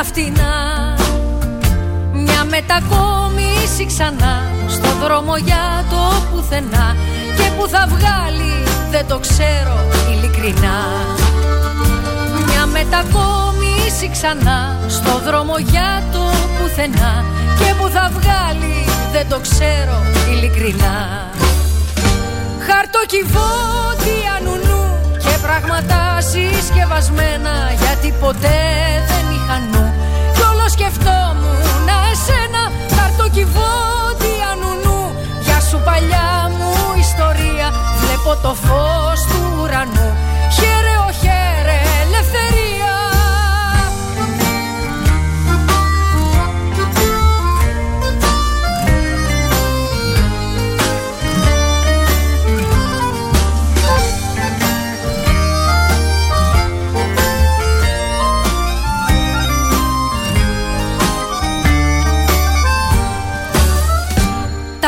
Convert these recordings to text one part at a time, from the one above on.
τα φτηνά Μια μετακόμιση ξανά Στο δρόμο για το πουθενά. Και που θα βγάλει δεν το ξέρω ειλικρινά. Μια μετακόμιση ξανά Στο δρόμο για το πουθενά. Και που θα βγάλει δεν το ξέρω ειλικρινά. Χαρτοκιβώτια νου και πράγματα συσκευασμένα γιατί ποτέ δεν είχα νου. Κι όλο σκεφτόμουν εσένα χαρτοκιβώτια νου για σου παλιά μου ιστορία. Βλέπω το φως του ουρανού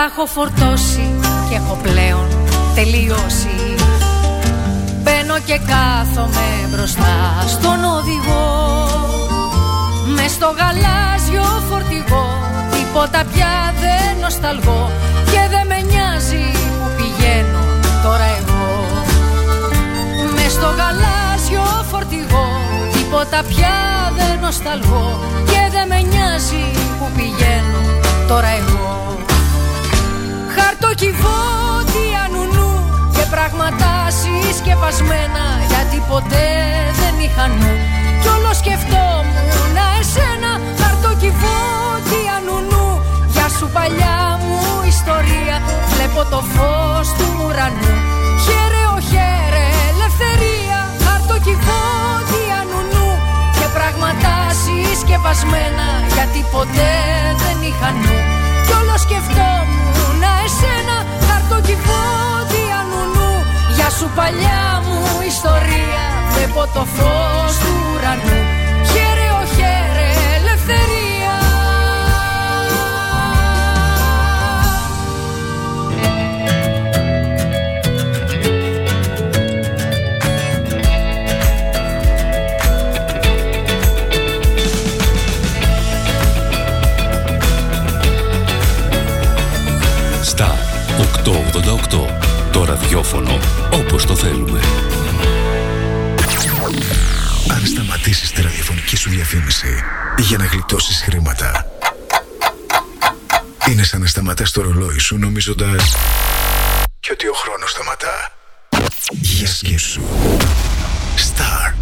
Τα έχω φορτώσει και έχω πλέον τελειώσει. Μπαίνω και κάθομαι μπροστά στον οδηγό. Μες στο γαλάζιο φορτηγό Τίποτα πια δεν νοσταλγώ Και δεν με νοιάζει που πηγαίνω τώρα εγώ. Μες στο γαλάζιο φορτηγό Τίποτα πια δεν νοσταλγώ Και δεν με νοιάζει που πηγαίνω τώρα εγώ Χαρτοκιβώτια νου και πράγματα συσκευασμένα γιατί ποτέ δεν είχα νου. Κι όλο σκεφτόμουν εσένα χαρτοκιβώτια νου για σου παλιά μου ιστορία βλέπω το φως του ουρανού. Χαίρε ο χαίρε ελευθερία χαρτοκιβώτια νου και πράγματα συσκευασμένα γιατί ποτέ δεν είχα νου. κι όλο σκεφτόμουν εσένα χαρτοκιβώτια νου Για σου παλιά μου ιστορία Βλέπω το φως του ουρανού 888. Το ραδιόφωνο όπως το θέλουμε. Αν σταματήσεις τη ραδιοφωνική σου διαφήμιση για να γλιτώσεις χρήματα είναι σαν να σταματάς το ρολόι σου νομίζοντας και ότι ο χρόνος σταματά. Για σκέψου. Star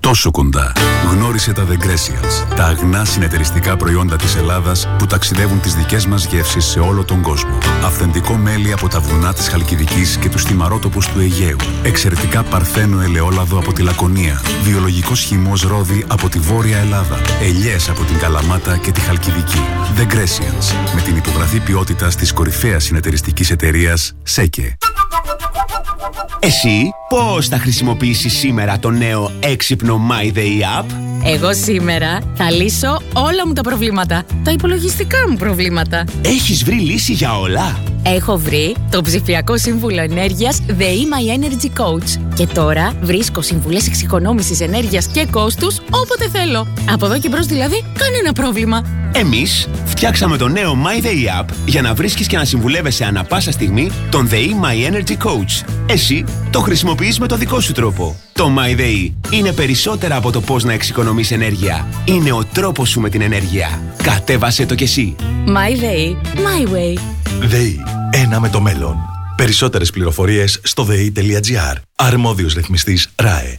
Τόσο κοντά. Γνώρισε τα The Grecians, τα αγνά συνεταιριστικά προϊόντα της Ελλάδας που ταξιδεύουν τις δικές μας γεύσεις σε όλο τον κόσμο. Αυθεντικό μέλι από τα βουνά της Χαλκιδικής και τους θυμαρότοπους του Αιγαίου. Εξαιρετικά παρθένο ελαιόλαδο από τη Λακωνία. Βιολογικός χυμός ρόδι από τη Βόρεια Ελλάδα. Ελιές από την Καλαμάτα και τη Χαλκιδική. The Grecians, με την υπογραφή ποιότητας της κορυφαίας συνεταιριστικής εταιρείας ΣΕΚΕ. Εσύ πώς θα χρησιμοποιήσεις σήμερα το νέο έξυπνο My Day App? Εγώ σήμερα θα λύσω όλα μου τα προβλήματα. Τα υπολογιστικά μου προβλήματα. Έχεις βρει λύση για όλα; Έχω βρει το ψηφιακό σύμβουλο ενέργειας The My Energy Coach. Και τώρα βρίσκω συμβουλές εξοικονόμησης ενέργειας και κόστους όποτε θέλω. Από εδώ και μπρος δηλαδή, κανένα πρόβλημα. Εμείς φτιάξαμε το νέο My Day App για να βρίσκεις και να συμβουλεύεσαι ανα πάσα στιγμή τον The My Energy Coach. Εσύ το χρησιμοποιείς με το δικό σου τρόπο. Το My Day είναι περισσότερα από το πώς να εξοικονομείς ενέργεια. Είναι ο τρόπος σου με την ενέργεια. Κατέβασέ το κι εσύ. My Day, my way. ΔΕΗ. Ένα με το μέλλον. Περισσότερες πληροφορίες στο ΔΕΗ.gr. Αρμόδιος ρυθμιστής ΡΑΕ.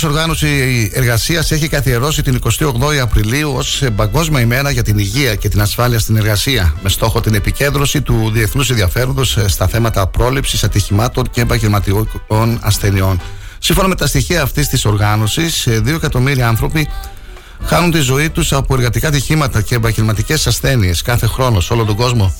Διεθνή Οργάνωσης Εργασίας έχει καθιερώσει την 28η Απριλίου ως Παγκόσμια ημέρα για την υγεία και την ασφάλεια στην εργασία, με στόχο την επικέντρωση του διεθνούς ενδιαφέροντος στα θέματα πρόληψης ατυχημάτων και επαγγελματικών ασθενειών. Σύμφωνα με τα στοιχεία αυτής της οργάνωσης, 2 εκατομμύρια άνθρωποι χάνουν τη ζωή τους από εργατικά ατυχήματα και επαγγελματικές ασθένειες κάθε χρόνο σε όλο τον κόσμο.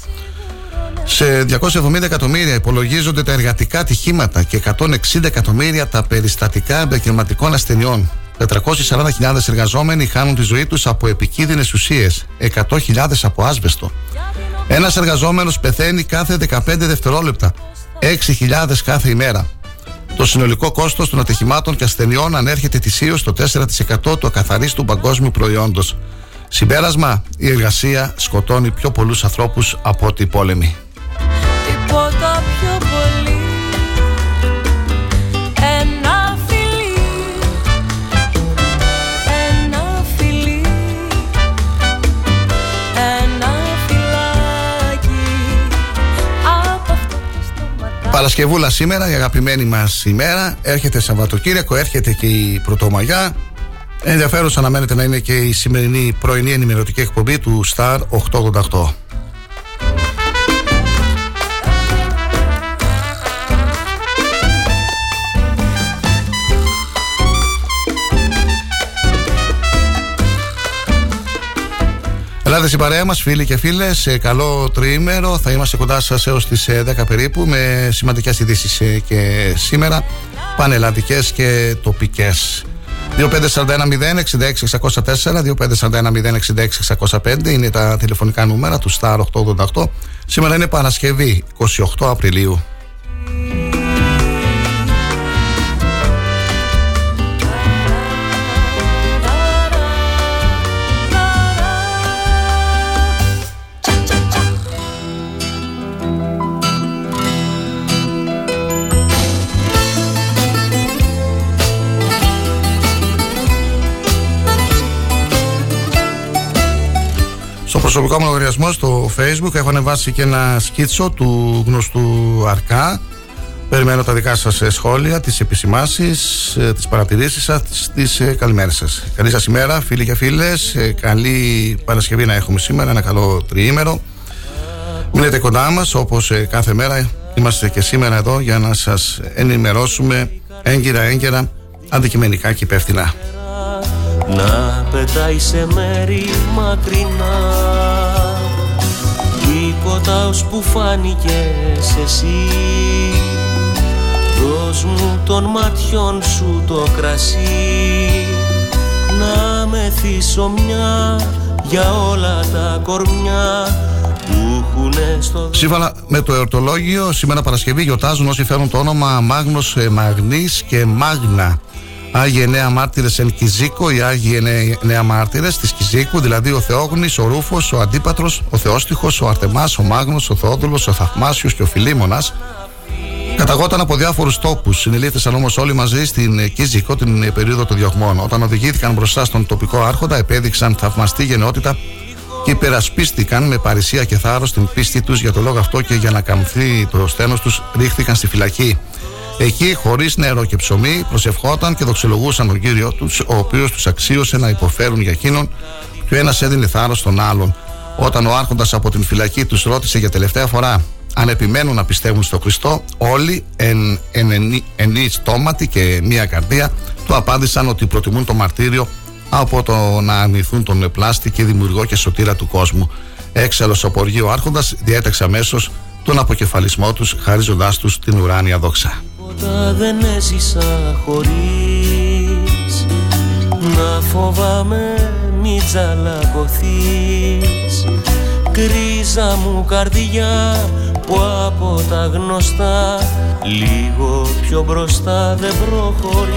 Σε 270 εκατομμύρια υπολογίζονται τα εργατικά ατυχήματα και 160 εκατομμύρια τα περιστατικά επαγγελματικών ασθενειών. 440.000 εργαζόμενοι χάνουν τη ζωή τους από επικίνδυνες ουσίες, 100.000 από άσβεστο. Ένας εργαζόμενος πεθαίνει κάθε 15 δευτερόλεπτα, 6.000 κάθε ημέρα. Το συνολικό κόστος των ατυχημάτων και ασθενειών ανέρχεται θυσίως στο 4% του ακαθαρίστου παγκόσμιου προϊόντος. Συμπέρασμα, η εργασία σκοτώνει πιο πολλούς ανθρώπους από ό,τι οι πόλεμοι τίποτα πιο πολύ. Ένα φιλί Ένα φιλί Ένα φυλάκι. Από αυτό το στοματάκι Παρασκευούλα σήμερα η αγαπημένη μας ημέρα. Έρχεται Σαββατοκύριακο, έρχεται και η Πρωτομαγιά. Ενδιαφέρον αναμένεται να είναι και η σημερινή πρωινή ενημερωτική εκπομπή του Star 888. Ελάτε στην παρέα μας, φίλοι και φίλες. Σε καλό τριήμερο. Θα είμαστε κοντά σας έως τις 10 περίπου με σημαντικές ειδήσεις ε, και σήμερα. Πανελλαδικές και τοπικές. 2541-066-604, 2541-066-605 είναι τα τηλεφωνικά νούμερα του Star 888. Σήμερα είναι Παρασκευή 28 Απριλίου. Προσωπικό μου λογαριασμό στο facebook. Έχω ανεβάσει και ένα σκίτσο του γνωστού Αρκά. Περιμένω τα δικά σας ε, σχόλια, τις επισημάσεις, ε, τις παρατηρήσεις σας, τις ε, καλημέρες σας. Καλή σας ημέρα φίλοι και φίλες, καλή Παρασκευή να έχουμε σήμερα, ένα καλό τριήμερο. Μείνετε κοντά μας όπως κάθε μέρα, είμαστε και σήμερα εδώ για να σας ενημερώσουμε έγκυρα έγκαιρα, αντικειμενικά και υπεύθυνα να πετάει σε μέρη μακρινά. Τίποτα ως που φάνηκες εσύ. Δώσ' μου των ματιών σου το κρασί. Να μεθύσω μια για όλα τα κορμιά Σύμφωνα με το εορτολόγιο, σήμερα Παρασκευή γιορτάζουν όσοι φέρουν το όνομα Μάγνος ε, Μαγνής και Μάγνα. Άγιοι Εννέα Μάρτυρες εν Κιζίκο, οι Άγιοι Εννέα Μάρτυρες της Κιζίκου, δηλαδή ο Θεόγνης, ο Ρούφος, ο Αντίπατρος, ο Θεόστιχος, ο Αρτεμάς, ο Μάγνος, ο Θεόδουλος, ο Θαυμάσιος και ο Φιλίμωνας. Καταγόταν από διάφορους τόπους. Συνελήφθησαν όμως όλοι μαζί στην Κίζικο την περίοδο των διωγμών. Όταν οδηγήθηκαν μπροστά στον τοπικό άρχοντα, επέδειξαν θαυμαστή γενναιότητα και υπερασπίστηκαν με παρησία και θάρρος την πίστη τους για το λόγο αυτό και για να καμφθεί το στένος τους, ρίχθηκαν στη φυλακή. Εκεί, χωρίς νερό και ψωμί, προσευχόταν και δοξολογούσαν τον κύριο τους, ο οποίος τους αξίωσε να υποφέρουν για εκείνον, και ο ένας έδινε θάρρος στον άλλον. Όταν ο Άρχοντας από την φυλακή τους ρώτησε για τελευταία φορά αν επιμένουν να πιστεύουν στο Χριστό, όλοι εν, εν, εν, εν στόματι και μία καρδία του απάντησαν ότι προτιμούν το μαρτύριο από το να αρνηθούν τον πλάστη και δημιουργό και σωτήρα του κόσμου. Έξαλλος από οργή ο Άρχοντας διέταξε αμέσως τον αποκεφαλισμό τους, χαρίζοντάς τους την ουράνια δόξα. Δεν έζησα χωρίς. Να φοβάμαι μη τσαλακωθείς Κρίζα μου καρδιά που από τα γνωστά Λίγο πιο μπροστά δεν προχωρείς.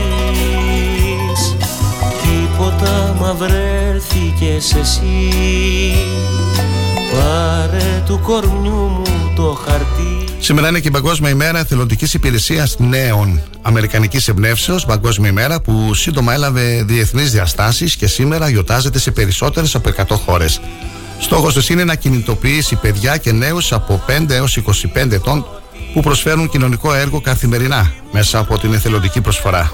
Τίποτα μα βρέθηκες εσύ. Πάρε του κορμιού μου το χαρτί Σήμερα είναι και η Παγκόσμια ημέρα εθελοντικής υπηρεσίας νέων Αμερικανικής εμπνεύσεως, Παγκόσμια ημέρα που σύντομα έλαβε διεθνείς διαστάσεις και σήμερα γιορτάζεται σε περισσότερες από 100 χώρες. Στόχος της είναι να κινητοποιήσει παιδιά και νέους από 5 έως 25 ετών που προσφέρουν κοινωνικό έργο καθημερινά μέσα από την εθελοντική προσφορά.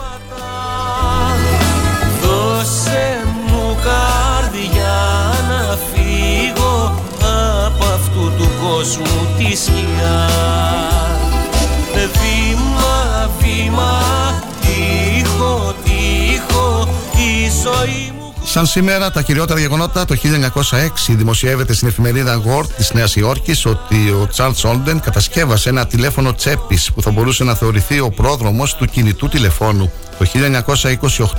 Του κόσμου τη σκιά. Βήμα, βήμα, τείχο, τείχο, η ζωή μου Σαν σήμερα, τα κυριότερα γεγονότα, το 1906 δημοσιεύεται στην εφημερίδα Word της Νέας Υόρκης ότι ο Τσάρλ Όλντεν κατασκεύασε ένα τηλέφωνο τσέπης που θα μπορούσε να θεωρηθεί ο πρόδρομος του κινητού τηλεφώνου. Το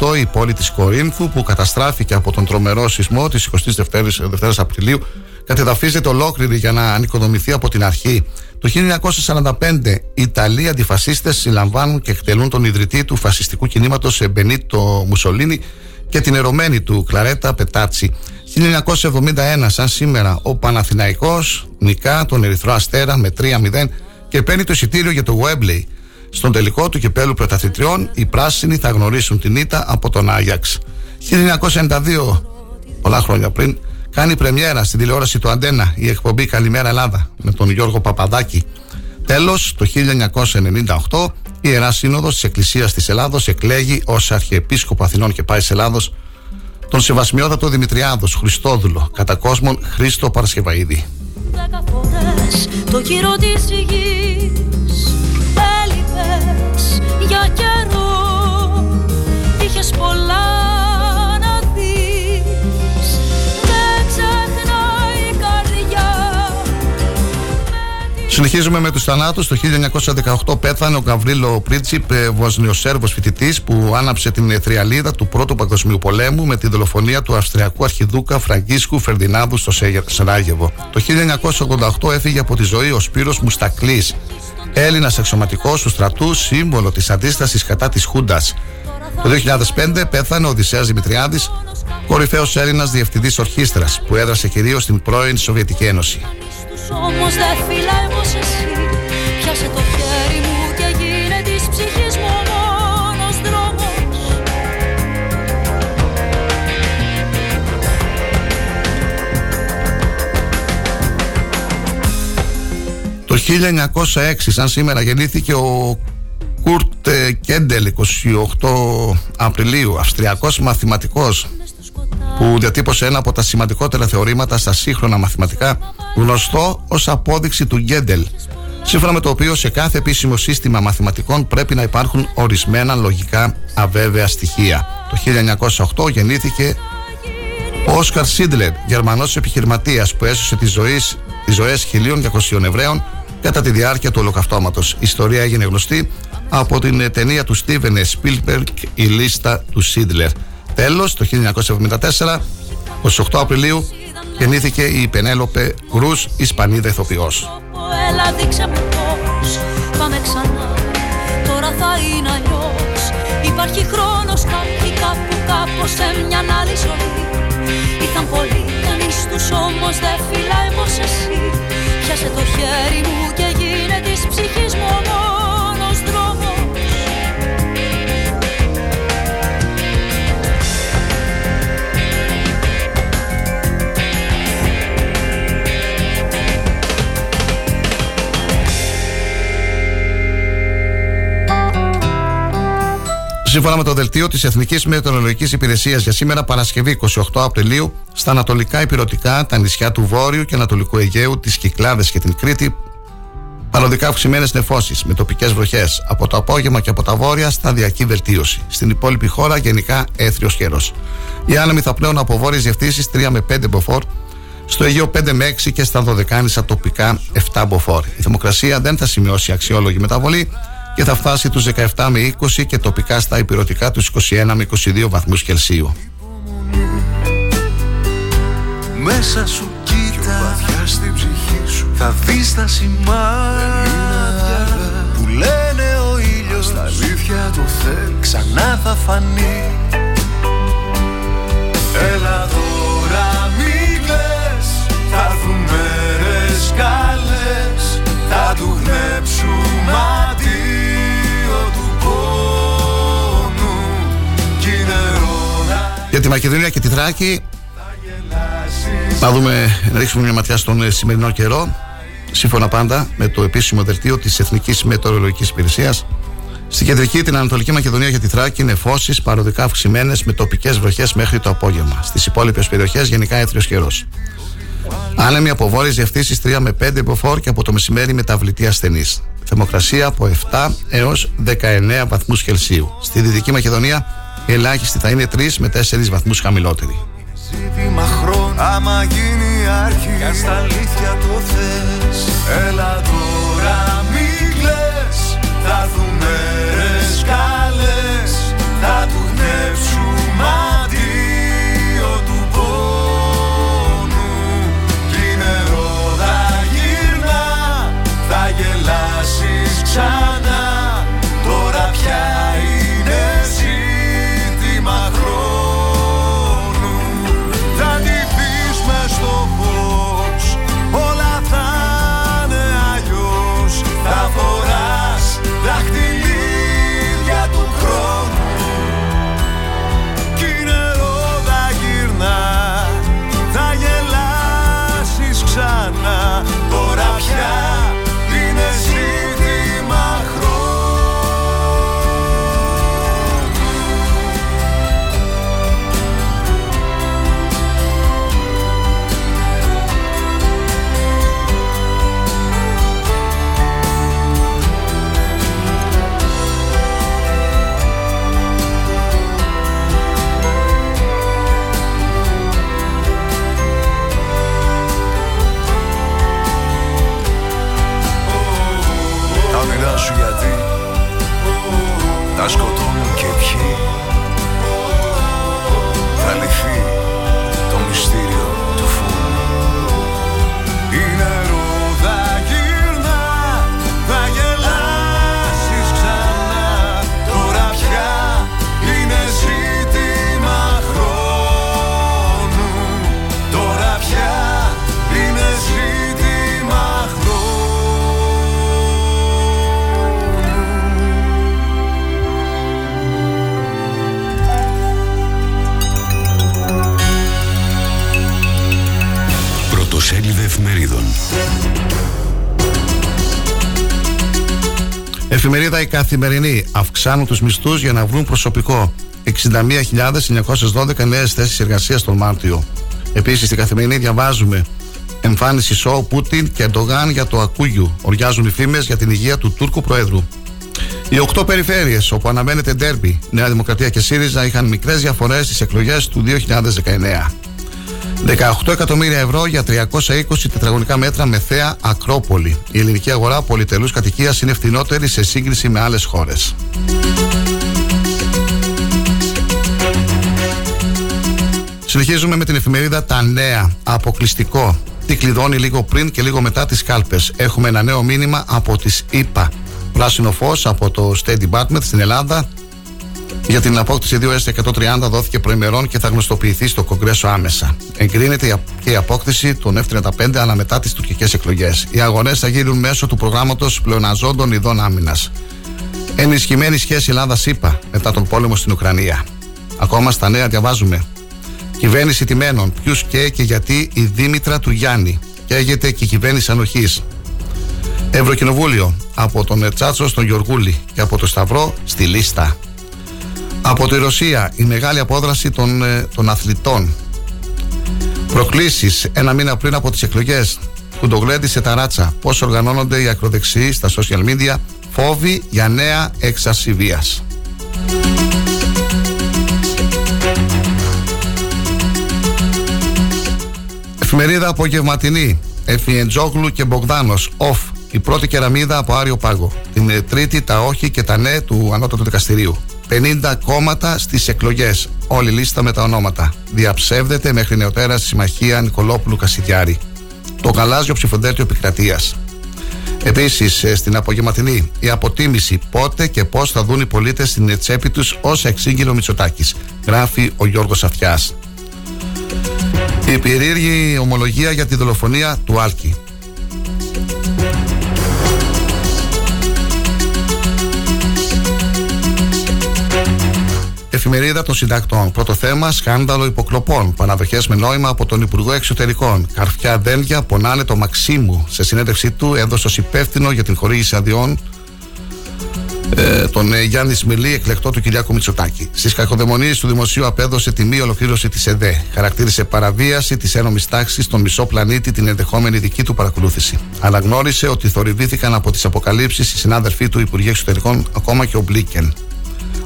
1928 η πόλη της Κορίνθου, που καταστράφηκε από τον τρομερό σεισμό της 22η Απριλίου, κατεδαφίζεται ολόκληρη για να ανοικοδομηθεί από την αρχή. Το 1945 οι Ιταλοί αντιφασίστες συλλαμβάνουν και εκτελούν τον ιδρυτή του φασιστικού κινήματος Μπενίτο Μουσολίνη και την ερωμένη του Κλαρέτα Πετάτσι. 1971, σαν σήμερα, ο Παναθηναϊκός νικά τον Ερυθρό Αστέρα με 3-0 και παίρνει το εισιτήριο για το Webley. Στον τελικό του κυπέλου πρωταθλητριών, οι πράσινοι θα γνωρίσουν την ήττα από τον Άγιαξ. 1992, πολλά χρόνια πριν, κάνει πρεμιέρα στην τηλεόραση του Αντένα η εκπομπή Καλημέρα Ελλάδα με τον Γιώργο Παπαδάκη. Τέλος, το 1998 η Ιερά Σύνοδος της Εκκλησίας της Ελλάδος εκλέγει ως Αρχιεπίσκοπο Αθηνών και Πάης Ελλάδος τον Σεβασμιότατο Δημητριάδος Χριστόδουλο κατά κόσμον Χρήστο Παρασκευαίδη. Δέκα φορές το γύρο της γης έλειπες για Συνεχίζουμε με τους θανάτους. Το 1918 πέθανε ο Γαβρίλο Πρίτσιπ, ε, Βοσνιοσέρβος φοιτητής, που άναψε την θριαλίδα του Πρώτου Παγκοσμίου Πολέμου με τη δολοφονία του Αυστριακού Αρχιδούκα Φραγκίσκου Φερδινάνδου στο Σεράγεβο. Το 1988 έφυγε από τη ζωή ο Σπύρος Μουστακλής, Έλληνας αξιωματικός του στρατού, σύμβολο της αντίστασης κατά της Χούντας. Το 2005 πέθανε ο Οδυσσέας Δημητριάδης, κορυφαίος Έλληνας διευθυντής ορχήστρας, που έδρασε κυρίως στην πρώην Σοβιετική Ένωση. Τους όμως δεν φυλάει όπως εσύ. Πιάσε το χέρι μου και γίνε της ψυχής μου ο μόνος δρόμος. Το 1906, σαν σήμερα, γεννήθηκε ο Κουρτ ε, Κέντελ, 28 Απριλίου, Αυστριακός μαθηματικός που διατύπωσε ένα από τα σημαντικότερα θεωρήματα στα σύγχρονα μαθηματικά, γνωστό ως απόδειξη του Γκέντελ, σύμφωνα με το οποίο σε κάθε επίσημο σύστημα μαθηματικών πρέπει να υπάρχουν ορισμένα λογικά αβέβαια στοιχεία. Το 1908 γεννήθηκε ο Όσκαρ Σίντλερ, Γερμανός επιχειρηματίας που έσωσε τις, ζωής, τις ζωές 1200 Εβραίων κατά τη διάρκεια του ολοκαυτώματος. Η ιστορία έγινε γνωστή από την ταινία του Στίβεν Σπίλμπεργκ «Η λίστα του Σίντλερ». Τέλος, το 1974, 28 Απριλίου, γεννήθηκε η Πενέλοπε Γκρούς, Ισπανίδα ηθοποιός. Έλα δείξε μου πώς. Πάμε ξανά. Τώρα θα είναι αλλιώς. Υπάρχει χρόνος κάποιοι κάπου κάπως σε μια άλλη ζωή. Ήταν πολλοί κανείς τους όμως δεν φυλάει πως εσύ. Πιάσε το χέρι μου και γίνε της ψυχής μου Σύμφωνα με το δελτίο της Εθνικής Μετεωρολογικής Υπηρεσίας για σήμερα, Παρασκευή 28 Απριλίου, στα ανατολικά υπηρετικά, τα νησιά του Βόρειου και Ανατολικού Αιγαίου, τις Κυκλάδες και την Κρήτη, παροδικά αυξημένες νεφώσεις με τοπικές βροχές. Από το απόγευμα και από τα βόρεια, σταδιακή βελτίωση. Στην υπόλοιπη χώρα, γενικά έθριος καιρός. Οι άνεμοι θα πλέον από βόρειες διευθύνσει 3 με 5 μποφόρ, στο Αιγαίο 5 με 6 και στα Δωδεκάνησα τοπικά 7 μποφόρ. Η θερμοκρασία δεν θα σημειώσει αξιόλογη μεταβολή και θα φτάσει τους 17 με 20 και τοπικά στα υπηρετικά τους 21 με 22 βαθμούς Κελσίου. Μέσα σου κοίτα βαθιά στην ψυχή σου. Θα δεις τα σημάδια Που λένε ο ήλιος. Στα αλήθεια το θέλει Ξανά θα φανεί. Έλα τώρα μη κλαις. Θα έρθουν μέρες καλές. Θα του γνέψουμε Για τη Μακεδονία και τη Θράκη να δούμε, να ρίξουμε μια ματιά στον ε, σημερινό καιρό. Σύμφωνα πάντα με το επίσημο δελτίο της Εθνικής Μετεωρολογικής Υπηρεσίας, στην κεντρική την Ανατολική Μακεδονία και τη Θράκη νεφώσει παροδικά αυξημένες με τοπικές βροχές μέχρι το απόγευμα. Στις υπόλοιπες περιοχές γενικά έθριος καιρός. Άνεμοι από βόρειε διευθύνσεις 3 με 5 μποφόρ και από το μεσημέρι μεταβλητή ασθενής. Θερμοκρασία από 7 έως 19 βαθμούς Κελσίου. Στη Δυτική Μακεδονία η ελάχιστη θα είναι 3 με 4 βαθμούς χαμηλότερη. ζήτημα χρόνου. Άμα γίνει αρχή Κι αν στα αλήθεια το θες. Έλα τώρα Εφημερίδα Η Καθημερινή αυξάνουν τους μισθούς για να βρουν προσωπικό. 61.912 νέες θέσεις εργασίας τον Μάρτιο. Επίσης, στην Καθημερινή διαβάζουμε εμφάνιση σοου Πούτιν και Ερντογάν για το Ακούγιου. Οριάζουν οι φήμες για την υγεία του Τούρκου Προέδρου. Οι οκτώ περιφέρειες όπου αναμένεται ντέρμπι, Νέα Δημοκρατία και ΣΥΡΙΖΑ είχαν μικρές διαφορές στις εκλογές του 2019. 18 εκατομμύρια ευρώ για 320 τετραγωνικά μέτρα με θέα Ακρόπολη. Η ελληνική αγορά πολυτελούς κατοικίας είναι φθηνότερη σε σύγκριση με άλλες χώρες. Συνεχίζουμε με την εφημερίδα Τα Νέα. Αποκλειστικό. Τι κλειδώνει λίγο πριν και λίγο μετά τις κάλπες. Έχουμε ένα νέο μήνυμα από τις ΗΠΑ. Πράσινο φως από το State Department στην Ελλάδα για την απόκτηση 2S130 δόθηκε προημερών και θα γνωστοποιηθεί στο Κογκρέσο άμεσα. Εγκρίνεται και η απόκτηση των F-35 αλλά μετά τις τουρκικές εκλογές. Οι αγωνές θα γίνουν μέσω του προγράμματος πλεοναζόντων ειδών άμυνας. Ενισχυμένη σχέση Ελλάδα-ΣΥΠΑ μετά τον πόλεμο στην Ουκρανία. Ακόμα στα νέα διαβάζουμε. Κυβέρνηση τιμένων. Ποιους και και γιατί η Δήμητρα του Γιάννη. Καίγεται και η κυβέρνηση ανοχής. Ευρωκοινοβούλιο. Από τον Τσάτσο στον Γιωργούλη και από το Σταυρό στη λίστα. Από τη Ρωσία η μεγάλη απόδραση των, ε, των αθλητών. Προκλήσεις ένα μήνα πριν από τις εκλογές. Κουντογλέντι σε ταράτσα. Πώς οργανώνονται οι ακροδεξιοί στα social media. Φόβοι για νέα έξαρση βίας. Εφημερίδα απογευματινή. Εφιεντζόγλου και Μπογδάνος. Οφ. Η πρώτη κεραμίδα από Άριο Πάγο. Την ε, τρίτη τα όχι και τα ναι του Ανώτατου Δικαστηρίου. 50 κόμματα στις εκλογές. Όλη λίστα με τα ονόματα. Διαψεύδεται μέχρι νεοτέρα συμμαχία Νικολόπουλου Κασιδιάρη. Το γαλάζιο ψηφοδέλτιο επικρατείας. Επίσης, ε, στην απογευματινή, η αποτίμηση πότε και πώς θα δουν οι πολίτες στην τσέπη τους ως εξήγηλο Μητσοτάκης. Γράφει ο Γιώργος Αυτιάς. Η περίεργη ομολογία για τη δολοφονία του Άλκη. Εφημερίδα των Συντακτών. Πρώτο θέμα: σκάνδαλο υποκλοπών. Παναδοχέ με νόημα από τον Υπουργό Εξωτερικών. Καρφιά δένδια πονάνε το Μαξίμου. Σε συνέντευξή του έδωσε ως υπεύθυνο για την χορήγηση αδειών ε, τον ε, Γιάννη Σμιλή, εκλεκτό του Κυριάκου Μητσοτάκη. Στις κακοδαιμονίες του Δημοσίου απέδωσε τη μη ολοκλήρωση της ΕΔΕ. Χαρακτήρισε παραβίαση της ένομη τάξης στον μισό πλανήτη την ενδεχόμενη δική του παρακολούθηση. Αναγνώρισε ότι θορυβήθηκαν από τις αποκαλύψεις οι συνάδελφοί του Υπουργείου Εξωτερικών, ακόμα και ο Μπλίκεν.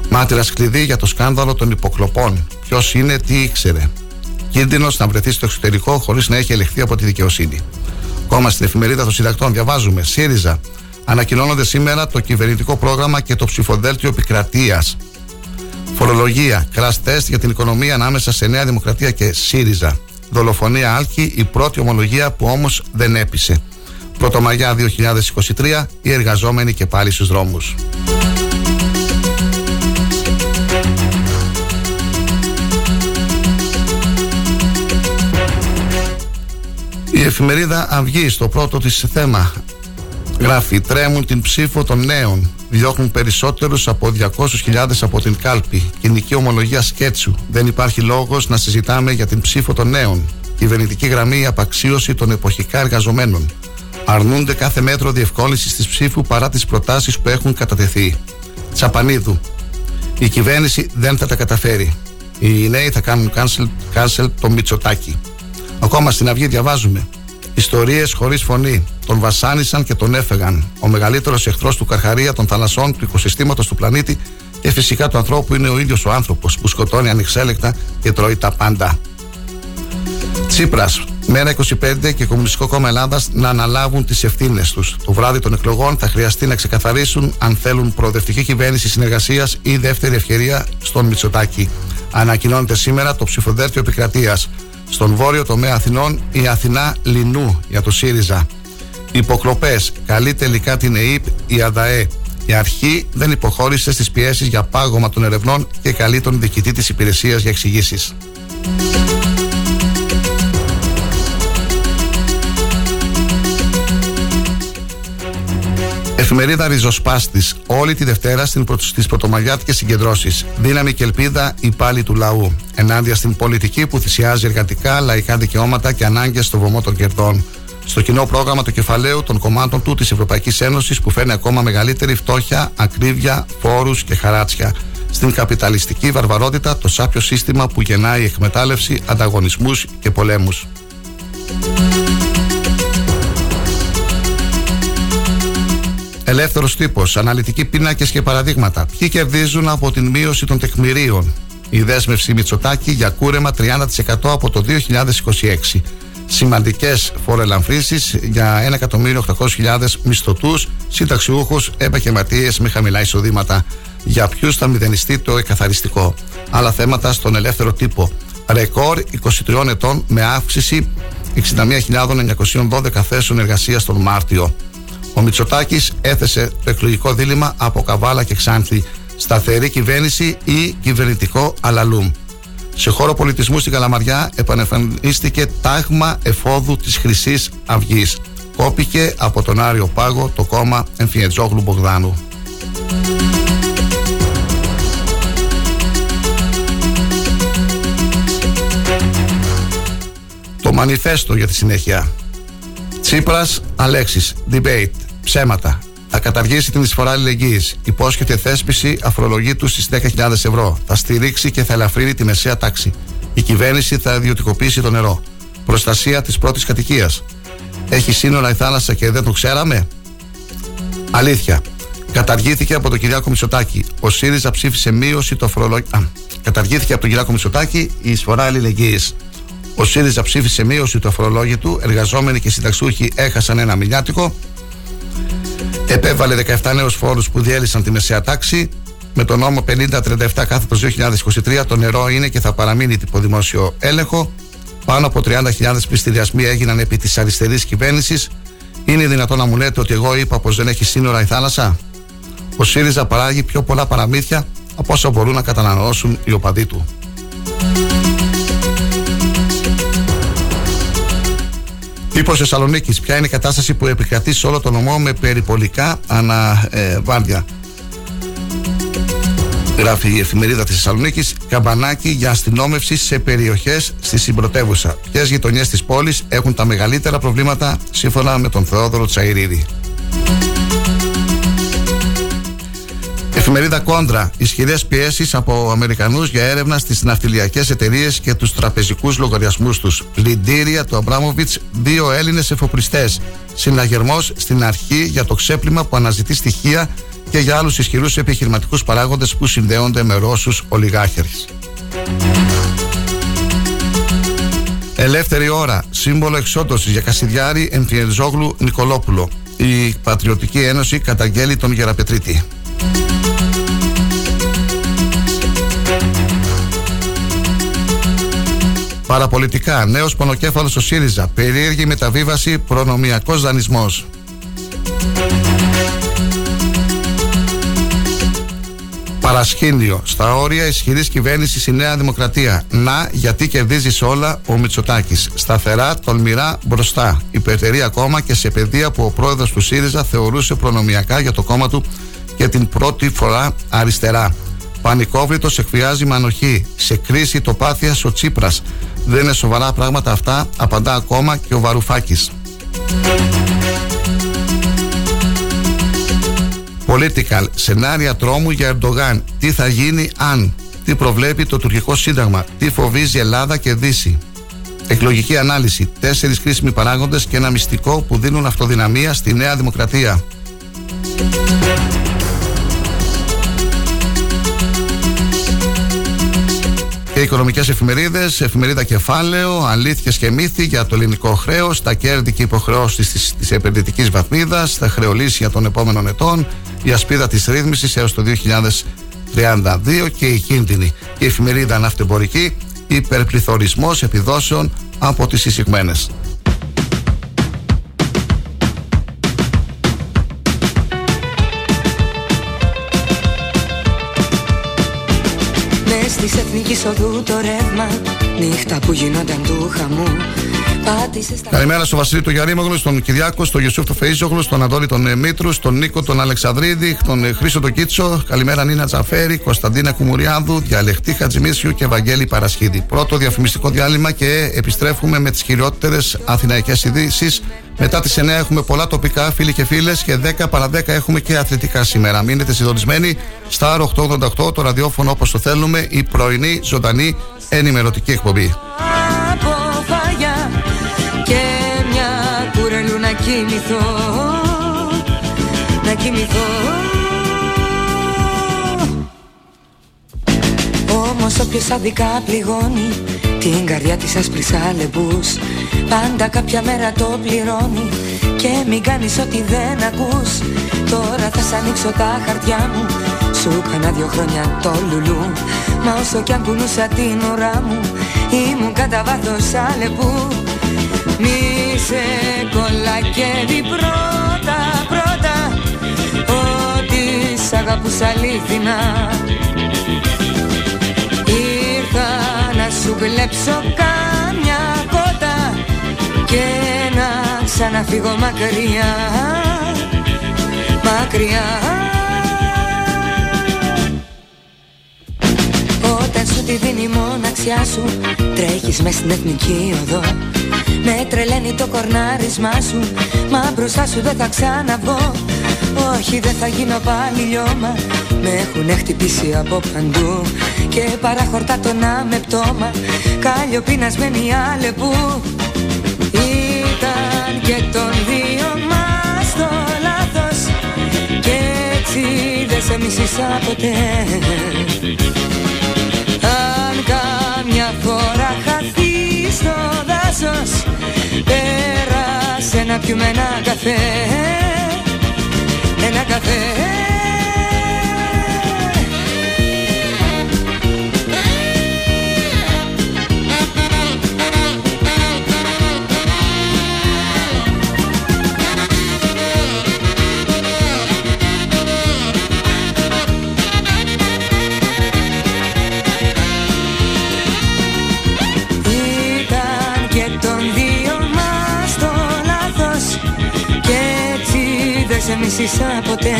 Μάτυρα κλειδί για το σκάνδαλο των υποκλοπών. Ποιος είναι, τι ήξερε. Κίνδυνος να βρεθεί στο εξωτερικό χωρίς να έχει ελεγχθεί από τη δικαιοσύνη. Ακόμα στην εφημερίδα των συντακτών διαβάζουμε ΣΥΡΙΖΑ. Ανακοινώνονται σήμερα το κυβερνητικό πρόγραμμα και το ψηφοδέλτιο επικρατείας. Φορολογία. Κραστ τεστ για την οικονομία ανάμεσα σε Νέα Δημοκρατία και ΣΥΡΙΖΑ. Δολοφονία Άλκη, η πρώτη ομολογία που όμως δεν έπεισε. Πρωτομαγιά 2023, οι εργαζόμενοι και πάλι στους δρόμους. Η εφημερίδα Αυγή στο πρώτο της θέμα γράφει τρέμουν την ψήφο των νέων διώχνουν περισσότερους από 200.000 από την κάλπη κοινική ομολογία σκέτσου δεν υπάρχει λόγος να συζητάμε για την ψήφο των νέων κυβερνητική γραμμή απαξίωση των εποχικά εργαζομένων αρνούνται κάθε μέτρο διευκόλυνσης της ψήφου παρά τις προτάσεις που έχουν κατατεθεί. Τσαπανίδου. Η κυβέρνηση δεν θα τα καταφέρει. Οι νέοι θα κάνουν cancel, το Μητσοτάκι. Ακόμα στην Αυγή διαβάζουμε. Ιστορίες χωρίς φωνή. Τον βασάνισαν και τον έφεγαν. Ο μεγαλύτερος εχθρός του Καρχαρία, των θαλασσών, του οικοσυστήματος του πλανήτη και φυσικά του ανθρώπου είναι ο ίδιος ο άνθρωπος που σκοτώνει ανεξέλεκτα και τρώει τα πάντα. Τσίπρας, μέρα 25 και Κομμουνιστικό Κόμμα Ελλάδας να αναλάβουν τις ευθύνες τους. Το βράδυ των εκλογών θα χρειαστεί να ξεκαθαρίσουν αν θέλουν προοδευτική κυβέρνηση συνεργασίας ή δεύτερη ευκαιρία στον Μητσοτάκη. Ανακοινώνεται σήμερα το ψηφοδέλτιο επικρατείας. Στον βόρειο τομέα Αθηνών η Αθηνά Λινού για το ΣΥΡΙΖΑ. Υποκλοπές. Καλεί τελικά την ΕΕΠ η ΑΔΑΕ. Η αρχή δεν υποχώρησε στις πιέσεις για πάγωμα των ερευνών και καλεί τον διοικητή της υπηρεσίας για εξηγήσεις. Εφημερίδα Ριζοσπάστης. Όλη τη Δευτέρα στις πρωτομαγιάτικες συγκεντρώσεις. Δύναμη και ελπίδα υπάλληλοι του λαού. Ενάντια στην πολιτική που θυσιάζει εργατικά, λαϊκά δικαιώματα και ανάγκες στο βωμό των κερδών. Στο κοινό πρόγραμμα του κεφαλαίου των κομμάτων του της Ευρωπαϊκής Ένωσης που φέρνει ακόμα μεγαλύτερη φτώχεια, ακρίβεια, φόρους και χαράτσια. Στην καπιταλιστική βαρβαρότητα το σάπιο σύστημα που γεννάει εκμετάλλευση, ανταγωνισμούς και πολέμους. Ελεύθερος τύπος, αναλυτικοί πίνακες και παραδείγματα. Ποιοι κερδίζουν από την μείωση των τεκμηρίων. Η δέσμευση Μητσοτάκη για κούρεμα 30% από το 2026. Σημαντικές φοροελαμφρύσει για 1.800.000 μισθωτούς, συνταξιούχους, επαγγελματίες με χαμηλά εισοδήματα. Για ποιους θα μηδενιστεί το εκαθαριστικό. Άλλα θέματα στον ελεύθερο τύπο. Ρεκόρ 23 ετών με αύξηση 61.912 θέσεων εργασίας τον Μάρτιο. Ο Μητσοτάκης έθεσε το εκλογικό δίλημα από Καβάλα και Ξάνθη. Σταθερή κυβέρνηση ή κυβερνητικό αλαλούμ. Σε χώρο πολιτισμού στην Καλαμαριά επανεμφανίστηκε τάγμα εφόδου της χρυσής αυγής. Κόπηκε από τον Άριο Πάγο το κόμμα Εμφιετζόγλου Μπογδάνου. Το μανιφέστο για τη συνέχεια. Τσίπρας, Αλέξης, debate, ψέματα. Θα καταργήσει την εισφορά αλληλεγγύης. Υπόσχεται θέσπιση αφρολογήτου στις 10.000 ευρώ. Θα στηρίξει και θα ελαφρύνει τη μεσαία τάξη. Η κυβέρνηση θα ιδιωτικοποιήσει το νερό. Προστασία της πρώτης κατοικίας. Έχει σύνορα η θάλασσα και δεν το ξέραμε; Αλήθεια. Καταργήθηκε από τον Κυριάκο Μητσοτάκη. Ο ΣΥΡΙΖΑ ψήφισε μείωση το αφρολογήτου. Καταργήθηκε από τον Κυριάκο Μητσοτάκη η εισφορά αλληλεγγύης. Ο ΣΥΡΙΖΑ ψήφισε μείωση του αφορολόγητου. Εργαζόμενοι και συνταξιούχοι έχασαν ένα μηνιάτικο. Επέβαλε 17 νέους φόρους που διέλυσαν τη μεσαία τάξη. Με τον νόμο 5037 κάθετος 2023 το νερό είναι και θα παραμείνει υπό δημόσιο έλεγχο. Πάνω από 30.000 πληστηριασμοί έγιναν επί της αριστερής κυβέρνησης. Είναι δυνατόν να μου λέτε ότι εγώ είπα πως δεν έχει σύνορα η θάλασσα; Ο ΣΥΡΙΖΑ παράγει πιο πολλά παραμύθια από όσα μπορούν να καταναλώσουν οι οπαδοί του. Τύπο Θεσσαλονίκης. Ποια είναι η κατάσταση που επικρατεί σε όλο το νομό με περιπολικά αναβάρδια. Ε, Γράφει η εφημερίδα της Θεσσαλονίκης. Καμπανάκι για αστυνόμευση σε περιοχές στη συμπρωτεύουσα. Ποιες γειτονιές της πόλης έχουν τα μεγαλύτερα προβλήματα σύμφωνα με τον Θεόδωρο Τσαϊρίδη; Εφημερίδα Κόντρα. Ισχυρέ πιέσεις από Αμερικανούς για έρευνα στις ναυτιλιακές εταιρείες και τους τραπεζικούς λογαριασμούς τους. Πλυντήρια του Αμπράμοβιτς, δύο Έλληνες εφοπλιστές. Συναγερμός στην αρχή για το ξέπλυμα που αναζητεί στοιχεία και για άλλους ισχυρούς επιχειρηματικούς παράγοντες που συνδέονται με Ρώσους ολιγάχερε. Ελεύθερη ώρα. Σύμβολο εξόντωση για Κασιδιάρη Εμφιεζόγλου Νικολόπουλο. Η Πατριωτική Ένωση καταγγέλει τον Γεραπετρίτη. Παραπολιτικά, νέος πονοκέφαλος στο ΣΥΡΙΖΑ. Περίεργη μεταβίβαση, προνομιακός δανεισμός. Παρασχήνιο. Στα όρια ισχυρής κυβέρνησης η Νέα Δημοκρατία. Να, γιατί κερδίζει όλα ο Μητσοτάκης. Σταθερά, τολμηρά, μπροστά. Υπερτερεί ακόμα και σε παιδεία που ο πρόεδρος του ΣΥΡΙΖΑ θεωρούσε προνομιακά για το κόμμα του και την πρώτη φορά αριστερά. Πανικόβλητος εκβιάζει με ανοχή. Σε κρίση τοπάθεια ο Τσίπρας. Δεν είναι σοβαρά πράγματα αυτά, απαντά ακόμα και ο Βαρουφάκης. Political, σενάρια τρόμου για Ερντογάν. Τι θα γίνει αν, τι προβλέπει το τουρκικό σύνταγμα, τι φοβίζει Ελλάδα και Δύση; Εκλογική ανάλυση, τέσσερις κρίσιμοι παράγοντες και ένα μυστικό που δίνουν αυτοδυναμία στη Νέα Δημοκρατία. Οικονομικές εφημερίδες, εφημερίδα Κεφάλαιο, αλήθειες και μύθοι για το ελληνικό χρέος, τα κέρδη και υποχρεώσεις της επενδυτικής βαθμίδας, τα χρεολύσια των επόμενων ετών, η ασπίδα της ρύθμισης έως το 2032 και η κίνδυνη. Η εφημερίδα ναυτεμπορική, υπερπληθωρισμός επιδόσεων από τις εισηγμένες. Της εθνικής οδού το ρεύμα. Νύχτα που γινόταν του χαμού Καλημέρα στο Βασίλη του Γιαρήμογλου, στον Κυριάκο, στον Γιωσούφ του Φεΐζογλου, στον Αντώνη τον ε, Μήτρου, στον Νίκο τον Αλεξανδρίδη, τον ε, Χρήσο τον Κίτσο. Καλημέρα Νίνα Τζαφέρη, Κωνσταντίνα Κουμουριάδου, Διαλεκτή Χατζημίσιου και Βαγγέλη Παρασχίδη. Πρώτο διαφημιστικό διάλειμμα και επιστρέφουμε με τις χειρότερες αθηναϊκές ειδήσεις. Μετά τις 9 έχουμε πολλά τοπικά, φίλοι και φίλες, και 10 παρα 10 έχουμε και αθλητικά σήμερα. Μείνετε συντονισμένοι στα 888, το ραδιόφωνο όπως το θέλουμε, η πρωινή ζωντανή ενημερωτική εκπομπή. Κοιμηθώ Να κοιμηθώ. Όμως όποιος αδικά πληγώνει Την καρδιά της άσπρης αλεπούς Πάντα κάποια μέρα το πληρώνει. Και μην κάνεις ό,τι δεν ακούς Τώρα θα σ' ανοίξω τα χαρτιά μου. Σου κάνα δυο χρόνια το λουλού Μα όσο κι αν κουνούσα την ουρά μου Ήμουν κατά βάθος αλεπού Μη σε κολλακεύει πρώτα πρώτα Ότι σ' αγαπούσα αλήθινα. Ήρθα να σου κλέψω κάμια κότα Και να ξαναφύγω μακριά Μακριά τη δίνει η μοναξιά σου. Τρέχεις μες στην εθνική οδό. Με τρελαίνει το κορνάρισμά σου. Μα μπροστά σου δεν θα ξαναβγώ Όχι δεν θα γίνω πάλι λιώμα Με έχουνε χτυπήσει από παντού. Και παραχορτά το να με πτώμα Κάλιο πεινασμένη άλεπου. Ήταν και τον δύο μας το λάθος. Και έτσι δεν σε μισήσα ποτέ αν κάμια φορά χαθεί στο δάσος. Πέρασε να πιούμε ένα καφέ Ένα καφέ δεν σε μισήσα ποτέ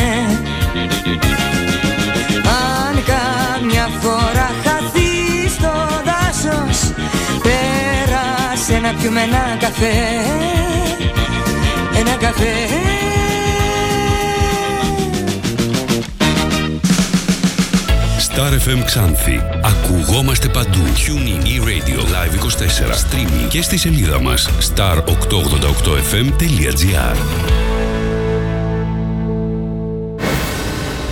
Αν κάμια φορά χαθείς στο δάσος Πέρασε να πιούμε ένα καφέ Ένα καφέ Star FM Ξάνθη. Ακουγόμαστε παντού. Tuning e-radio live 24. Streaming και στη σελίδα μας star888fm.gr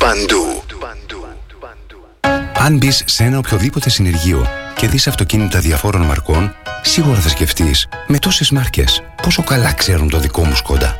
παντού. Αν μπεις σε ένα οποιοδήποτε συνεργείο και δεις αυτοκίνητα διαφόρων μαρκών, σίγουρα θα σκεφτείς με τόσες μάρκες πόσο καλά ξέρουν το δικό μου Σκόντα.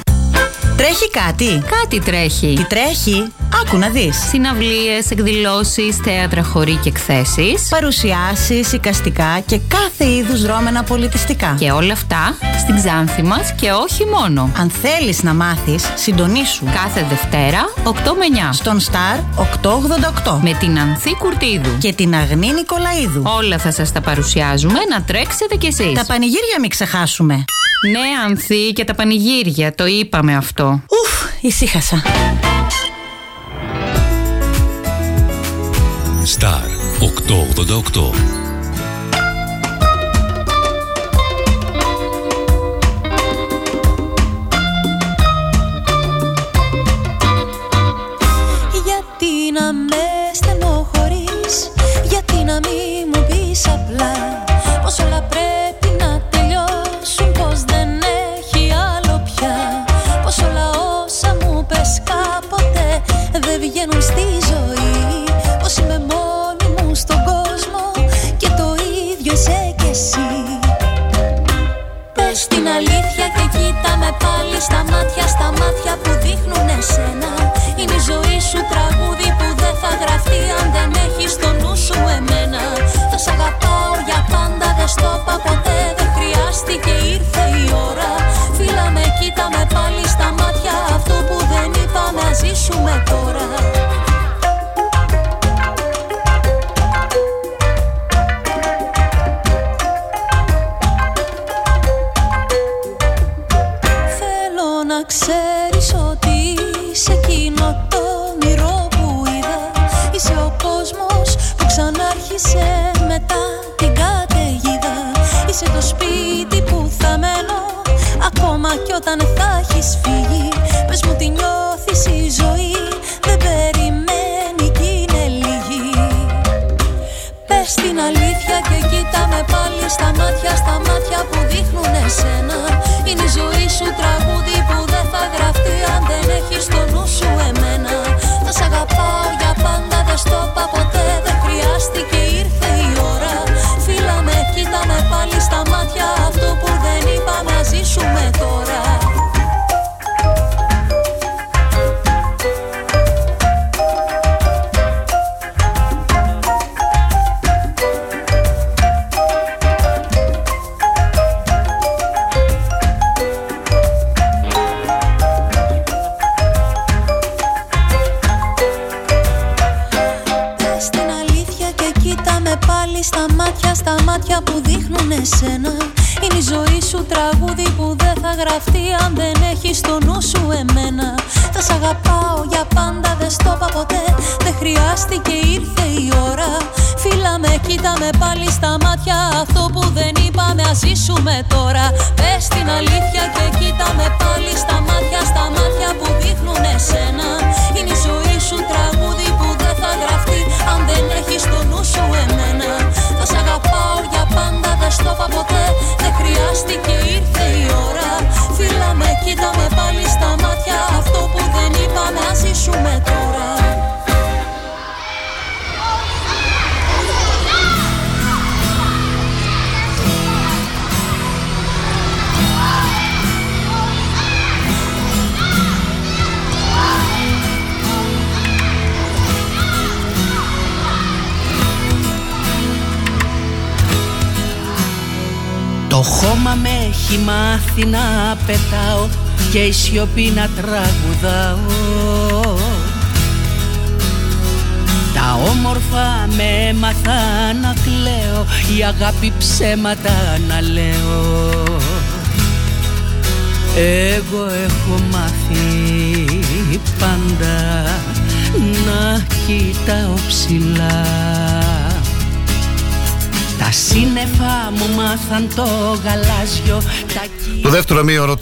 Τρέχει κάτι; Κάτι τρέχει. Τι τρέχει; Άκου να δεις. Συναυλίες, εκδηλώσεις, θέατρα, χωρί και εκθέσεις. Παρουσιάσεις, οικαστικά και κάθε είδους δρόμενα πολιτιστικά. Και όλα αυτά στην Ξάνθη μας και όχι μόνο. Αν θέλεις να μάθεις, συντονίσου. Κάθε Δευτέρα, 8 με 9. Στον Star 888. Με την Ανθή Κουρτίδου. Και την Αγνή Νικολαίδου. Όλα θα σας τα παρουσιάζουμε, να τρέξετε κι εσείς. Τα πανηγύρια μην ξεχάσουμε. Ναι, Ανθή και τα πανηγύρια, το είπαμε αυτό. Ουφ, ησύχασα. Star 888. Γιατί να με στενοχωρείς Γιατί να μην μου πεις απλά Πως όλα πρέπει η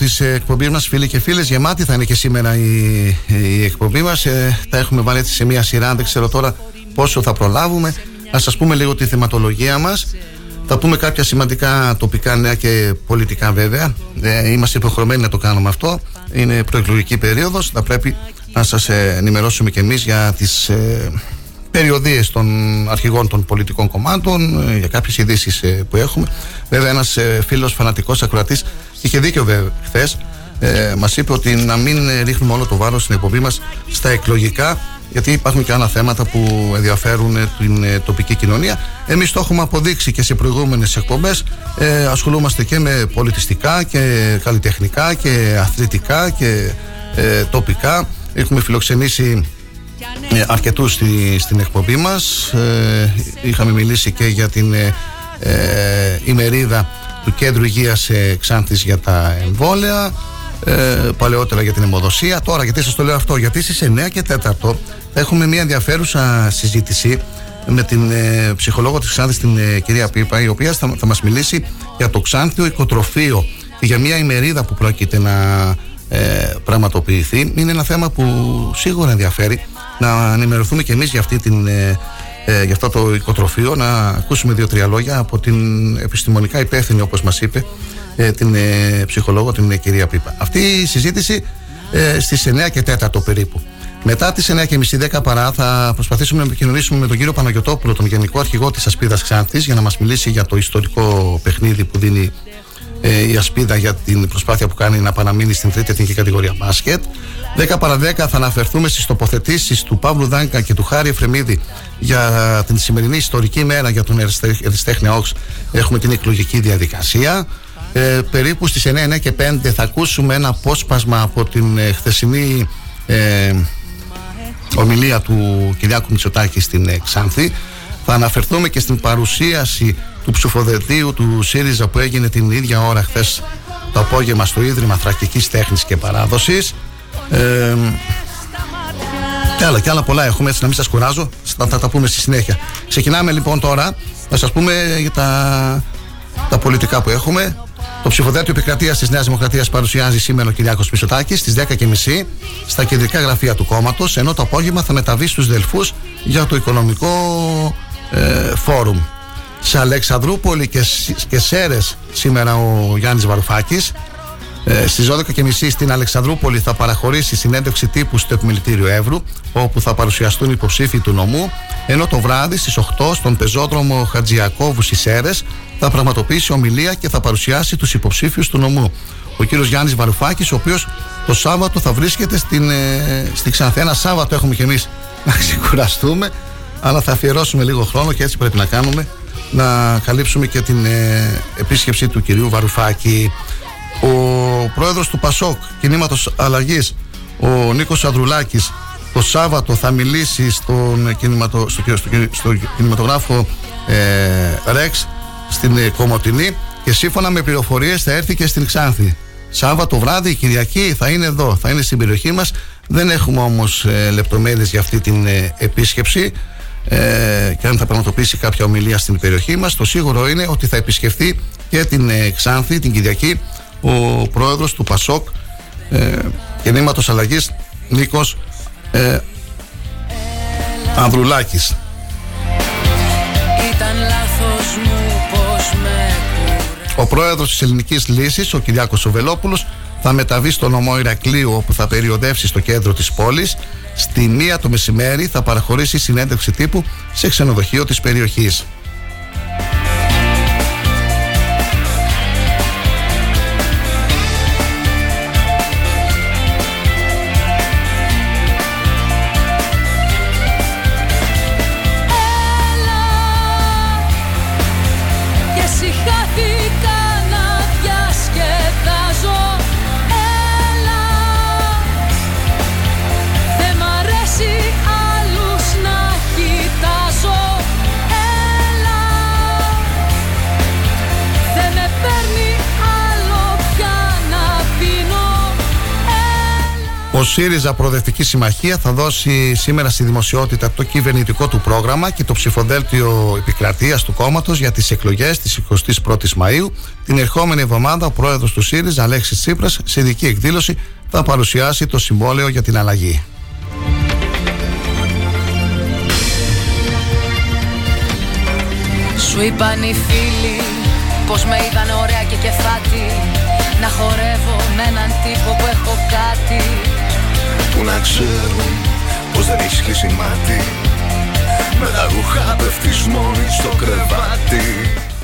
της εκπομπής μας, φίλοι και φίλες, γεμάτη θα είναι και σήμερα η, η εκπομπή μας. Ε, τα έχουμε βάλει έτσι σε μία σειρά, δεν ξέρω τώρα πόσο θα προλάβουμε. Να σας πούμε λίγο τη θεματολογία μας. Θα πούμε κάποια σημαντικά τοπικά νέα και πολιτικά βέβαια. Ε, είμαστε υποχρεωμένοι να το κάνουμε αυτό. Είναι προεκλογική περίοδος. Θα πρέπει να σας ενημερώσουμε και εμείς για τις ε, περιοδίες των αρχηγών των πολιτικών κομμάτων ε, για κάποιες ειδήσεις ε, που έχουμε βέβαια ένας ε, φίλος φανατικός ακροατής είχε δίκιο βέβαια χθες ε, μας είπε ότι να μην ε, ρίχνουμε όλο το βάρος στην εκπομπή μας στα εκλογικά γιατί υπάρχουν και άλλα θέματα που ενδιαφέρουν ε, την ε, τοπική κοινωνία. Εμείς το έχουμε αποδείξει και σε προηγούμενες εκπομπές. Ε, ασχολούμαστε και με πολιτιστικά και καλλιτεχνικά και αθλητικά και ε, τοπικά. Έχουμε φιλοξενήσει ε, αρκετούς στη, στην εκπομπή μας ε, είχαμε μιλήσει και για την ε, ε, ημερίδα του Κέντρου Υγείας ε, Ξάνθης για τα εμβόλια ε, παλαιότερα για την αιμοδοσία. Τώρα γιατί σας το λέω αυτό γιατί στις 9 και 4 θα έχουμε μια ενδιαφέρουσα συζήτηση με την ε, ψυχολόγο της Ξάνθης την ε, κυρία Πίπα η οποία θα, θα μας μιλήσει για το Ξάνθιο οικοτροφείο και για μια ημερίδα που πρόκειται να ε, πραγματοποιηθεί. Είναι ένα θέμα που σίγουρα ενδιαφέρει. Να ενημερωθούμε και εμείς για, αυτή την, ε, ε, για αυτό το οικοτροφείο να ακούσουμε δύο-τρία λόγια από την επιστημονικά υπεύθυνη όπως μας είπε ε, την ε, ψυχολόγο την ε, κυρία Πίπα αυτή η συζήτηση ε, στις 9 και 4 περίπου μετά τις 9 και μισή 10 παρά θα προσπαθήσουμε να επικοινωνήσουμε με τον κύριο Παναγιωτόπουλο, τον Γενικό Αρχηγό της Ασπίδας Ξάνθης για να μας μιλήσει για το ιστορικό παιχνίδι που δίνει ε, η Ασπίδα για την προσπάθεια που κάνει να παραμείνει στην τρίτη εθνική κατηγορία μπάσκετ. 10 παρα 10 θα αναφερθούμε στις τοποθετήσεις του Παύλου Δάνκα και του Χάρη Εφρεμίδη για την σημερινή ιστορική μέρα για τον Εριστέχνη Όξ. Έχουμε την εκλογική διαδικασία. Ε, περίπου στις 9, 9 και 5 θα ακούσουμε ένα απόσπασμα από την ε, χθεσινή ε, ομιλία του Κυριάκου Μητσοτάκη στην ε, Ξάνθη. Θα αναφερθούμε και στην παρουσίαση του ψηφοδελτίου του ΣΥΡΙΖΑ που έγινε την ίδια ώρα χθες το απόγευμα στο Ίδρυμα Θρακτικής Τέχνης και Παράδοσης. Ε, και άλλα και άλλα πολλά έχουμε έτσι να μην σας κουράζω. Θα, θα τα πούμε στη συνέχεια. Ξεκινάμε λοιπόν τώρα. Να σας πούμε για τα, τα πολιτικά που έχουμε. Το ψηφοδέλτιο επικρατείας της Νέας Δημοκρατίας παρουσιάζει σήμερα ο Κυριάκος Μισοτάκη στις 10.30 στα κεντρικά γραφεία του κόμματος, ενώ το απόγευμα θα μεταβεί στους Δελφούς για το οικονομικό ε, φόρουμ. Σε Αλεξανδρούπολη και, και Σέρες σήμερα ο Γιάννης Βαρουφάκης ε, Στις 12.30 στην Αλεξανδρούπολη θα παραχωρήσει συνέντευξη τύπου στο Επιμελητήριο Εύρου, όπου θα παρουσιαστούν υποψήφοι του νομού, ενώ το βράδυ στις 8 στον πεζόδρομο Χατζιακόβου στις Έρε θα πραγματοποιήσει ομιλία και θα παρουσιάσει τους υποψήφιους του νομού. Ο κύριος Γιάννης Βαρουφάκης, ο οποίος το Σάββατο θα βρίσκεται στην, ε, στη Ξανθέ. Ένα Σάββατο έχουμε κι εμείς να ξεκουραστούμε, αλλά θα αφιερώσουμε λίγο χρόνο και έτσι πρέπει να κάνουμε να καλύψουμε και την ε, επίσκεψη του κυρίου Βαρουφάκη. Ο πρόεδρος του ΠΑΣΟΚ κινήματος αλλαγής ο Νίκος Ανδρουλάκης το Σάββατο θα μιλήσει στον κινηματο, στο, στο, στο κινηματογράφο ε, Ρεξ στην ε, Κομωτινή και σύμφωνα με πληροφορίες θα έρθει και στην Ξάνθη. Σάββατο βράδυ, Κυριακή θα είναι εδώ, θα είναι στην περιοχή μας. Δεν έχουμε όμως ε, λεπτομέρειες για αυτή την ε, επίσκεψη ε, και αν θα πραγματοποιήσει κάποια ομιλία στην περιοχή μας. Το σίγουρο είναι ότι θα επισκεφθεί και την ε, Ξάνθη την Κυριακή ο πρόεδρος του ΠΑΣΟΚ ε, Κινήματος Αλλαγής Νίκος ε, Ανδρουλάκης Ο πρόεδρος της Ελληνικής Λύσης, ο Κυριάκος Οβελόπουλος θα μεταβεί στο νομό Ηρακλείου όπου θα περιοδεύσει στο κέντρο της πόλης στη μία το μεσημέρι θα παραχωρήσει συνέντευξη τύπου σε ξενοδοχείο της περιοχής. ΣΥΡΙΖΑ Προοδευτική Συμμαχία θα δώσει σήμερα στη δημοσιότητα το κυβερνητικό του πρόγραμμα και το ψηφοδέλτιο επικρατείας του κόμματος για τις εκλογές της 21η Μαου. Την ερχόμενη εβδομάδα, ο πρόεδρος του ΣΥΡΙΖΑ, Αλέξης Τσίπρας, σε ειδική εκδήλωση θα παρουσιάσει το συμβόλαιο για την αλλαγή. Σου είπαν οι φίλοι πως με είδαν ωραία και κεφάτι Να χορεύω με έναν τύπο που έχω κάτι που να ξέρουν πως δεν έχεις κλείσει μάτι Με τα ρούχα πέφτεις μόνη στο κρεβάτι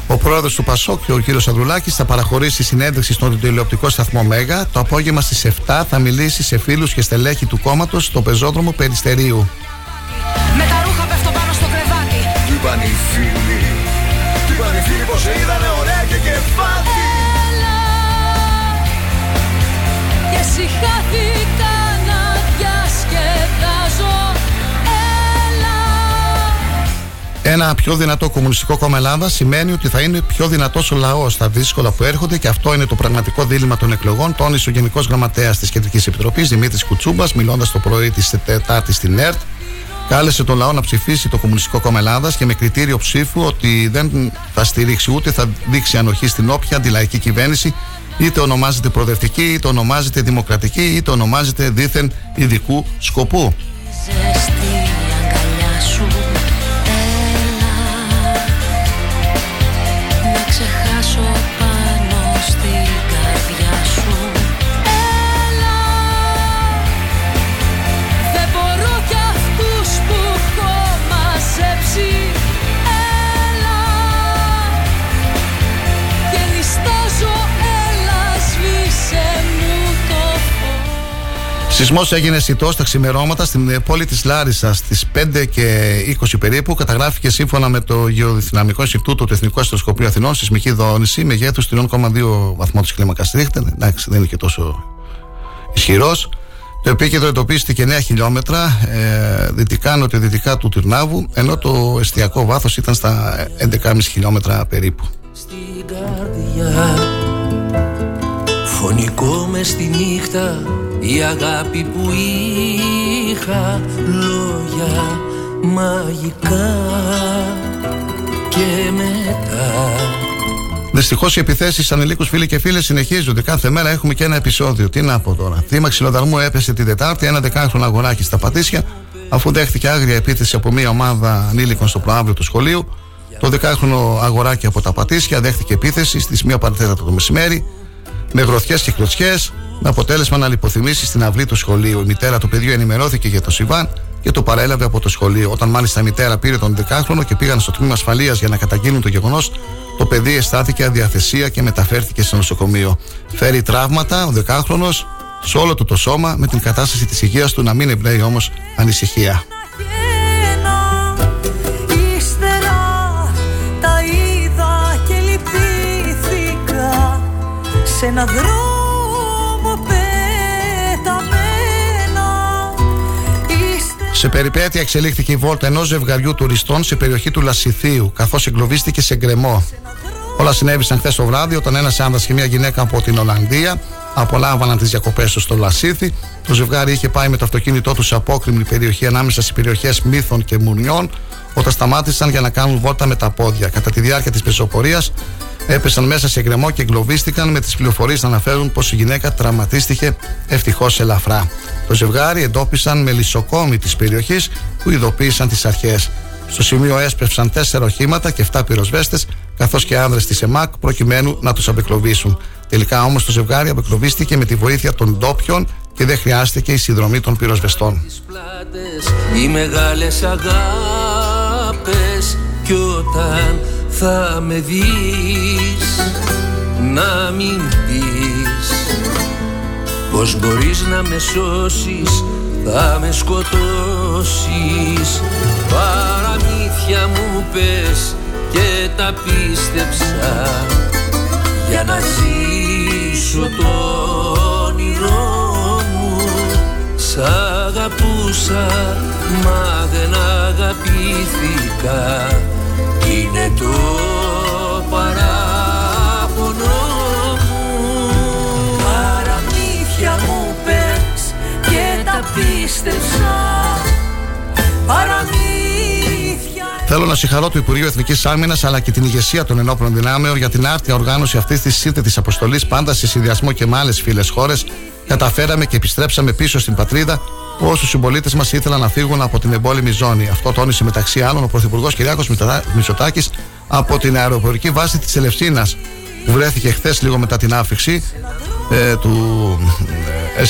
ο πρόεδρος του Πασόκ και ο κύριος Ανδρουλάκης θα παραχωρήσει συνέντευξη στον τηλεοπτικό σταθμό Μέγα. Το απόγευμα στις 7 θα μιλήσει σε φίλους και στελέχη του κόμματος στο πεζόδρομο Περιστερίου. Με τα ρούχα πέφτω πάνω στο κρεβάτι. Του είπαν οι φίλοι, του είπαν οι φίλοι πως σε είδανε ωραία και κεφάτι. Έλα και συχάθηκα Ένα πιο δυνατό κομμουνιστικό κόμμα Ελλάδας σημαίνει ότι θα είναι πιο δυνατός ο λαός στα δύσκολα που έρχονται και αυτό είναι το πραγματικό δίλημα των εκλογών, τόνισε ο Γενικός Γραμματέας της Κεντρικής Επιτροπής Δημήτρης Κουτσούμπας, μιλώντας το πρωί της Τετάρτης στην ΕΡΤ. Κάλεσε τον λαό να ψηφίσει το Κομμουνιστικό Κόμμα Ελλάδας και με κριτήριο ψήφου ότι δεν θα στηρίξει ούτε θα δείξει ανοχή στην όποια αντιλαϊκή κυβέρνηση, είτε ονομάζεται προοδευτική, είτε ονομάζεται δημοκρατική, είτε ονομάζεται δίθεν ειδικού σκοπού. Σεισμός έγινε αισθητό στα ξημερώματα στην πόλη της Λάρισας στις 5 και 20 περίπου. Καταγράφηκε σύμφωνα με το Γεωδυναμικό Ινστιτούτο του Εθνικού Αστροσκοπείου Αθηνών σεισμική δόνηση μεγέθους 3,2 βαθμών της κλίμακας Ρίχτερ. Εντάξει, δεν είναι και τόσο ισχυρός. Το επίκεντρο εντοπίστηκε 9 χιλιόμετρα ε, δυτικά, νοτιοδυτικά του Τυρνάβου, ενώ το εστιακό βάθος ήταν στα 11,5 χιλιόμετρα περίπου. Στην καρδιά Φωνικό μες στη νύχτα η αγάπη που είχα λόγια μαγικά και μετά Δυστυχώς οι επιθέσεις ανηλίκους φίλοι και φίλες συνεχίζονται. Κάθε μέρα έχουμε και ένα επεισόδιο. Τι να πω τώρα. Θύμα ξυλοδαρμού έπεσε την Τετάρτη ένα δεκάχρονο αγοράκι στα Πατήσια, αφού δέχτηκε άγρια επίθεση από μια ομάδα ανήλικων στο προάβλιο του σχολείου. Το δεκάχρονο αγοράκι από τα Πατήσια δέχτηκε επίθεση στις 1 παρατέταρτο το μεσημέρι με γροθιές και κλωτσιές, με αποτέλεσμα να λιποθυμήσει στην αυλή του σχολείου. Η μητέρα του παιδιού ενημερώθηκε για το Σιβάν και το παρέλαβε από το σχολείο. Όταν μάλιστα η μητέρα πήρε τον 10χρονο και πήγαν στο τμήμα ασφαλείας για να καταγγείλουν το γεγονός, το παιδί αισθάθηκε αδιαθεσία και μεταφέρθηκε στο νοσοκομείο. Φέρει τραύματα ο 10χρονο σε όλο του το σώμα, με την κατάσταση της υγείας του να μην εμπνέει όμως ανησυχία. Σε ένα δρόμο πεταμένα Ύστερα Σε περιπέτεια εξελίχθηκε η βόλτα ενός ζευγαριού τουριστών σε περιοχή του Λασιθίου, καθώς εγκλωβίστηκε σε γκρεμό. Όλα συνέβησαν χθες το βράδυ όταν ένας άντρα και μια γυναίκα από την Ολλανδία απολάμβαναν τις διακοπές τους στο Λασίθι. Το ζευγάρι είχε πάει με το αυτοκίνητό τους σε απόκρημνη περιοχή ανάμεσα στις περιοχές Μύθων και Μουρνιών, όταν σταμάτησαν για να κάνουν βόλτα με τα πόδια. Κατά τη διάρκεια της πεζοπορίας έπεσαν μέσα σε γκρεμό και εγκλωβίστηκαν με τις πληροφορίες να αναφέρουν πως η γυναίκα τραυματίστηκε ευτυχώς ελαφρά. Το ζευγάρι εντόπισαν με λησοκόμη της περιοχής που ειδοποίησαν τις αρχές. Στο σημείο έσπευσαν τέσσερα οχήματα και 7 πυροσβέστες, καθώς και άνδρες της ΕΜΑΚ, προκειμένου να τους απεκλωβίσουν. Τελικά όμως το ζευγάρι απεκλωβίστηκε με τη βοήθεια των ντόπιων και δεν χρειάστηκε η συνδρομή των πυροσβεστών. πλάτες οι μεγάλες αγάπες κι όταν θα με δεις να μην πεις πως μπορείς να με σώσεις θα με σκοτώσεις. Παραμύθια μου πες και τα πίστεψα για να ζήσω το όνειρό μου. Σ' αγαπούσα μα δεν αγαπήθηκα Είναι το παράπονο μου. Παραμύθια μου πες και τα πίστεψα. Παραμύθια Θέλω να συγχαρώ το Υπουργείο Εθνικής Άμυνας αλλά και την ηγεσία των ενόπλων δυνάμεων για την άρτια οργάνωση αυτής της σύνθετης αποστολής, πάντα σε συνδυασμό και με άλλες φίλες χώρες. Καταφέραμε και επιστρέψαμε πίσω στην πατρίδα όσους συμπολίτες μας ήθελαν να φύγουν από την εμπόλεμη ζώνη. Αυτό τόνισε μεταξύ άλλων ο Πρωθυπουργός Κυριάκος Μητσοτάκης από την αεροπορική βάση της Ελευσίνας που βρέθηκε χθες λίγο μετά την άφηξη ε, του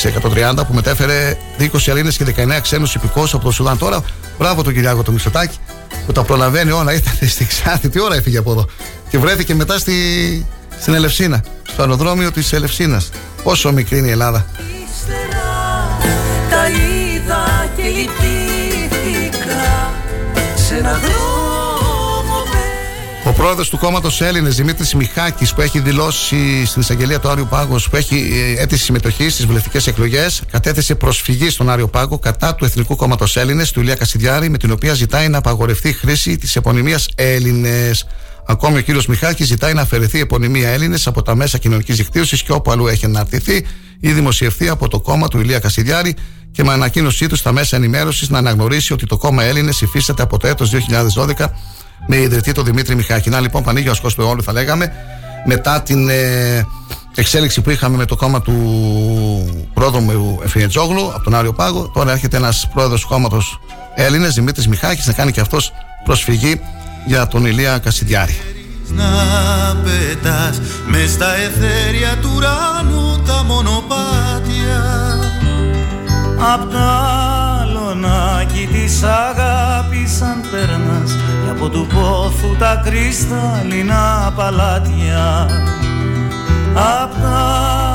S130 που μετέφερε 20 Ελλήνε και 19 ξένους υπηκόους από το Σουδάν. Τώρα, μπράβο τον Κυριάκο του Μητσοτάκη που τα προλαβαίνει όλα. Ήταν στη Ξάνθη, τι ώρα έφυγε από εδώ. Και βρέθηκε μετά στη, στην Ελευσίνα, στο αεροδρόμιο της Ελευσίνας. Πόσο μικρή είναι η Ελλάδα. τα είδα και λυπήθηκα σε ένα δρόμο Ο πρόεδρος του κόμματος Έλληνες Δημήτρης Μιχάκης, που έχει δηλώσει στην εισαγγελία του Άριου Πάγο, που έχει ε, αίτηση συμμετοχή στις βουλευτικές εκλογές, κατέθεσε προσφυγή στον Άριο Πάγο κατά του Εθνικού Κόμματος Έλληνες, του Ηλία Κασιδιάρη, με την οποία ζητάει να απαγορευτεί η χρήση της επωνυμίας Έλληνες. Ακόμη ο κύριος Μιχάκης ζητάει να αφαιρεθεί η επωνυμία Έλληνες από τα μέσα κοινωνικής δικτύωσης και όπου αλλού έχει αναρτηθεί ή δημοσιευθεί από το κόμμα του Ηλία Κασιδιάρη και με ανακοίνωσή του στα μέσα ενημέρωσης να αναγνωρίσει ότι το κόμμα Έλληνες υφίσταται από το έτος 2012 με ιδρυτή τον Δημήτρη Μιχάκη. Να λοιπόν πανίγιο ασκός του όλου θα λέγαμε μετά την ε, εξέλιξη που είχαμε με το κόμμα του πρόδρομου Εφιετζόγλου από τον Άριο Πάγο. Τώρα έρχεται ένας πρόεδρος του κόμματος Έλληνες, Δημήτρης Μιχάκη, να κάνει και αυτός προσφυγή για τον Ηλία Κασιδιάρη. Να πετάς μες στα εθέρια του ουρανού τα μονοπάτια Απ' τα λονάκι της αγάπης αν περνάς Και από του πόθου τα κρυσταλλινά παλάτια Απ' τα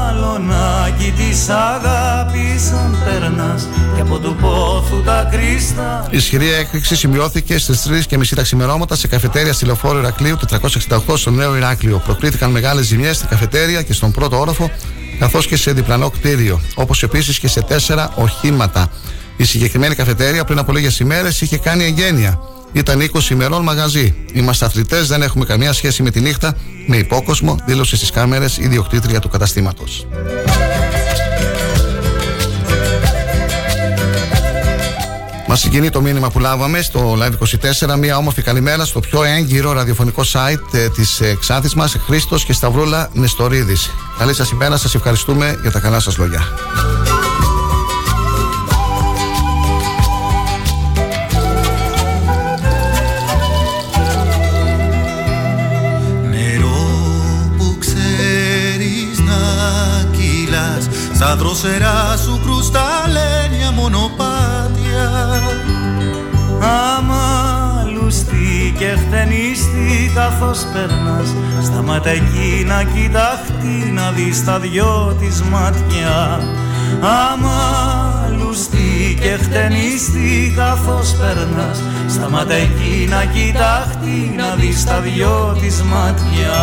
αλωνάκι της αγάπης αν περνάς και από του πόθου τα κρίστα Ισχυρή έκρηξη σημειώθηκε στις 3 και μισή τα ξημερώματα σε καφετέρια στη λεωφόρο Ηρακλείου 468 στο Νέο Ηράκλειο. Προκλήθηκαν μεγάλες ζημιές στην καφετέρια και στον πρώτο όροφο, καθώς και σε διπλανό κτίριο, όπως επίσης και σε τέσσερα οχήματα. Η συγκεκριμένη καφετέρια πριν από λίγες ημέρες είχε κάνει εγγένεια. Ήταν 20 ημερών μαγαζί. Είμαστε αθλητές, δεν έχουμε καμία σχέση με τη νύχτα, με υπόκοσμο, δήλωσε στις κάμερες η διοκτήτρια του καταστήματος. Μας συγκινεί το μήνυμα που λάβαμε στο Live 24. Μια όμορφη καλημέρα στο πιο έγκυρο ραδιοφωνικό site ε, της ε, Ξάνθης μας, Χρήστος και Σταυρούλα Νεστορίδης. Καλή σας ημέρα, σας ευχαριστούμε για τα καλά σας λόγια. Κυλάς Στα δροσερά σου κρουσταλένια μονοπάτια. Άμα λουστεί και χτενίστη καθώς περνάς Σταμάτα εκεί να κοιταχτεί να δεις τα δυο της μάτια. Άμα λουστεί και χτενίστη καθώς περνάς Σταμάτα εκεί να κοιταχτεί να δεις τα δυο της μάτια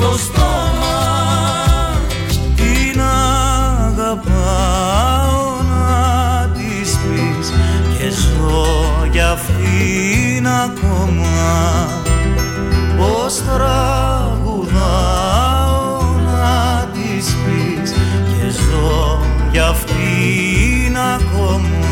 στο στόμα την αγαπάω να της πεις και ζω για αυτήν ακόμα. Πως τραγουδάω να της πεις και ζω για αυτήν ακόμα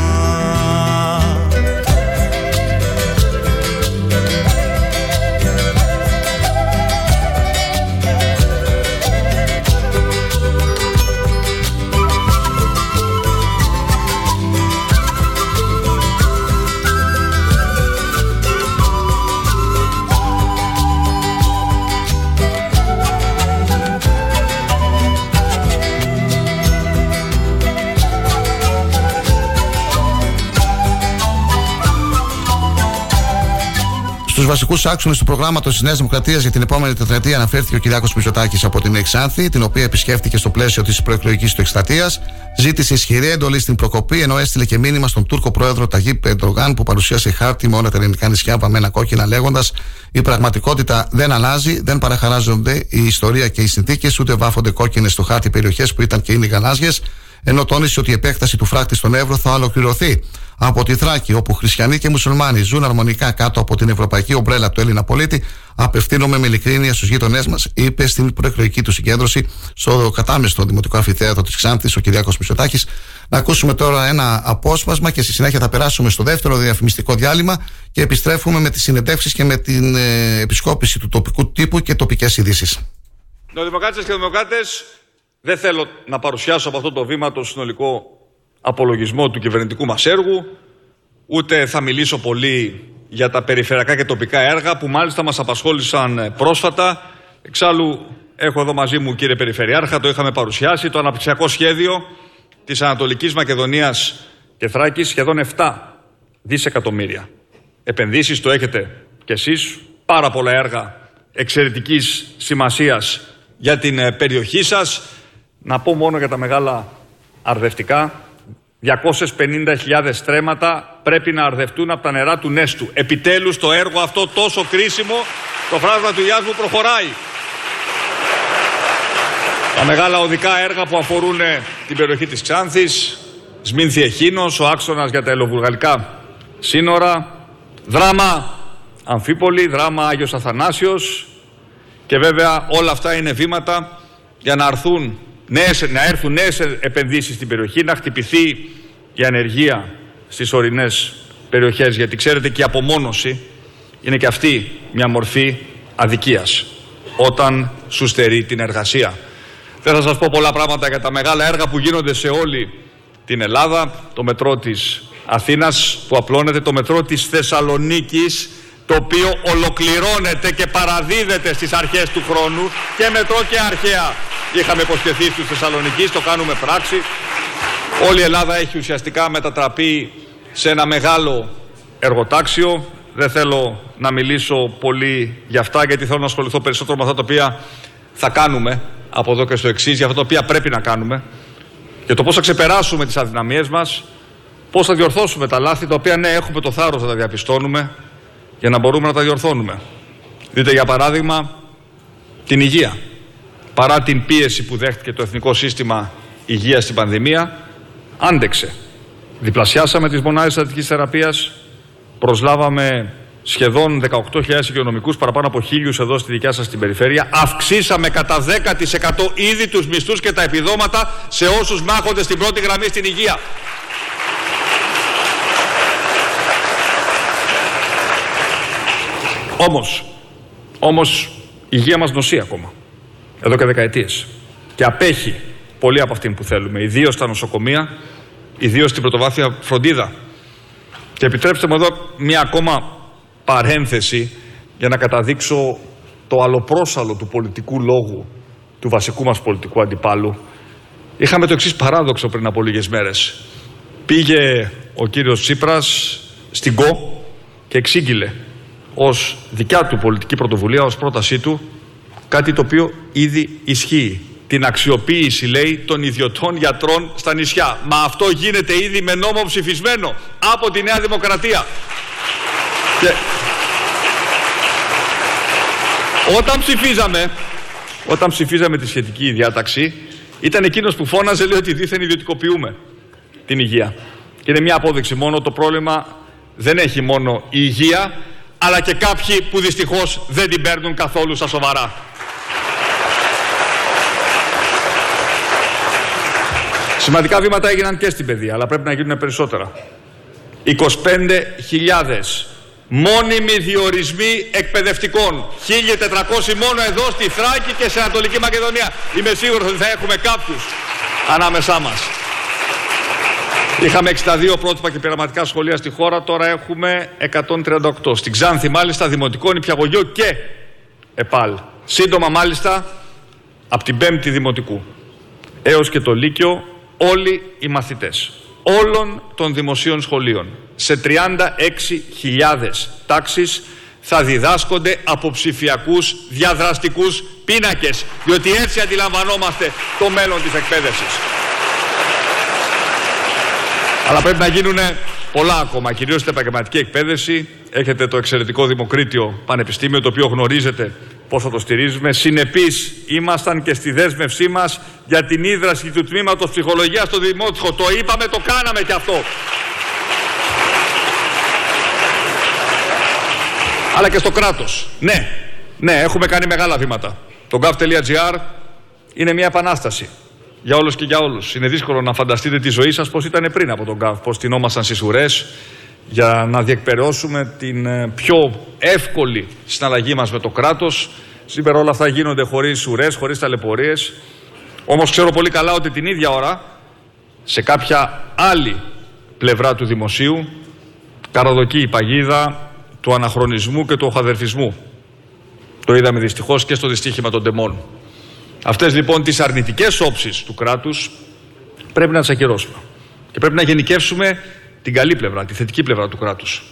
βασικούς άξονες του προγράμματος της Νέας Δημοκρατίας για την επόμενη τετραετία αναφέρθηκε ο Κυριάκος Μητσοτάκης από την Εξάνθη, την οποία επισκέφθηκε στο πλαίσιο της προεκλογικής του εκστρατεία. Ζήτησε ισχυρή εντολή στην προκοπή, ενώ έστειλε και μήνυμα στον Τούρκο πρόεδρο Ταγί Πεντρογάν, που παρουσίασε χάρτη με όλα τα ελληνικά νησιά βαμμένα κόκκινα, λέγοντας: Η πραγματικότητα δεν αλλάζει, δεν παραχαράζονται η ιστορία και οι συνθήκες, ούτε βάφονται κόκκινες στο χάρτη περιοχές που ήταν και είναι γαλάζιες, ενώ τόνισε ότι η επέκταση του φράκτη στον Εύρο θα ολοκληρωθεί από τη Θράκη, όπου χριστιανοί και μουσουλμάνοι ζουν αρμονικά κάτω από την ευρωπαϊκή ομπρέλα του Έλληνα πολίτη, απευθύνομαι με ειλικρίνεια στους γείτονές μας, είπε στην προεκλογική του συγκέντρωση στο κατάμεστο Δημοτικό Αμφιθέατρο της Ξάνθης, ο Κυριάκος Μητσοτάκης. Να ακούσουμε τώρα ένα απόσπασμα και στη συνέχεια θα περάσουμε στο δεύτερο διαφημιστικό διάλειμμα και επιστρέφουμε με τις συνεντεύξεις και με την ε, επισκόπηση του τοπικού τύπου και τοπικές ειδήσεις. Νεοδημοκράτες και Δημοκράτες, δεν θέλω να παρουσιάσω από αυτό το βήμα το συνολικό απολογισμό του κυβερνητικού μας έργου, ούτε θα μιλήσω πολύ για τα περιφερειακά και τοπικά έργα που μάλιστα μας απασχόλησαν πρόσφατα. Εξάλλου έχω εδώ μαζί μου κύριε Περιφερειάρχα, το είχαμε παρουσιάσει, το αναπτυξιακό σχέδιο της Ανατολικής Μακεδονίας και Θράκης σχεδόν 7 δισεκατομμύρια. Επενδύσεις το έχετε κι εσείς, πάρα πολλά έργα εξαιρετικής σημασίας για την ε, περιοχή σας. Να πω μόνο για τα μεγάλα αρδευτικά, 250.000 στρέμματα πρέπει να αρδευτούν από τα νερά του Νέστου. Επιτέλους το έργο αυτό τόσο κρίσιμο, το φράγμα του Ιάσμου προχωράει. Τα μεγάλα οδικά έργα που αφορούν ε, την περιοχή της Ξάνθης, Σμήνθη Εχίνος, ο άξονας για τα ελοβουργαλικά σύνορα, δράμα Αμφίπολη, δράμα Άγιος Αθανάσιος και βέβαια όλα αυτά είναι βήματα για να έρθουν νέες, να έρθουν νέες επενδύσεις στην περιοχή, να χτυπηθεί η ανεργία στις ορεινές περιοχές, γιατί ξέρετε και η απομόνωση είναι και αυτή μια μορφή αδικίας, όταν σου στερεί την εργασία. Δεν θα σας πω πολλά πράγματα για τα μεγάλα έργα που γίνονται σε όλη την Ελλάδα, το μετρό της Αθήνας που απλώνεται, το μετρό της Θεσσαλονίκης, το οποίο ολοκληρώνεται και παραδίδεται στις αρχές του χρόνου και μετρό και αρχαία είχαμε υποσχεθεί στους Θεσσαλονικείς, το κάνουμε πράξη. Όλη η Ελλάδα έχει ουσιαστικά μετατραπεί σε ένα μεγάλο εργοτάξιο. δεν θέλω να μιλήσω πολύ για αυτά, γιατί θέλω να ασχοληθώ περισσότερο με αυτά τα οποία θα κάνουμε από εδώ και στο εξής, για αυτά τα οποία πρέπει να κάνουμε, για το πώς θα ξεπεράσουμε τις αδυναμίες μας, πώς θα διορθώσουμε τα λάθη τα οποία ναι, έχουμε το θάρρος να τα διαπιστώνουμε, για να μπορούμε να τα διορθώνουμε. Δείτε για παράδειγμα την υγεία. Παρά την πίεση που δέχτηκε το Εθνικό Σύστημα Υγείας στην πανδημία, άντεξε. Διπλασιάσαμε τις μονάδες στατικής θεραπείας, προσλάβαμε σχεδόν 18.000 υγειονομικούς, παραπάνω από χίλιους εδώ στη δικιά σας την περιφέρεια. Αυξήσαμε κατά 10% ήδη τους μισθούς και τα επιδόματα σε όσους μάχονται στην πρώτη γραμμή στην υγεία. Όμως, όμως η υγεία μας νοσεί ακόμα. Εδώ και δεκαετίες. Και απέχει πολύ από αυτήν που θέλουμε. Ιδίως στα νοσοκομεία, ιδίως στην πρωτοβάθεια φροντίδα. Και επιτρέψτε μου εδώ μια ακόμα παρένθεση για να καταδείξω το αλλοπρόσαλο του πολιτικού λόγου του βασικού μας πολιτικού αντιπάλου. Είχαμε το εξής παράδοξο πριν από λίγες μέρες. Πήγε ο κύριος Τσίπρας στην ΚΟ και εξήγηλε ως δικιά του πολιτική πρωτοβουλία, ως πρότασή του, κάτι το οποίο ήδη ισχύει. Την αξιοποίηση, λέει, των ιδιωτών γιατρών στα νησιά. Μα αυτό γίνεται ήδη με νόμο ψηφισμένο από τη Νέα Δημοκρατία. Και... Όταν ψηφίζαμε, όταν ψηφίζαμε τη σχετική διάταξη, ήταν εκείνος που φώναζε, λέει, ότι δίθεν ιδιωτικοποιούμε την υγεία. Και είναι μια απόδειξη μόνο, το πρόβλημα δεν έχει μόνο η υγεία, αλλά και κάποιοι που δυστυχώς δεν την παίρνουν καθόλου στα σοβαρά. Σημαντικά βήματα έγιναν και στην παιδεία, αλλά πρέπει να γίνουν περισσότερα. 25.000 μόνιμοι διορισμοί εκπαιδευτικών. 1.400 μόνο εδώ στη Θράκη και σε Ανατολική Μακεδονία. Είμαι σίγουρος ότι θα έχουμε κάποιους ανάμεσά μας. Είχαμε 62 πρότυπα και πειραματικά σχολεία στη χώρα, τώρα έχουμε 138. Στην Ξάνθη μάλιστα δημοτικό νηπιαγωγείο και ΕΠΑΛ. Σύντομα μάλιστα από την πέμπτη δημοτικού έως και το Λύκειο όλοι οι μαθητές όλων των δημοσίων σχολείων σε 36.000 τάξεις θα διδάσκονται από ψηφιακούς διαδραστικούς πίνακες διότι έτσι αντιλαμβανόμαστε το μέλλον της εκπαίδευσης. Αλλά πρέπει να γίνουν πολλά ακόμα, κυρίως στην επαγγελματική εκπαίδευση. Έχετε το εξαιρετικό Δημοκρίτιο Πανεπιστήμιο, το οποίο γνωρίζετε πώς θα το στηρίζουμε. Συνεπείς ήμασταν και στη δέσμευσή μας για την ίδραση του τμήματος ψυχολογίας στο Δημότυχο. Το είπαμε, το κάναμε κι αυτό. Αλλά και στο κράτος. Ναι, ναι, έχουμε κάνει μεγάλα βήματα. Το gov.gr είναι μια επανάσταση για όλους και για όλους. Είναι δύσκολο να φανταστείτε τη ζωή σας πώς ήταν πριν από τον ΚΑΒ, πώς τεινόμασταν στις ουρές για να διεκπαιρεώσουμε την ε, πιο εύκολη συναλλαγή μας με το κράτος. Σήμερα όλα αυτά γίνονται χωρίς ουρές, χωρίς ταλαιπωρίες. Όμως ξέρω πολύ καλά ότι την ίδια ώρα, σε κάποια άλλη πλευρά του δημοσίου, καροδοκεί η παγίδα του αναχρονισμού και του οχαδερφισμού. Το είδαμε δυστυχώς και στο δυστύχημα των τεμών. Αυτές λοιπόν τις αρνητικές όψεις του κράτους πρέπει να τις ακυρώσουμε. Και πρέπει να γενικεύσουμε την καλή πλευρά, τη θετική πλευρά του κράτους.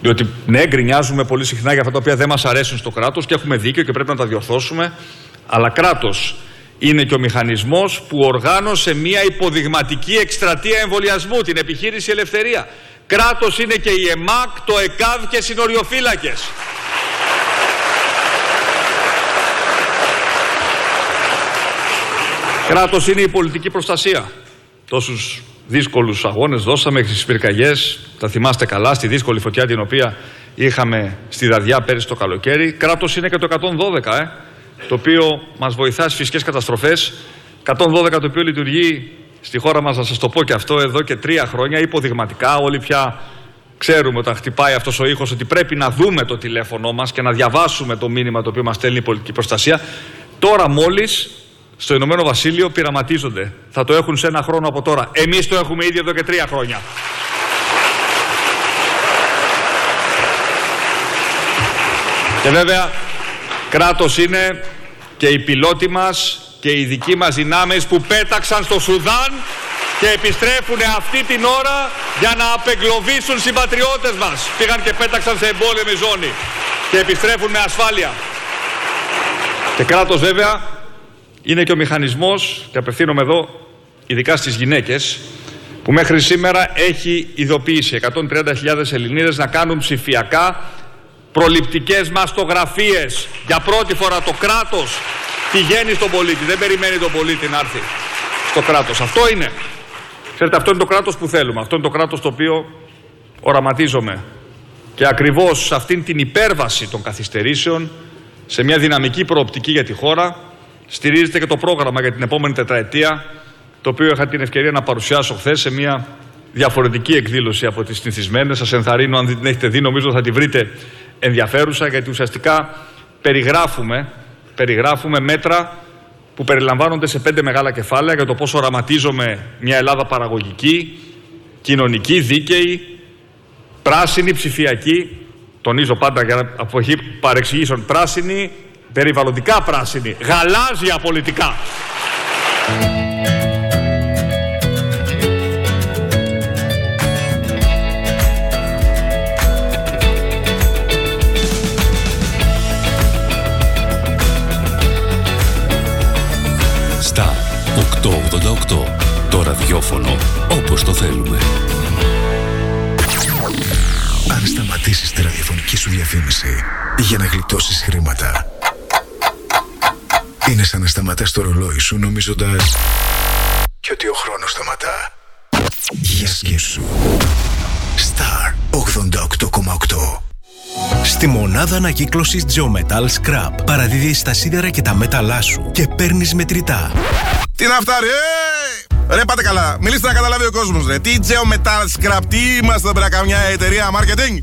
Διότι ναι, γκρινιάζουμε πολύ συχνά για αυτά τα οποία δεν μας αρέσουν στο κράτος και έχουμε δίκιο και πρέπει να τα διορθώσουμε. Αλλά κράτος είναι και ο μηχανισμός που οργάνωσε μια υποδειγματική εκστρατεία εμβολιασμού, την επιχείρηση Ελευθερία. Κράτος είναι και η ΕΜΑΚ, το ΕΚΑΒ και συνοριοφύλακες. Κράτος είναι η πολιτική προστασία. Τόσους δύσκολους αγώνες δώσαμε στις πυρκαγιές, τα θυμάστε καλά, στη δύσκολη φωτιά την οποία είχαμε στη Δαδιά πέρυσι το καλοκαίρι. Κράτος είναι και το 112, ε, το οποίο μας βοηθά στις φυσικές καταστροφές. 112 το οποίο λειτουργεί στη χώρα μας, να σας το πω και αυτό, εδώ και τρία χρόνια, υποδειγματικά. Όλοι πια ξέρουμε όταν χτυπάει αυτός ο ήχος ότι πρέπει να δούμε το τηλέφωνό μας και να διαβάσουμε το μήνυμα το οποίο μας στέλνει η πολιτική προστασία. Τώρα μόλις στο Ηνωμένο Βασίλειο πειραματίζονται. Θα το έχουν σε ένα χρόνο από τώρα. Εμείς το έχουμε ήδη εδώ και τρία χρόνια. Και βέβαια κράτος είναι και οι πιλότοι μας και οι δικοί μας δυνάμεις που πέταξαν στο Σουδάν και επιστρέφουν αυτή την ώρα για να απεγκλωβίσουν συμπατριώτες μας. Πήγαν και πέταξαν σε εμπόλεμη ζώνη και επιστρέφουν με ασφάλεια. Και κράτος βέβαια είναι και ο μηχανισμός, και απευθύνομαι εδώ ειδικά στις γυναίκες, που μέχρι σήμερα έχει ειδοποιήσει 130.000 Ελληνίδες να κάνουν ψηφιακά προληπτικές μαστογραφίες. Για πρώτη φορά το κράτος πηγαίνει στον πολίτη, δεν περιμένει τον πολίτη να έρθει στο κράτος. Αυτό είναι. Ξέρετε, αυτό είναι το κράτος που θέλουμε. Αυτό είναι το κράτος το οποίο οραματίζομαι. Και ακριβώς σε αυτήν την υπέρβαση των καθυστερήσεων, σε μια δυναμική προοπτική για τη χώρα, στηρίζεται και το πρόγραμμα για την επόμενη τετραετία, το οποίο είχα την ευκαιρία να παρουσιάσω χθες σε μια διαφορετική εκδήλωση από τις συνηθισμένες. Σας ενθαρρύνω, αν δεν την έχετε δει, νομίζω θα τη βρείτε ενδιαφέρουσα, γιατί ουσιαστικά περιγράφουμε, περιγράφουμε μέτρα που περιλαμβάνονται σε πέντε μεγάλα κεφάλαια για το πώς οραματίζομαι μια Ελλάδα παραγωγική, κοινωνική, δίκαιη, πράσινη, ψηφιακή, τονίζω πάντα για να αποχή παρεξηγήσεων, πράσινη, περιβαλλοντικά πράσινη, γαλάζια πολιτικά. Στα 888. Το ραδιόφωνο όπως το θέλουμε. Αν σταματήσεις τη ραδιοφωνική σου διαφήμιση για να γλιτώσεις χρήματα, είναι σαν να σταματάς το ρολόι σου νομίζοντας και ότι ο χρόνος σταματά. Για σκέψου. Star 88,8 Στη μονάδα ανακύκλωσης Geometal Scrap παραδίδεις τα σίδερα και τα μέταλά σου και παίρνεις μετρητά. Τι να φτάρει, ε! Ρε πάτε καλά, μιλήστε να καταλάβει ο κόσμος ρε. Τι Geometal Scrap, τι είμαστε πέρα καμιά εταιρεία marketing;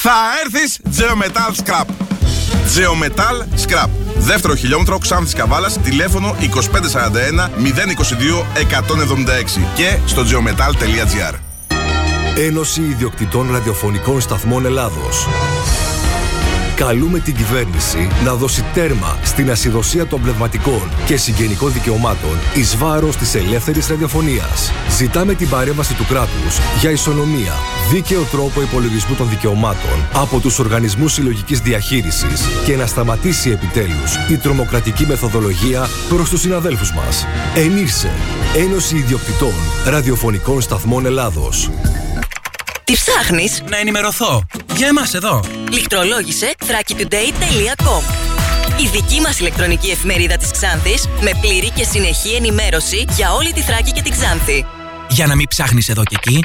Θα έρθεις Geometal Scrap. Geometal Scrap. Δεύτερο χιλιόμετρο Ξάνθης Καβάλας, τηλέφωνο 2541 022 176 και στο geometal.gr. Ένωση Ιδιοκτητών Ραδιοφωνικών Σταθμών Ελλάδος. Καλούμε την κυβέρνηση να δώσει τέρμα στην ασυδοσία των πνευματικών και συγγενικών δικαιωμάτων εις βάρος της ελεύθερης ραδιοφωνίας. Ζητάμε την παρέμβαση του κράτους για ισονομία, δίκαιο τρόπο υπολογισμού των δικαιωμάτων από τους οργανισμούς συλλογικής διαχείρισης και να σταματήσει επιτέλους η τρομοκρατική μεθοδολογία προς τους συναδέλφους μας. Ενήρσε, Ένωση Ιδιοκτητών Ραδιοφωνικών Σταθμών Ελλάδος. Τι ψάχνεις; Να ενημερωθώ. Για εμάς εδώ. Λιχτρολόγησε thrakitoday.com Η δική μας ηλεκτρονική εφημερίδα της Ξάνθης με πλήρη και συνεχή ενημέρωση για όλη τη Θράκη και την Ξάνθη. Για να μην ψάχνεις εδώ και εκεί,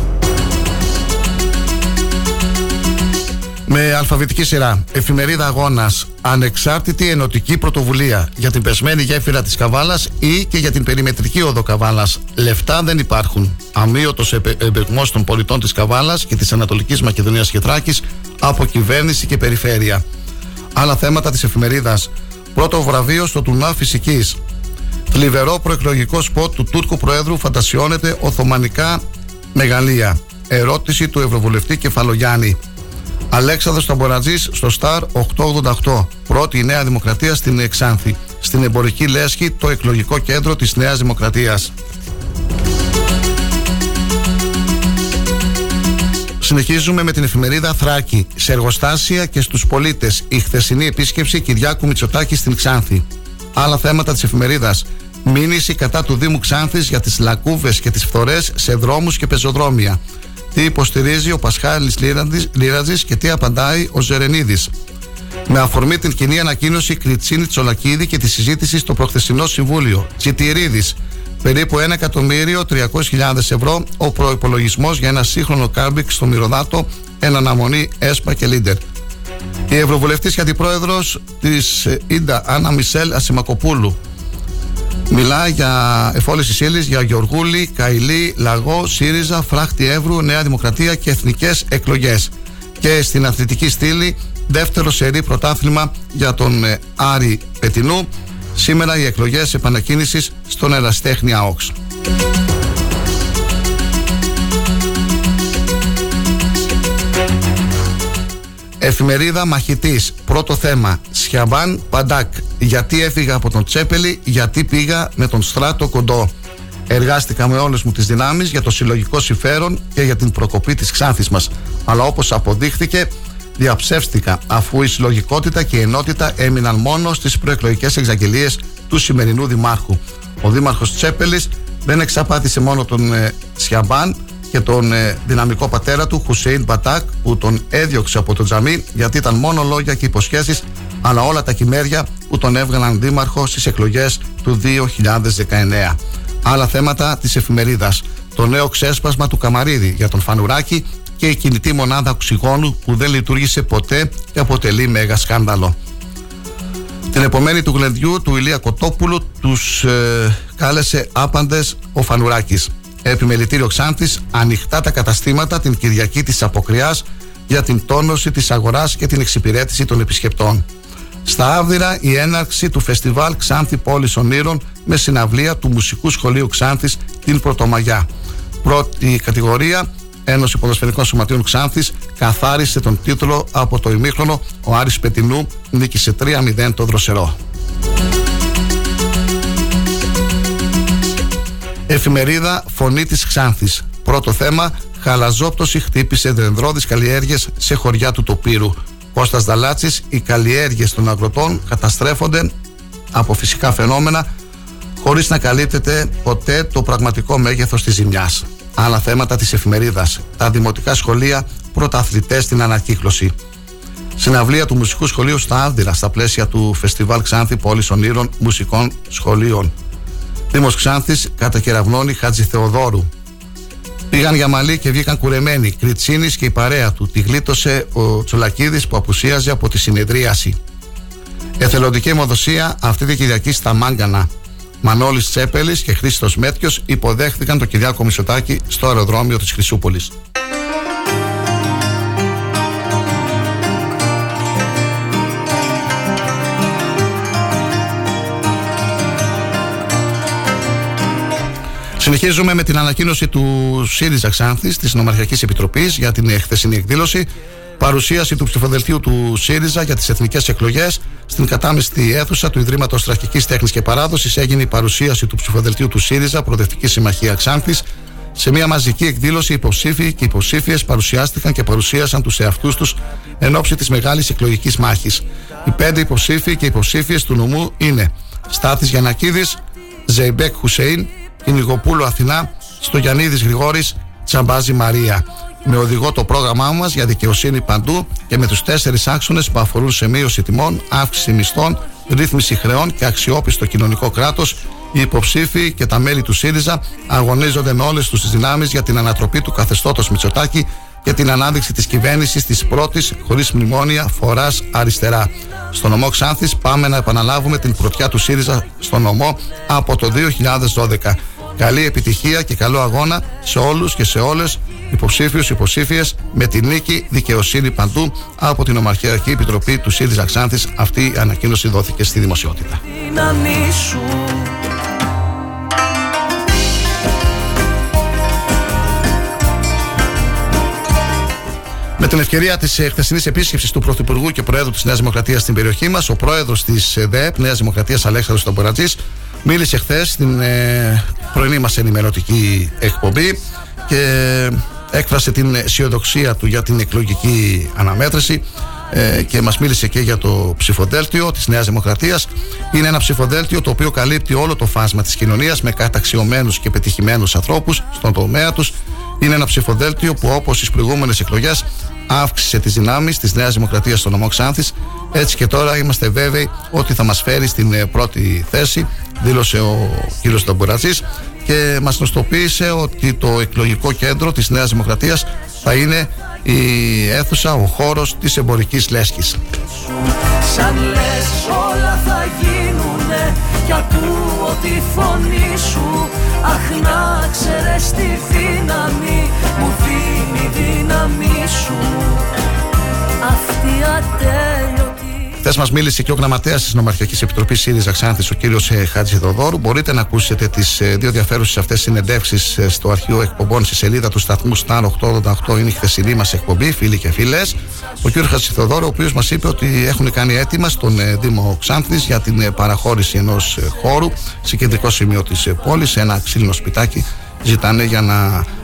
Με αλφαβητική σειρά. Εφημερίδα Αγώνας. Ανεξάρτητη ενωτική πρωτοβουλία για την πεσμένη γέφυρα της Καβάλας ή και για την περιμετρική οδό Καβάλας. Λεφτά δεν υπάρχουν. Αμύωτος εμπεγμός των πολιτών της Καβάλας και της Ανατολικής Μακεδονίας και Θράκη από κυβέρνηση και περιφέρεια. Άλλα θέματα της εφημερίδας. Πρώτο βραβείο στο τουρνά φυσικής. Θλιβερό προεκλογικό σποτ του Τούρκου Προέδρου φαντασιώνεται Οθωμανικά μεγαλεία. Ερώτηση του Ευρωβουλευτή Κεφαλογιάννη. Αλέξανδρος Ταμπορατζής στο Star 888. Πρώτη η Νέα Δημοκρατία στην Εξάνθη. στην εμπορική λέσχη το εκλογικό κέντρο της Νέας Δημοκρατίας. Συνεχίζουμε με την εφημερίδα Θράκη. Σε εργοστάσια και στους πολίτες η χθεσινή επίσκεψη Κυριάκου Μητσοτάκη στην Ξάνθη. Άλλα θέματα της εφημερίδας. Μήνυση κατά του Δήμου Ξάνθης για τις λακκούβες και τις φθορές σε δρόμους και πεζοδρόμια. Τι υποστηρίζει ο Πασχάλης Λίρατζης και τι απαντάει ο Ζερενίδης. Με αφορμή την κοινή ανακοίνωση Κριτσίνη Τσολακίδη και τη συζήτηση στο προχθεσινό Συμβούλιο. Τσιτηρίδης. Περίπου 1.300.000 ευρώ ο προπολογισμό για ένα σύγχρονο κάμπικ στο Μυρωδάτο εν αναμονή ΕΣΠΑ και Λίντερ. Η Ευρωβουλευτής και Αντιπρόεδρος της ΙΝΤΑ, Άννα Μισελ Ασημακοπούλου, Μιλά για εφόληση ύλη για Γεωργούλη, Καηλή, Λαγό, ΣΥΡΙΖΑ, Φράχτη Εύρου, Νέα Δημοκρατία και εθνικές εκλογές. Και στην αθλητική στήλη, δεύτερο σερή πρωτάθλημα για τον ε, Άρη Πετινού. Σήμερα οι εκλογές επανακίνησης στον Εραστέχνη ΑΟΞ. Εφημερίδα Μαχητής. Πρώτο θέμα. Σιαβάν Παντάκ. Γιατί έφυγα από τον Τσέπελη, γιατί πήγα με τον Στράτο Κοντό. Εργάστηκα με όλες μου τις δυνάμεις για το συλλογικό συμφέρον και για την προκοπή της Ξάνθης μας. Αλλά όπως αποδείχθηκε, διαψεύστηκα αφού η συλλογικότητα και η ενότητα έμειναν μόνο στις προεκλογικές εξαγγελίες του σημερινού Δημάρχου. Ο Δήμαρχος Τσέπελης δεν εξαπάτησε μόνο τον ε, Σιαμπάν, και τον ε, δυναμικό πατέρα του Χουσέιν Μπατάκ που τον έδιωξε από το τζαμί γιατί ήταν μόνο λόγια και υποσχέσεις αλλά όλα τα κυμέρια που τον έβγαλαν δήμαρχο στις εκλογές του 2019. Άλλα θέματα της εφημερίδας. Το νέο ξέσπασμα του Καμαρίδη για τον Φανουράκη και η κινητή μονάδα οξυγόνου που δεν λειτουργήσε ποτέ και αποτελεί μέγα σκάνδαλο. Την επομένη του γλεντιού του Ηλία Κοτόπουλου τους ε, κάλεσε άπαντες ο Φανουράκης. Επιμελητήριο Ξάνθη, ανοιχτά τα καταστήματα την Κυριακή της Αποκριάς για την τόνωση της αγοράς και την εξυπηρέτηση των επισκεπτών. Στα Άβδηρα η έναρξη του φεστιβάλ Ξάνθη Πόλης Ονείρων με συναυλία του Μουσικού Σχολείου Ξάνθης την Πρωτομαγιά. Πρώτη κατηγορία, Ένωση Ποδοσφαιρικών Σωματείων Ξάνθης καθάρισε τον τίτλο από το ημίχρονο. Ο Άρης Πετινού νίκησε 3-0 το δροσερό. Εφημερίδα Φωνή της Ξάνθης. Πρώτο θέμα, χαλαζόπτωση χτύπησε δενδρώδεις καλλιέργειες σε χωριά του τοπύρου. Κώστας Δαλάτσης, οι καλλιέργειες των αγροτών καταστρέφονται από φυσικά φαινόμενα χωρίς να καλύπτεται ποτέ το πραγματικό μέγεθος της ζημιάς. Άλλα θέματα της εφημερίδας. Τα δημοτικά σχολεία πρωταθλητές στην ανακύκλωση. Συναυλία του Μουσικού Σχολείου στα Άβδηρα στα πλαίσια του Φεστιβάλ Ξάνθη Πόλης Ονείρων Μουσικών Σχολείων. Δήμος Ξάνθης, κατακεραυνώνει Χατζη Θεοδόρου. Πήγαν για μαλλί και βγήκαν κουρεμένοι. Κριτσίνης και η παρέα του. Τη γλίτωσε ο Τσολακίδης που απουσίαζε από τη συνεδρίαση. Εθελοντική αιμοδοσία αυτή τη Κυριακή στα Μάγκανα. Μανώλης Τσέπελης και Χρήστος Μέτιος υποδέχθηκαν το Κυριάκο Μισοτάκη στο αεροδρόμιο της Χρυσούπολης. Συνεχίζουμε με την ανακοίνωση του ΣΥΡΙΖΑ Ξάνθης της Νομαρχιακής Επιτροπής για την χθεσινή εκδήλωση. Παρουσίαση του ψηφοδελτίου του ΣΥΡΙΖΑ για τις εθνικές εκλογές. Στην κατάμεστη αίθουσα του Ιδρύματος Τραχική Τέχνης και Παράδοσης έγινε η παρουσίαση του ψηφοδελτίου του ΣΥΡΙΖΑ, Προοδευτική Συμμαχία Ξάνθης. Σε μια μαζική εκδήλωση, υποψήφοι και υποψήφιες παρουσιάστηκαν και παρουσίασαν τους εαυτούς τους εν ώψη της μεγάλης εκλογικής μάχης. Οι πέντε υποψήφοι και υποψήφιες του νομού είναι Στάθης Γιανακίδης, Ζεϊμπέκ Χουσέιν, Κυνηγοπούλου Αθηνά, στο Γιαννίδης Γρηγόρης, Τσαμπάζη Μαρία. Με οδηγό το πρόγραμμά μας για δικαιοσύνη παντού και με τους τέσσερις άξονες που αφορούν σε μείωση τιμών, αύξηση μισθών, ρύθμιση χρεών και αξιόπιστο κοινωνικό κράτος, οι υποψήφοι και τα μέλη του ΣΥΡΙΖΑ αγωνίζονται με όλες τους τις δυνάμεις για την ανατροπή του καθεστώτος Μητσοτάκη και την ανάδειξη της κυβέρνησης της πρώτης χωρίς μνημόνια φοράς αριστερά. Στο νομό Ξάνθης πάμε να επαναλάβουμε την πρωτιά του ΣΥΡΙΖΑ στο νομό από το 2012. Καλή επιτυχία και καλό αγώνα σε όλους και σε όλες υποψήφιους, υποψήφιες με τη νίκη δικαιοσύνη παντού από την Ομαρχιακή Επιτροπή του ΣΥΡΙΖΑ Ξάνθης. Αυτή η ανακοίνωση δόθηκε στη δημοσιότητα. Την ευκαιρία της χθεσινής επίσκεψης του Πρωθυπουργού και Προέδρου της Νέας Δημοκρατίας στην περιοχή μας, ο πρόεδρος της ΔΕΠ, Νέας Δημοκρατίας Αλέξανδρος Τομπορατζή, μίλησε χθες στην ε, πρωινή μας ενημερωτική εκπομπή και έκφρασε την αισιοδοξία του για την εκλογική αναμέτρηση ε, και μας μίλησε και για το ψηφοδέλτιο της Νέας Δημοκρατίας. Είναι ένα ψηφοδέλτιο το οποίο καλύπτει όλο το φάσμα της κοινωνίας με καταξιωμένους και πετυχημένους ανθρώπους στον τομέα τους. Είναι ένα ψηφοδέλτιο που όπως στις προηγούμενες εκλογές αύξησε τις δυνάμεις της Νέας Δημοκρατίας στον νομό Ξάνθης έτσι και τώρα είμαστε βέβαιοι ότι θα μας φέρει στην ε, πρώτη θέση δήλωσε ο κ. Ταμπουρατζής και μας νοστοποίησε ότι το εκλογικό κέντρο της Νέας Δημοκρατίας θα είναι η αίθουσα, ο χώρος της εμπορικής λέσχης. Σαν λες όλα θα γίνουνε κι ακούω τη φωνή σου Αχ να ξέρεις τη δύναμη μου δίνει δύναμη σου. Αυτή ατέλειωτη Χθες μας μίλησε και ο γραμματέας της Νομαρχιακής Επιτροπής ΣΥΡΙΖΑ Ξάνθης, ο κύριος ε, Χάτζη Δοδόρου. Μπορείτε να ακούσετε τις ε, δύο ενδιαφέρουσες αυτές συνεντεύξεις ε, στο αρχείο εκπομπών στη σελίδα του σταθμού Star 888. Είναι η χθεσινή μας εκπομπή, φίλοι και φίλες. Ο κύριος Χάτζη Δοδόρου, ο οποίος μας είπε ότι έχουν κάνει έτοιμα στον Δήμο Ξάνθης για την παραχώρηση ενός χώρου σε κεντρικό σημείο της πόλης, σε ένα ξύλινο σπιτάκι. Ζητάνε για να ε,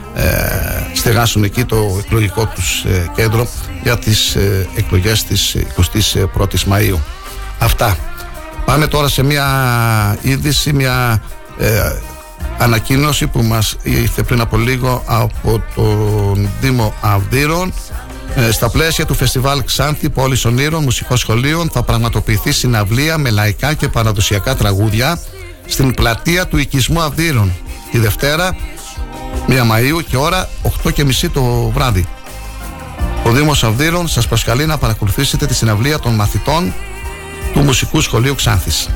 στεγάσουν εκεί το εκλογικό τους ε, κέντρο για τις ε, εκλογές της 21ης Μαΐου. Αυτά. Πάμε τώρα σε μια είδηση, μια ανακοίνωση που μας ήρθε πριν από λίγο από τον Δήμο Αυδείρων στα πλαίσια του φεστιβάλ Ξάνθη Πόλης Ονείρων Μουσικών Σχολείων θα πραγματοποιηθεί συναυλία με λαϊκά και παραδοσιακά τραγούδια στην πλατεία του οικισμού Αυδείρων τη Δευτέρα 1 Μαΐου και ώρα 8 και μισή το βράδυ. Ο Δήμος Αυδείρων σας προσκαλεί να παρακολουθήσετε τη συναυλία των μαθητών του Μουσικού Σχολείου Ξάνθης.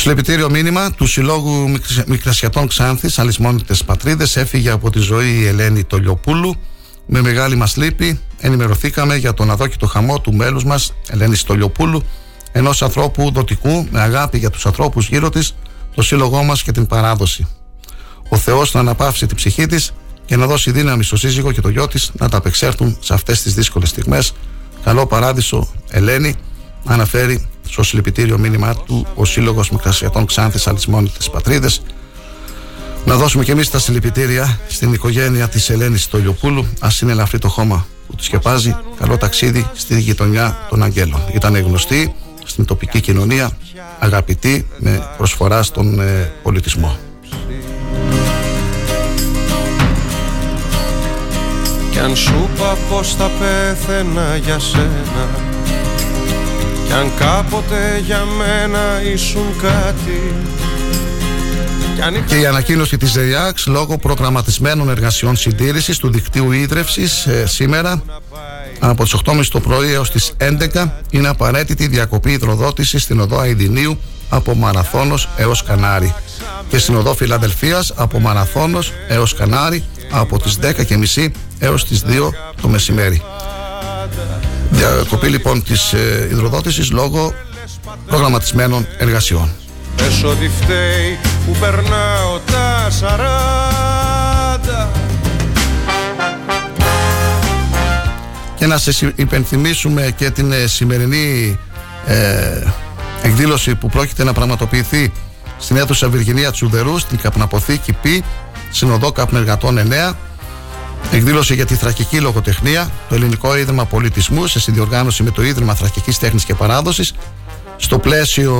Συλληπιτήριο μήνυμα του Συλλόγου Μικρασιατών Ξάνθης, Αλυσμόνιτε Πατρίδες, έφυγε από τη ζωή η Ελένη Τολιοπούλου. Με μεγάλη μας λύπη ενημερωθήκαμε για τον αδόκητο χαμό του μέλους μας, Ελένη Τολιοπούλου, ενός ανθρώπου δοτικού με αγάπη για τους ανθρώπους γύρω της, το σύλλογό μας και την παράδοση. Ο Θεός να αναπαύσει την ψυχή της και να δώσει δύναμη στο σύζυγο και το γιο της να τα απεξέλθουν σε αυτές τις δύσκολες στιγμές. Καλό παράδεισο, Ελένη, αναφέρει στο συλληπιτήριο μήνυμά του ο Σύλλογος Μικρασιατών Ξάνθης Αλυσμόνιτε Πατρίδες. Να δώσουμε και εμείς τα συλληπιτήρια στην οικογένεια της Ελένης Τολιοπούλου. Α είναι ελαφρύ το χώμα που τη σκεπάζει. Καλό ταξίδι στη γειτονιά των Αγγέλων. Ήταν γνωστή στην τοπική κοινωνία, αγαπητή με προσφορά στον ε, πολιτισμό. Κι αν σου είπα πως θα πέθαινα για σένα κι αν κάποτε για μένα ήσουν κάτι και η ανακοίνωση της ΔΕΙΑΞ λόγω προγραμματισμένων εργασιών συντήρησης του δικτύου ίδρευσης ε, σήμερα από τις 8.30 το πρωί έως τις 11 είναι απαραίτητη διακοπή υδροδότησης στην οδό Αιδινίου από Μαραθώνος έως Κανάρι και στην οδό Φιλαδελφίας από Μαραθώνος έως Κανάρι από τις 10.30 έως τις 2 το μεσημέρι. Διακοπή λοιπόν της ε, υδροδότησης λόγω προγραμματισμένων εργασιών. Πες ότι φταίει που περνάω τα σαράντα Και να σε υπενθυμίσουμε και την ε, σημερινή ε, εκδήλωση που πρόκειται να πραγματοποιηθεί στην αίθουσα Βυργινία Τσουδερού στην Καπναποθήκη Π, Συνοδό Καπνεργατών 9 Εκδήλωση για τη θρακική λογοτεχνία, το Ελληνικό Ίδρυμα Πολιτισμού σε συνδιοργάνωση με το Ίδρυμα Θρακικής Τέχνης και Παράδοσης, στο πλαίσιο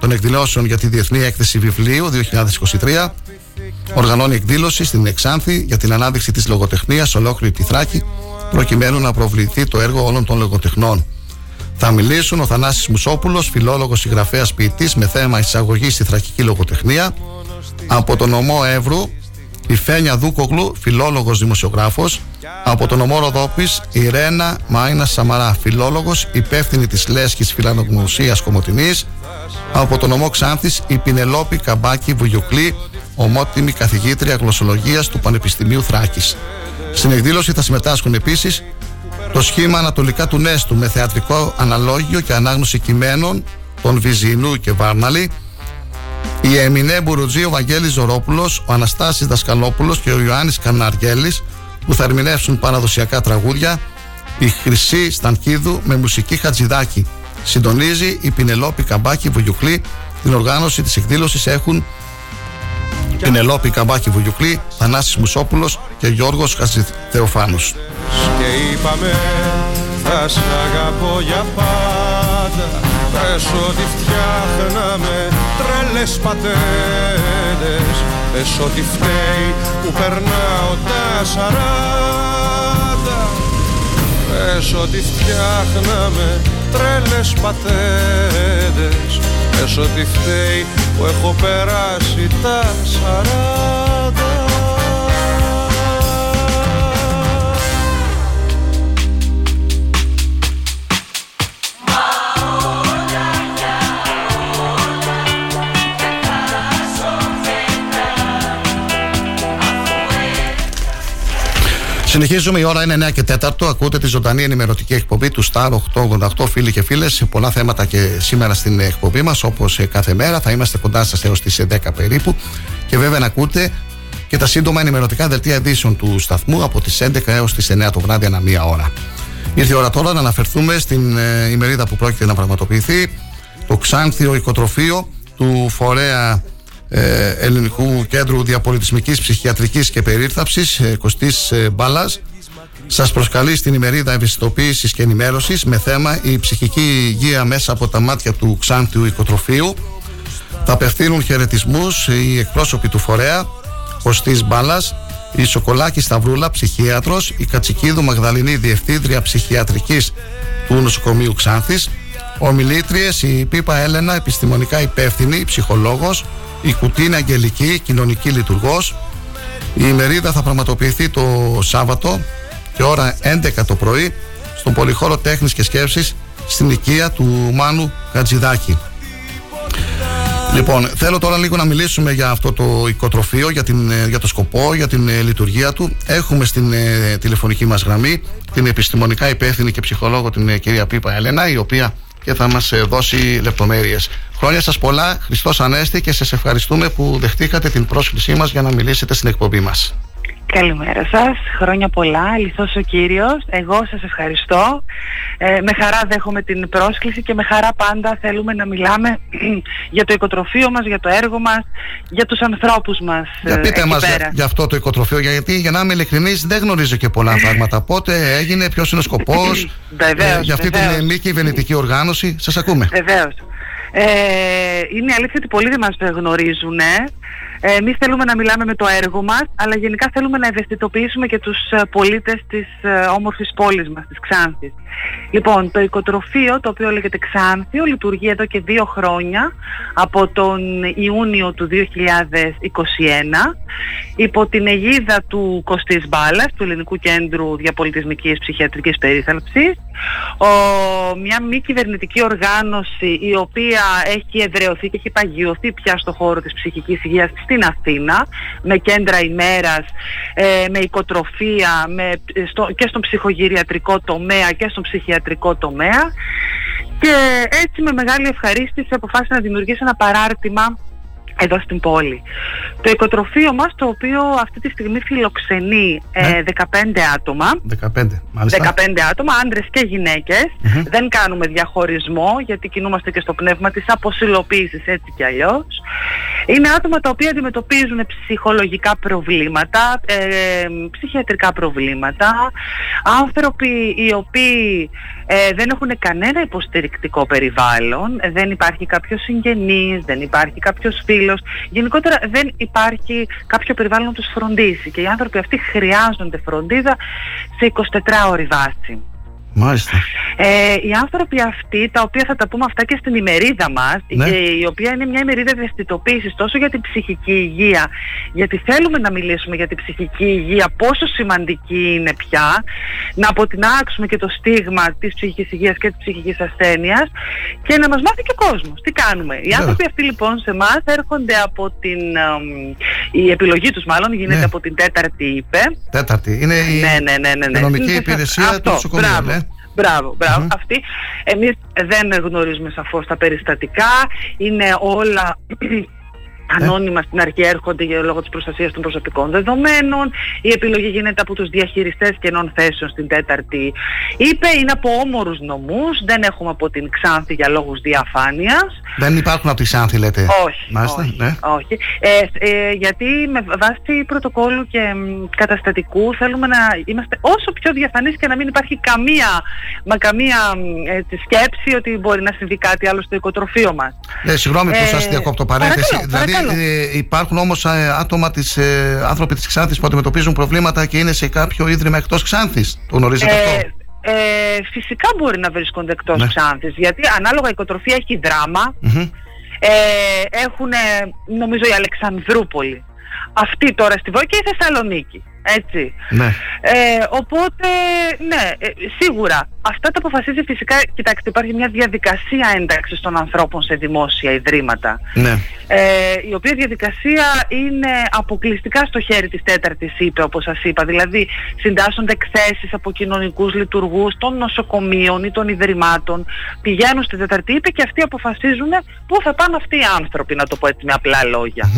των εκδηλώσεων για τη Διεθνή Έκθεση Βιβλίου 2023. Οργανώνει εκδήλωση στην Εξάνθη για την ανάδειξη της λογοτεχνίας σε ολόκληρη τη Θράκη, προκειμένου να προβληθεί το έργο όλων των λογοτεχνών. Θα μιλήσουν ο Θανάσης Μουσόπουλος, φιλόλογος, συγγραφέας ποιητής με θέμα εισαγωγή στη θρακική λογοτεχνία. Από τον ομό Εύρου, η Φένια Δούκογλου, φιλόλογος δημοσιογράφος. Από τον ομό Ροδόπη, η Ρένα Μάινα Σαμαρά, φιλόλογος, υπεύθυνη της Λέσχης Φιλανογνωσίας Κομωτινής. Από τον ομό Ξάνθης, η Πινελόπη Καμπάκη Βουγιουκλή, ομότιμη καθηγήτρια γλωσσολογίας του Πανεπιστημίου Θράκης. Στην εκδήλωση θα συμμετάσχουν επίσης το σχήμα Ανατολικά του Νέστου με θεατρικό αναλόγιο και ανάγνωση κειμένων των Βυζινού και Βάρναλη, η Εμινέ Μπουρουτζή, ο Βαγγέλης Ζωρόπουλος, ο Αναστάσης Δασκαλόπουλος και ο Ιωάννης Καναργέλης που θα ερμηνεύσουν παραδοσιακά τραγούδια, η Χρυσή Στανκίδου με μουσική Χατζηδάκη. Συντονίζει η Πινελόπη Καμπάκη Βουγιουκλή. Την οργάνωση της εκδήλωσης έχουν Πινελόπη Καμπάκη Βουγιουκλή, Θανάσης Μουσόπουλος και Γιώργος Χατζηθεοφάνους. Και είπαμε θα σ' αγαπώ για πάντα Πες ότι φτιάχναμε τρελές πατέντες. Πες ότι φταίει που περνάω τα σαράντα. Πες ότι φτιάχναμε τρελές πατέντες. Πες ότι φταίει που έχω περάσει τα σαράντα Συνεχίζουμε, η ώρα είναι 9 και 4. Ακούτε τη ζωντανή ενημερωτική εκπομπή του Star 888, φίλοι και φίλες. Πολλά θέματα και σήμερα στην εκπομπή μας, όπως κάθε μέρα. Θα είμαστε κοντά σας έως τις 10 περίπου. Και βέβαια να ακούτε και τα σύντομα ενημερωτικά δελτία ειδήσεων του σταθμού από τις 11 έως τις 9 το βράδυ, ανά μία ώρα. Ήρθε η ώρα τώρα να αναφερθούμε στην ε, ημερίδα που πρόκειται να πραγματοποιηθεί, το Ξάνθιο Οικοτροφείο του φορέα ε, Ελληνικού Κέντρου Διαπολιτισμικής Ψυχιατρικής και Περίθαψης ε, Κωστής ε, Μπάλας. Σας προσκαλεί στην ημερίδα ευαισθητοποίησης και ενημέρωσης με θέμα η ψυχική υγεία μέσα από τα μάτια του Ξάνθιου Οικοτροφείου θα απευθύνουν χαιρετισμούς οι εκπρόσωποι του φορέα Κωστής Μπάλας η Σοκολάκη Σταυρούλα, ψυχίατρος, η Κατσικίδου Μαγδαληνή, διευθύντρια ψυχιατρικής του νοσοκομείου Ξάνθης, ομιλήτριες η Πίπα Έλενα, επιστημονικά υπεύθυνη, ψυχολόγος, η Κουτίνα Αγγελική, κοινωνική λειτουργός. Η ημερίδα θα πραγματοποιηθεί το Σάββατο και ώρα 11 το πρωί στον Πολυχώρο Τέχνης και Σκέψης στην οικία του Μάνου Κατζηδάκη. Λοιπόν, θέλω τώρα λίγο να μιλήσουμε για αυτό το οικοτροφείο, για, την, για το σκοπό, για την ε, λειτουργία του. Έχουμε στην ε, τηλεφωνική μας γραμμή την επιστημονικά υπεύθυνη και ψυχολόγο την ε, κυρία Πίπα Ελένα, η οποία και θα μας ε, δώσει λεπτομέρειες. Χρόνια σας πολλά, Χριστός Ανέστη και σας ευχαριστούμε που δεχτήκατε την πρόσκλησή μας για να μιλήσετε στην εκπομπή μας. Καλημέρα σας, χρόνια πολλά, αληθώς ο Κύριος, εγώ σας ευχαριστώ. Ε, με χαρά δέχομαι την πρόσκληση και με χαρά πάντα θέλουμε να μιλάμε για το οικοτροφείο μας, για το έργο μας, για τους ανθρώπους μας Για ε, πείτε εκεί μας πέρα. για, για αυτό το οικοτροφείο, γιατί για να είμαι ειλικρινής δεν γνωρίζω και πολλά πράγματα. Πότε έγινε, ποιος είναι ο σκοπός, Βεβαίως, για αυτή βεβαίως. την μη κυβερνητική οργάνωση. Σας ακούμε. Βεβαίως. Ε, είναι αλήθεια ότι πολλοί δεν μας γνωρίζουν. Ε, Εμείς θέλουμε να μιλάμε με το έργο μας, αλλά γενικά θέλουμε να ευαισθητοποιήσουμε και τους ε, πολίτες της ε, όμορφης πόλης μας, της Ξάνθης. Λοιπόν, το οικοτροφείο, το οποίο λέγεται Ξάνθιο, λειτουργεί εδώ και δύο χρόνια, από τον Ιούνιο του 2021, υπό την αιγίδα του Κωστής Μπάλας, του Ελληνικού Κέντρου Διαπολιτισμικής Ψυχιατρικής Περίθαλψης, ο, μια μη κυβερνητική οργάνωση η οποία έχει εδρεωθεί και έχει παγιωθεί πια στο χώρο της ψυχικής υγείας στην Αθήνα με κέντρα ημέρας, ε, με οικοτροφία με, στο, και στον ψυχογυριατρικό τομέα και στον ψυχιατρικό τομέα. Και έτσι με μεγάλη ευχαρίστηση αποφάσισα να δημιουργήσω ένα παράρτημα εδώ στην πόλη. Το οικοτροφείο μας, το οποίο αυτή τη στιγμή φιλοξενεί ε, 15 άτομα, 15, μάλιστα. 15 άτομα, άντρες και γυναικες Δεν κάνουμε διαχωρισμό γιατί κινούμαστε και στο πνεύμα της αποσυλλοποίησης έτσι κι αλλιώς. Είναι άτομα τα οποία αντιμετωπίζουν ψυχολογικά προβλήματα, ε, ψυχιατρικά προβλήματα, άνθρωποι οι οποίοι ε, δεν έχουν κανένα υποστηρικτικό περιβάλλον, ε, δεν υπάρχει κάποιος συγγενής, δεν υπάρχει κάποιος φίλος, γενικότερα δεν υπάρχει κάποιο περιβάλλον να τους φροντίσει και οι άνθρωποι αυτοί χρειάζονται φροντίδα σε 24 ώρη βάση. Μάλιστα. Ε, οι άνθρωποι αυτοί, τα οποία θα τα πούμε αυτά και στην ημερίδα μας, Ναι. και η οποία είναι μια ημερίδα ευαισθητοποίησης τόσο για την ψυχική υγεία, γιατί θέλουμε να μιλήσουμε για την ψυχική υγεία, πόσο σημαντική είναι πια, να αποτινάξουμε και το στίγμα της ψυχικής υγείας και της ψυχικής ασθένειας και να μας μάθει και ο κόσμος. Τι κάνουμε. Οι Βέβαια. άνθρωποι αυτοί λοιπόν σε εμάς έρχονται από την... εμ, η επιλογή τους μάλλον γίνεται Ναι. από την τέταρτη ΥΠΕ. Τέταρτη. Είναι η Ναι, ναι, ναι, ναι, ναι. νομική Είναι υπηρεσία αυτό, του νοσοκομείου. Μπράβο. ναι. Μπράβο, μπράβο. Αυτή. Εμείς δεν γνωρίζουμε σαφώς τα περιστατικά. Είναι όλα ανώνυμα στην αρχή έρχονται για λόγω της προστασίας των προσωπικών δεδομένων. Η επιλογή γίνεται από τους διαχειριστές κενών θέσεων στην τέταρτη. Είπε είναι από όμορους νομούς, δεν έχουμε από την Ξάνθη για λόγους διαφάνειας. Δεν υπάρχουν από τη Σάνθη, λέτε. Όχι, Μάλιστα, όχι, ναι. όχι. Ε, ε, γιατί με βάση πρωτοκόλλου και μ, καταστατικού θέλουμε να είμαστε όσο πιο διαφανείς και να μην υπάρχει καμία, μα καμία μ, έτσι, σκέψη ότι μπορεί να συμβεί κάτι άλλο στο οικοτροφείο μας. Ναι, συγγνώμη που Ε, σας διακόπτω παρένθεση. παρακαλώ, δηλαδή, παρακαλώ. ε, υπάρχουν όμως άτομα της, ε, άνθρωποι της Ξάνθης που αντιμετωπίζουν προβλήματα και είναι σε κάποιο ίδρυμα εκτός Ξάνθης. Το γνωρίζετε αυτό; Ε, ε, φυσικά μπορεί να βρίσκονται εκτός Ναι. Ξάνθης, γιατί ανάλογα η οικοτροφία έχει δράμα, Μμμ. ε, έχουν νομίζω η Αλεξανδρούπολη. Αυτή τώρα στη Βόρεια και η Θεσσαλονίκη. Έτσι. Ναι. Ε, οπότε, ναι, ε, σίγουρα. Αυτά τα αποφασίζει φυσικά, κοιτάξτε, υπάρχει μια διαδικασία ένταξης των ανθρώπων σε δημόσια ιδρύματα. Ναι. Ε, η οποία διαδικασία είναι αποκλειστικά στο χέρι της τέταρτης ΥΠΕ όπως σας είπα. Δηλαδή συντάσσονται εκθέσεις από κοινωνικούς λειτουργούς των νοσοκομείων ή των ιδρυμάτων. Πηγαίνουν στη τέταρτη ΥΠΕ και αυτοί αποφασίζουν πού θα πάνε αυτοί οι άνθρωποι, να το πω έτσι με απλά λόγια.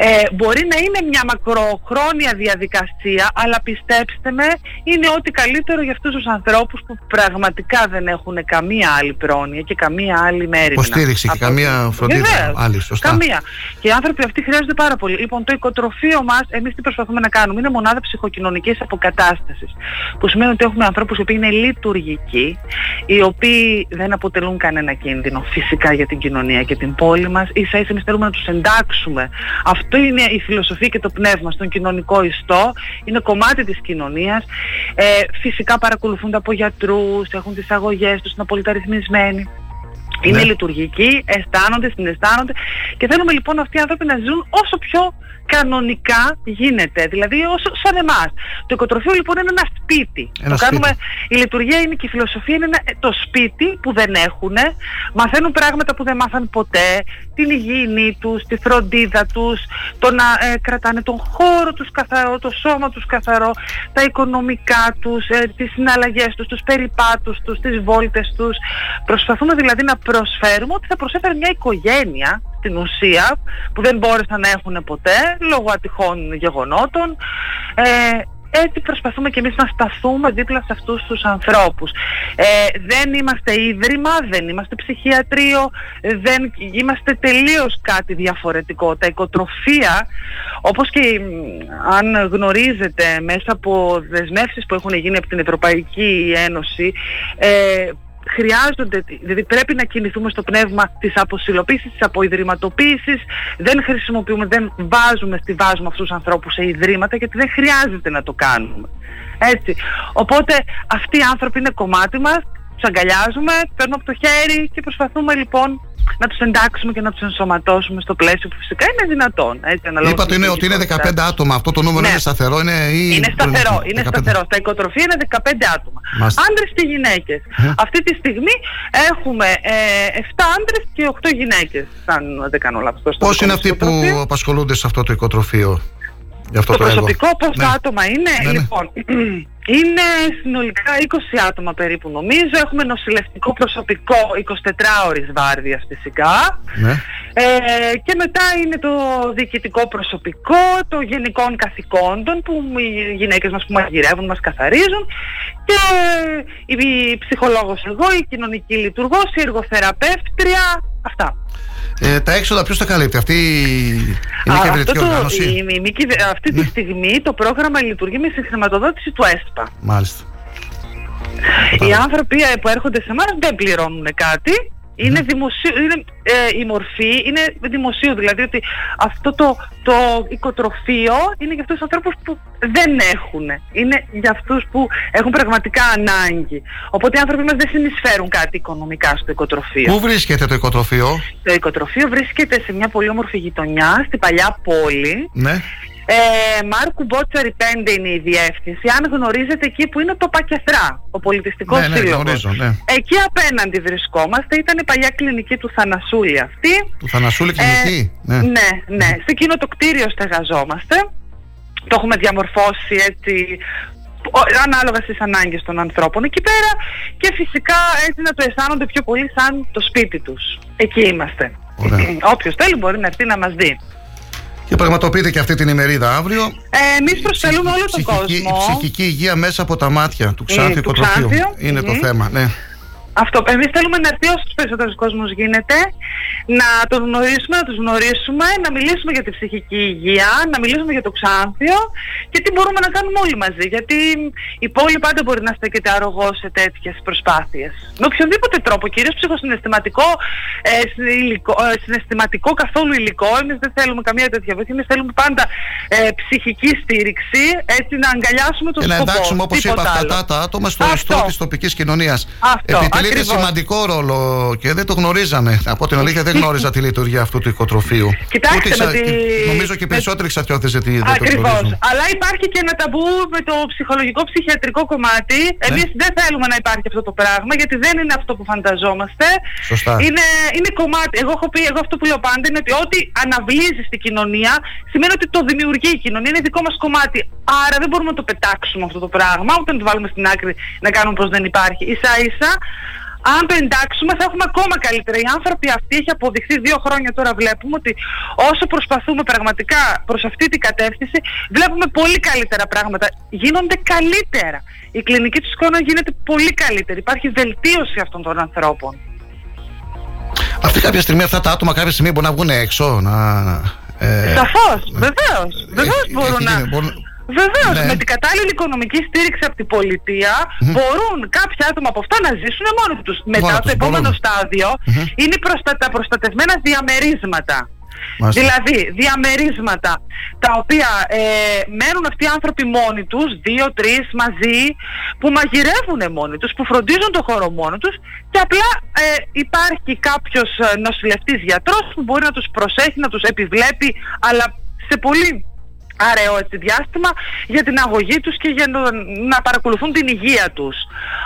Ε, μπορεί να είναι μια μακροχρόνια διαδικασία, αλλά πιστέψτε με, είναι ό,τι καλύτερο για αυτούς τους ανθρώπους που πραγματικά δεν έχουν καμία άλλη πρόνοια και καμία άλλη μέρη. Υποστήριξη και καμία φροντίδα Βεβαίως. άλλη. Σωστά. Καμία. Και οι άνθρωποι αυτοί χρειάζονται πάρα πολύ. Λοιπόν, το οικοτροφείο μας, εμείς τι προσπαθούμε να κάνουμε, είναι μονάδα ψυχοκοινωνικής αποκατάστασης. Που σημαίνει ότι έχουμε ανθρώπους οι οποίοι είναι λειτουργικοί, οι οποίοι δεν αποτελούν κανένα κίνδυνο φυσικά για την κοινωνία και την πόλη μας. σα ίσα εμείς θέλουμε να τους εντάξουμε. Αυτό είναι η φιλοσοφία και το πνεύμα στον κοινωνικό ιστό. Είναι κομμάτι της κοινωνίας. Ε, φυσικά παρακολουθούνται από γιατρούς, έχουν τις αγωγές τους, είναι απολυταριθμισμένοι. Είναι Ναι. λειτουργικοί, αισθάνονται, συναισθάνονται και θέλουμε λοιπόν αυτοί οι άνθρωποι να ζουν όσο πιο κανονικά γίνεται, δηλαδή όσο σαν εμάς. Το οικοτροφείο λοιπόν είναι ένα σπίτι. Ένα το κάνουμε, σπίτι. η λειτουργία είναι και η φιλοσοφία είναι ένα, το σπίτι που δεν έχουν, μαθαίνουν πράγματα που δεν μάθαν ποτέ, την υγιεινή τους, τη φροντίδα τους, το να ε, κρατάνε τον χώρο τους καθαρό, το σώμα τους καθαρό, τα οικονομικά τους, ε, τις συναλλαγές τους, τους περιπάτους τους, τις βόλτες τους. Προσπαθούμε δηλαδή να προσφέρουμε ότι θα προσέφερε μια οικογένεια στην ουσία που δεν μπόρεσαν να έχουν ποτέ λόγω ατυχών γεγονότων. Ε, έτσι προσπαθούμε και εμείς να σταθούμε δίπλα σε αυτούς τους ανθρώπους. Ε, δεν είμαστε ίδρυμα, δεν είμαστε ψυχιατρίο, ε, δεν είμαστε τελείως κάτι διαφορετικό. Τα οικοτροφία, όπως και μ, αν γνωρίζετε μέσα από δεσμεύσεις που έχουν γίνει από την Ευρωπαϊκή Ένωση, ε, χρειάζονται, δηλαδή πρέπει να κινηθούμε στο πνεύμα της αποσυλλοποίησης, της αποϊδρυματοποίησης. Δεν χρησιμοποιούμε, δεν βάζουμε στη βάζουμε αυτούς τους ανθρώπους σε ιδρύματα γιατί δεν χρειάζεται να το κάνουμε. Έτσι. Οπότε αυτοί οι άνθρωποι είναι κομμάτι μας, τους αγκαλιάζουμε, τους παίρνουμε από το χέρι και προσπαθούμε λοιπόν να τους εντάξουμε και να τους ενσωματώσουμε στο πλαίσιο που φυσικά είναι δυνατόν. Έτσι, αναλόγως Είπατε με είναι την ότι είναι ειδικότητά 15 άτομα. Αυτό το νούμερο Ναι. είναι σταθερό. Είναι, ή... είναι σταθερό, είναι 15. σταθερό. Στα οικοτροφία είναι 15 άτομα. Μάλιστα. Άντρες και γυναίκες. Αυτή τη στιγμή έχουμε ε, 7 άντρες και 8 γυναίκες, αν δεν κάνω λάθος. στο Πώς δικό είναι μας αυτοί που οικοτροφείο. απασχολούνται σε αυτό το οικοτροφείο, για αυτό Το το, έργο; προσωπικό πόσα Ναι. άτομα είναι, Ναι, ναι. λοιπόν, είναι συνολικά 20 άτομα περίπου νομίζω. Έχουμε νοσηλευτικό προσωπικό 24 ώρες βάρδιας φυσικά. Ναι. Ε, και μετά είναι το διοικητικό προσωπικό των γενικών καθηκόντων που οι γυναίκες μας που μαγειρεύουν, μας καθαρίζουν και η, η ψυχολόγος εγώ, η κοινωνική λειτουργός, η εργοθεραπεύτρια, αυτά. Ε, τα έξοδα ποιος τα καλύπτει, αυτή η Α, μη αυτό κυβερνητική το- οργάνωση; Ναι. η- η μη κυβε- αυτή τη στιγμή το πρόγραμμα λειτουργεί με συγχρηματοδότηση του ΕΣΠΑ. Μάλιστα. Οι άνθρωποι ε, που έρχονται σε εμάς δεν πληρώνουν κάτι. Είναι, δημοσίου, είναι ε, η μορφή, είναι δημοσίου. Δηλαδή ότι αυτό το, το οικοτροφείο είναι για αυτούς τους ανθρώπους που δεν έχουν. Είναι για αυτούς που έχουν πραγματικά ανάγκη. Οπότε οι άνθρωποι μας δεν συνεισφέρουν κάτι οικονομικά στο οικοτροφείο. Πού βρίσκεται το οικοτροφείο; Το οικοτροφείο βρίσκεται σε μια πολύ όμορφη γειτονιά, στην παλιά πόλη. Ναι. Ε, Μάρκου Μπότσαρη 5 είναι η διεύθυνση. Αν γνωρίζετε εκεί που είναι το Πακεθρά, ο πολιτιστικός Ναι, ναι, σύλλογος. γνωρίζω, ναι. Εκεί απέναντι βρισκόμαστε. Ήταν η παλιά κλινική του Θανασούλη αυτή. Του Θανασούλη κλινική. Ε, ναι. ναι, ναι. Σε εκείνο το κτίριο στεγαζόμαστε. Το έχουμε διαμορφώσει έτσι ο- ανάλογα στις ανάγκες των ανθρώπων εκεί πέρα και φυσικά έτσι να το αισθάνονται πιο πολύ σαν το σπίτι τους. Εκεί είμαστε. Όποιος θέλει μπορεί να έρθει να μας δει. Και πραγματοποιείται και αυτή την ημερίδα αύριο. Ε, εμείς προσφελούμε όλο τον Ψυχική, κόσμο. ψυχική υγεία μέσα από τα μάτια του Ξάνθη του Οικοτροφείου. Ξάνθιου. Είναι το Μμμ. θέμα, ναι. Αυτό. Εμείς θέλουμε να έρθει όσο περισσότερος κόσμος γίνεται, να τον γνωρίσουμε, να τους γνωρίσουμε, να μιλήσουμε για τη ψυχική υγεία, να μιλήσουμε για το ξάνθιο και τι μπορούμε να κάνουμε όλοι μαζί. Γιατί η πόλη πάντα μπορεί να στέκεται αρρωγό σε τέτοιες προσπάθειες. Με οποιονδήποτε τρόπο, κυρίως ψυχοσυναισθηματικό, ε, υλικό, ε, συναισθηματικό καθόλου υλικό. Εμείς δεν θέλουμε καμία τέτοια βοήθεια. Εμείς θέλουμε πάντα ε, ψυχική στήριξη, έτσι να αγκαλιάσουμε το Και να σκοπό. εντάξουμε, όπως είπα, τίποτα άλλο. αυτά τα άτομα στο ιστό της τοπικής κοινωνίας. Αυτό, Επιτελείται ακριβώς. σημαντικό ρόλο και δεν το γνωρίζαμε. Από την αλήθεια, δεν γνώριζα τη λειτουργία αυτού του οικοτροφείου. Κοιτάξτε, Ούτε με ξα- τη- και Νομίζω και περισσότεροι εξαρτιώθες δεν το Ακριβώς. γνωρίζουν. Αλλά υπάρχει και ένα ταμπού με το ψυχολογικό ψυχιατρικό κομμάτι. Ναι. Εμείς δεν θέλουμε να υπάρχει αυτό το πράγμα γιατί δεν είναι αυτό που φανταζόμαστε. Σωστά. Είναι, είναι κομμάτι. Εγώ έχω πει, εγώ αυτό που λέω πάντα είναι ότι ό,τι αναβλύζει στην κοινωνία σημαίνει ότι το δημιουργεί η κοινωνία. Είναι δικό μας κομμάτι. Άρα δεν μπορούμε να το πετάξουμε αυτό το πράγμα, ούτε να το βάλουμε στην άκρη να κάνουμε πως δεν υπάρχει. σα ίσα αν το εντάξουμε θα έχουμε ακόμα καλύτερα. Οι άνθρωποι αυτοί έχει αποδειχθεί δύο χρόνια τώρα βλέπουμε ότι όσο προσπαθούμε πραγματικά προς αυτή την κατεύθυνση βλέπουμε πολύ καλύτερα πράγματα. Γίνονται καλύτερα. Η κλινική του εικόνα γίνεται πολύ καλύτερη. Υπάρχει βελτίωση αυτών των ανθρώπων. Αυτή κάποια στιγμή, αυτά τα άτομα κάποια στιγμή μπορούν να βγουν έξω. Να, ε, Σαφώς, βεβαίως. Βεβαίως έχει μπορούν να... γίνει, μπορούν- Βεβαίως, Ναι. με την κατάλληλη οικονομική στήριξη από την πολιτεία μπορούν κάποια άτομα από αυτά να ζήσουν μόνοι τους. Μετά Μόνα το τους, επόμενο μπορούν. στάδιο είναι η προστα... τα προστατευμένα διαμερίσματα. Μάλιστα. Δηλαδή, διαμερίσματα τα οποία ε, μένουν αυτοί οι άνθρωποι μόνοι τους, δύο, τρεις μαζί, που μαγειρεύουν μόνοι τους, που φροντίζουν το χώρο μόνοι τους και απλά ε, υπάρχει κάποιος ε, νοσηλευτής γιατρός που μπορεί να τους προσέχει, να τους επιβλέπει, αλλά σε πολύ αραιό έτσι διάστημα για την αγωγή τους και για να, να παρακολουθούν την υγεία τους.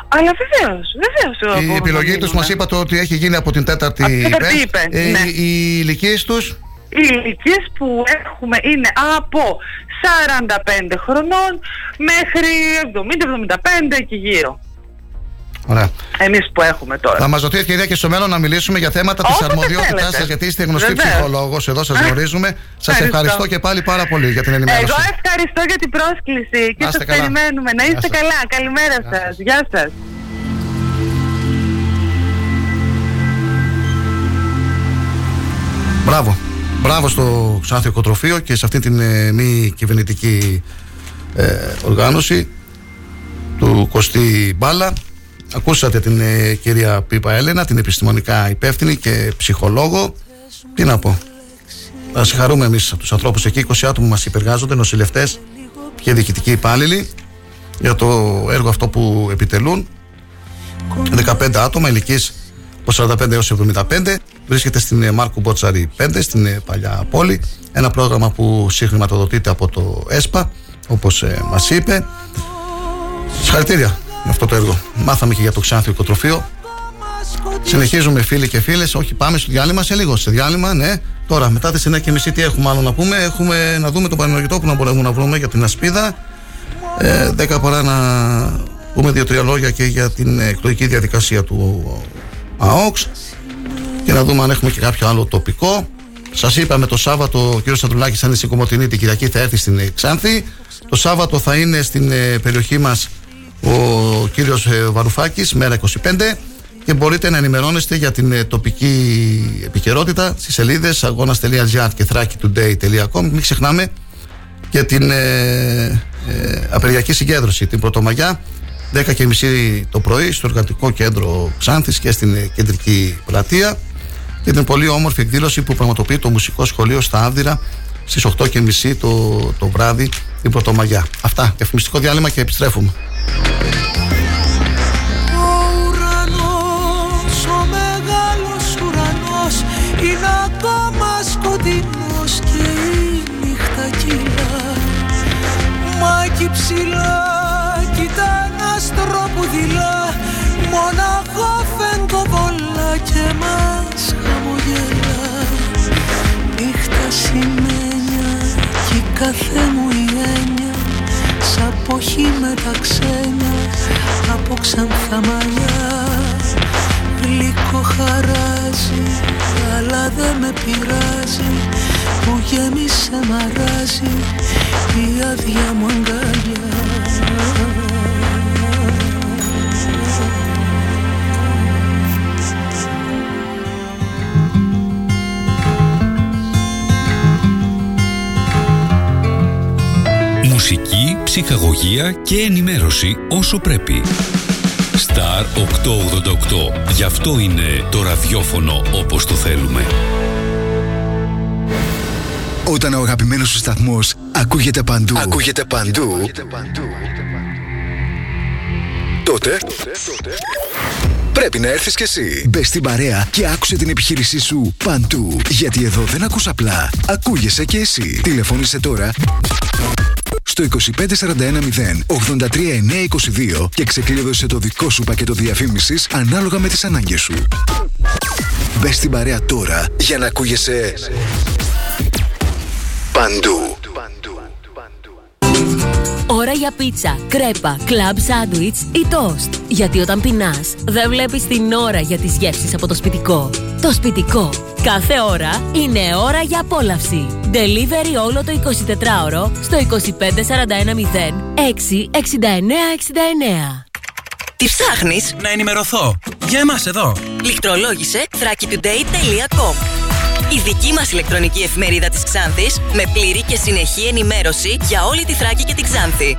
Αλλά βεβαίως, βεβαίως. ε, Η μπορούμε επιλογή να τους μείνουμε. μας είπατε ότι έχει γίνει από την τέταρτη Από την τέταρτη ΥΠΕ. ΥΠΕ, Ε, ναι. Οι ηλικίες τους; Οι ηλικίες που έχουμε είναι από 45 χρονών μέχρι 70-75 εκεί γύρω. Ωραία. Εμείς που έχουμε τώρα. Θα μας δοθεί ευκαιρία και στο μέλλον να μιλήσουμε για θέματα της Όποτε αρμοδιότητάς θέλετε. σα, γιατί είστε γνωστή Βεβαίως. ψυχολόγος. Εδώ σας γνωρίζουμε. Σας Ευχαριστώ. ευχαριστώ και πάλι πάρα πολύ για την ενημέρωση. Εγώ ευχαριστώ για την πρόσκληση και Να είστε σας καλά. περιμένουμε. Να είστε Γεια σας. καλά. Καλημέρα σας. Γεια σας. Μπράβο. Μπράβο στο Ξάνθιο Οικοτροφείο και σε αυτή την ε, μη κυβερνητική ε, οργάνωση του Κωστή Μπάλα. Ακούσατε την ε, κυρία Πίπα Έλενα, την επιστημονικά υπεύθυνη και ψυχολόγο. Τι να πω. Να συγχαρούμε εμείς τους ανθρώπους εκεί, 20 άτομα μας υπεργάζονται, νοσηλευτές και διοικητικοί υπάλληλοι για το έργο αυτό που επιτελούν. 15 άτομα ηλικίε από 45 έως 75 βρίσκεται στην ε, Μάρκου Μπότσαρη 5 στην ε, παλιά πόλη ένα πρόγραμμα που συγχρηματοδοτείται από το ΕΣΠΑ όπως ε, μας είπε συγχαρητήρια για αυτό το έργο μάθαμε και για το Ξάνθιο Οικοτροφείο συνεχίζουμε φίλοι και φίλες όχι πάμε στο διάλειμμα σε λίγο σε διάλειμμα ναι τώρα μετά τις 9.30 τι έχουμε άλλο να πούμε; Έχουμε να δούμε το πανενεργητό που να μπορούμε να βρούμε για την ασπίδα ε, 10 παρά να πούμε δύο-τρία λόγια και για την εκλογική διαδικασία του ΑΟΚΣ και να δούμε αν έχουμε και κάποιο άλλο τοπικό. Σας είπαμε το Σάββατο ο κ. Σαντρουλάκη θα είναι στην Κομωτινή, την Κυριακή θα έρθει στην ε, Ξάνθη. Το Σάββατο θα είναι στην ε, περιοχή μας ο κύριος Βαρουφάκης, μέρα 25. Και μπορείτε να ενημερώνεστε για την ε, τοπική επικαιρότητα στις σελίδες αγώνα.gr και thrakitoday.com. Μην ξεχνάμε και την ε, ε, απεργιακή συγκέντρωση, την Πρωτομαγιά 10.30 το πρωί στο Εργατικό Κέντρο Ξάνθης και στην Κεντρική Πλατεία και την πολύ όμορφη εκδήλωση που πραγματοποιεί το Μουσικό Σχολείο στα Άβδηρα στις 8.30 το, το βράδυ την Πρωτομαγιά. Αυτά, διαφημιστικό διάλειμμα και επιστρέφουμε. Ο ουρανός, ο μεγάλος ουρανός είναι ακόμα σκοτεινός και η νύχτα κυλά. Μα εκεί ψηλά κοίτα ένας άστρο που δειλά μοναχό φεγγοβολά και μας χαμογελά. Νύχτα σημαίνια κι η κάθε μου η έννοια Σαν ποχή με τα ξένια από ξανθά μαλλιά. Γλυκό χαράζει αλλά δεν με πειράζει. Που γέμισε μαράζει η άδεια μου αγκαλιά. Μουσική, ψυχαγωγία και ενημέρωση όσο πρέπει. Star 888. Γι' αυτό είναι το ραδιόφωνο όπως το θέλουμε. Όταν ο αγαπημένος σου σταθμός ακούγεται παντού, ακούγεται παντού, τότε πρέπει να έρθεις κι εσύ. Μπε στην παρέα και άκουσε την επιχείρησή σου παντού. Γιατί εδώ δεν ακούς απλά, ακούγεσαι κι εσύ. Τηλεφώνησε τώρα στο 25410 83922 και ξεκλείδωσε το δικό σου πακέτο διαφήμισης ανάλογα με τις ανάγκες σου. Μπες στην παρέα τώρα για να ακούγεσαι παντού. Ώρα για πίτσα, κρέπα, κλαμπ σάντουιτς ή τόστ. Γιατί όταν πεινάς, δεν βλέπεις την ώρα για τις γεύσεις από το σπιτικό. Το σπιτικό. Κάθε ώρα είναι ώρα για απόλαυση. Delivery όλο το 24ωρο στο 25410 66969. Τι ψάχνεις; Να ενημερωθώ. Για εμάς εδώ. Λιχτρολόγησε thrakitoday.com Η δική μας ηλεκτρονική εφημερίδα της Ξάνθης με πλήρη και συνεχή ενημέρωση για όλη τη Θράκη και την Ξάνθη.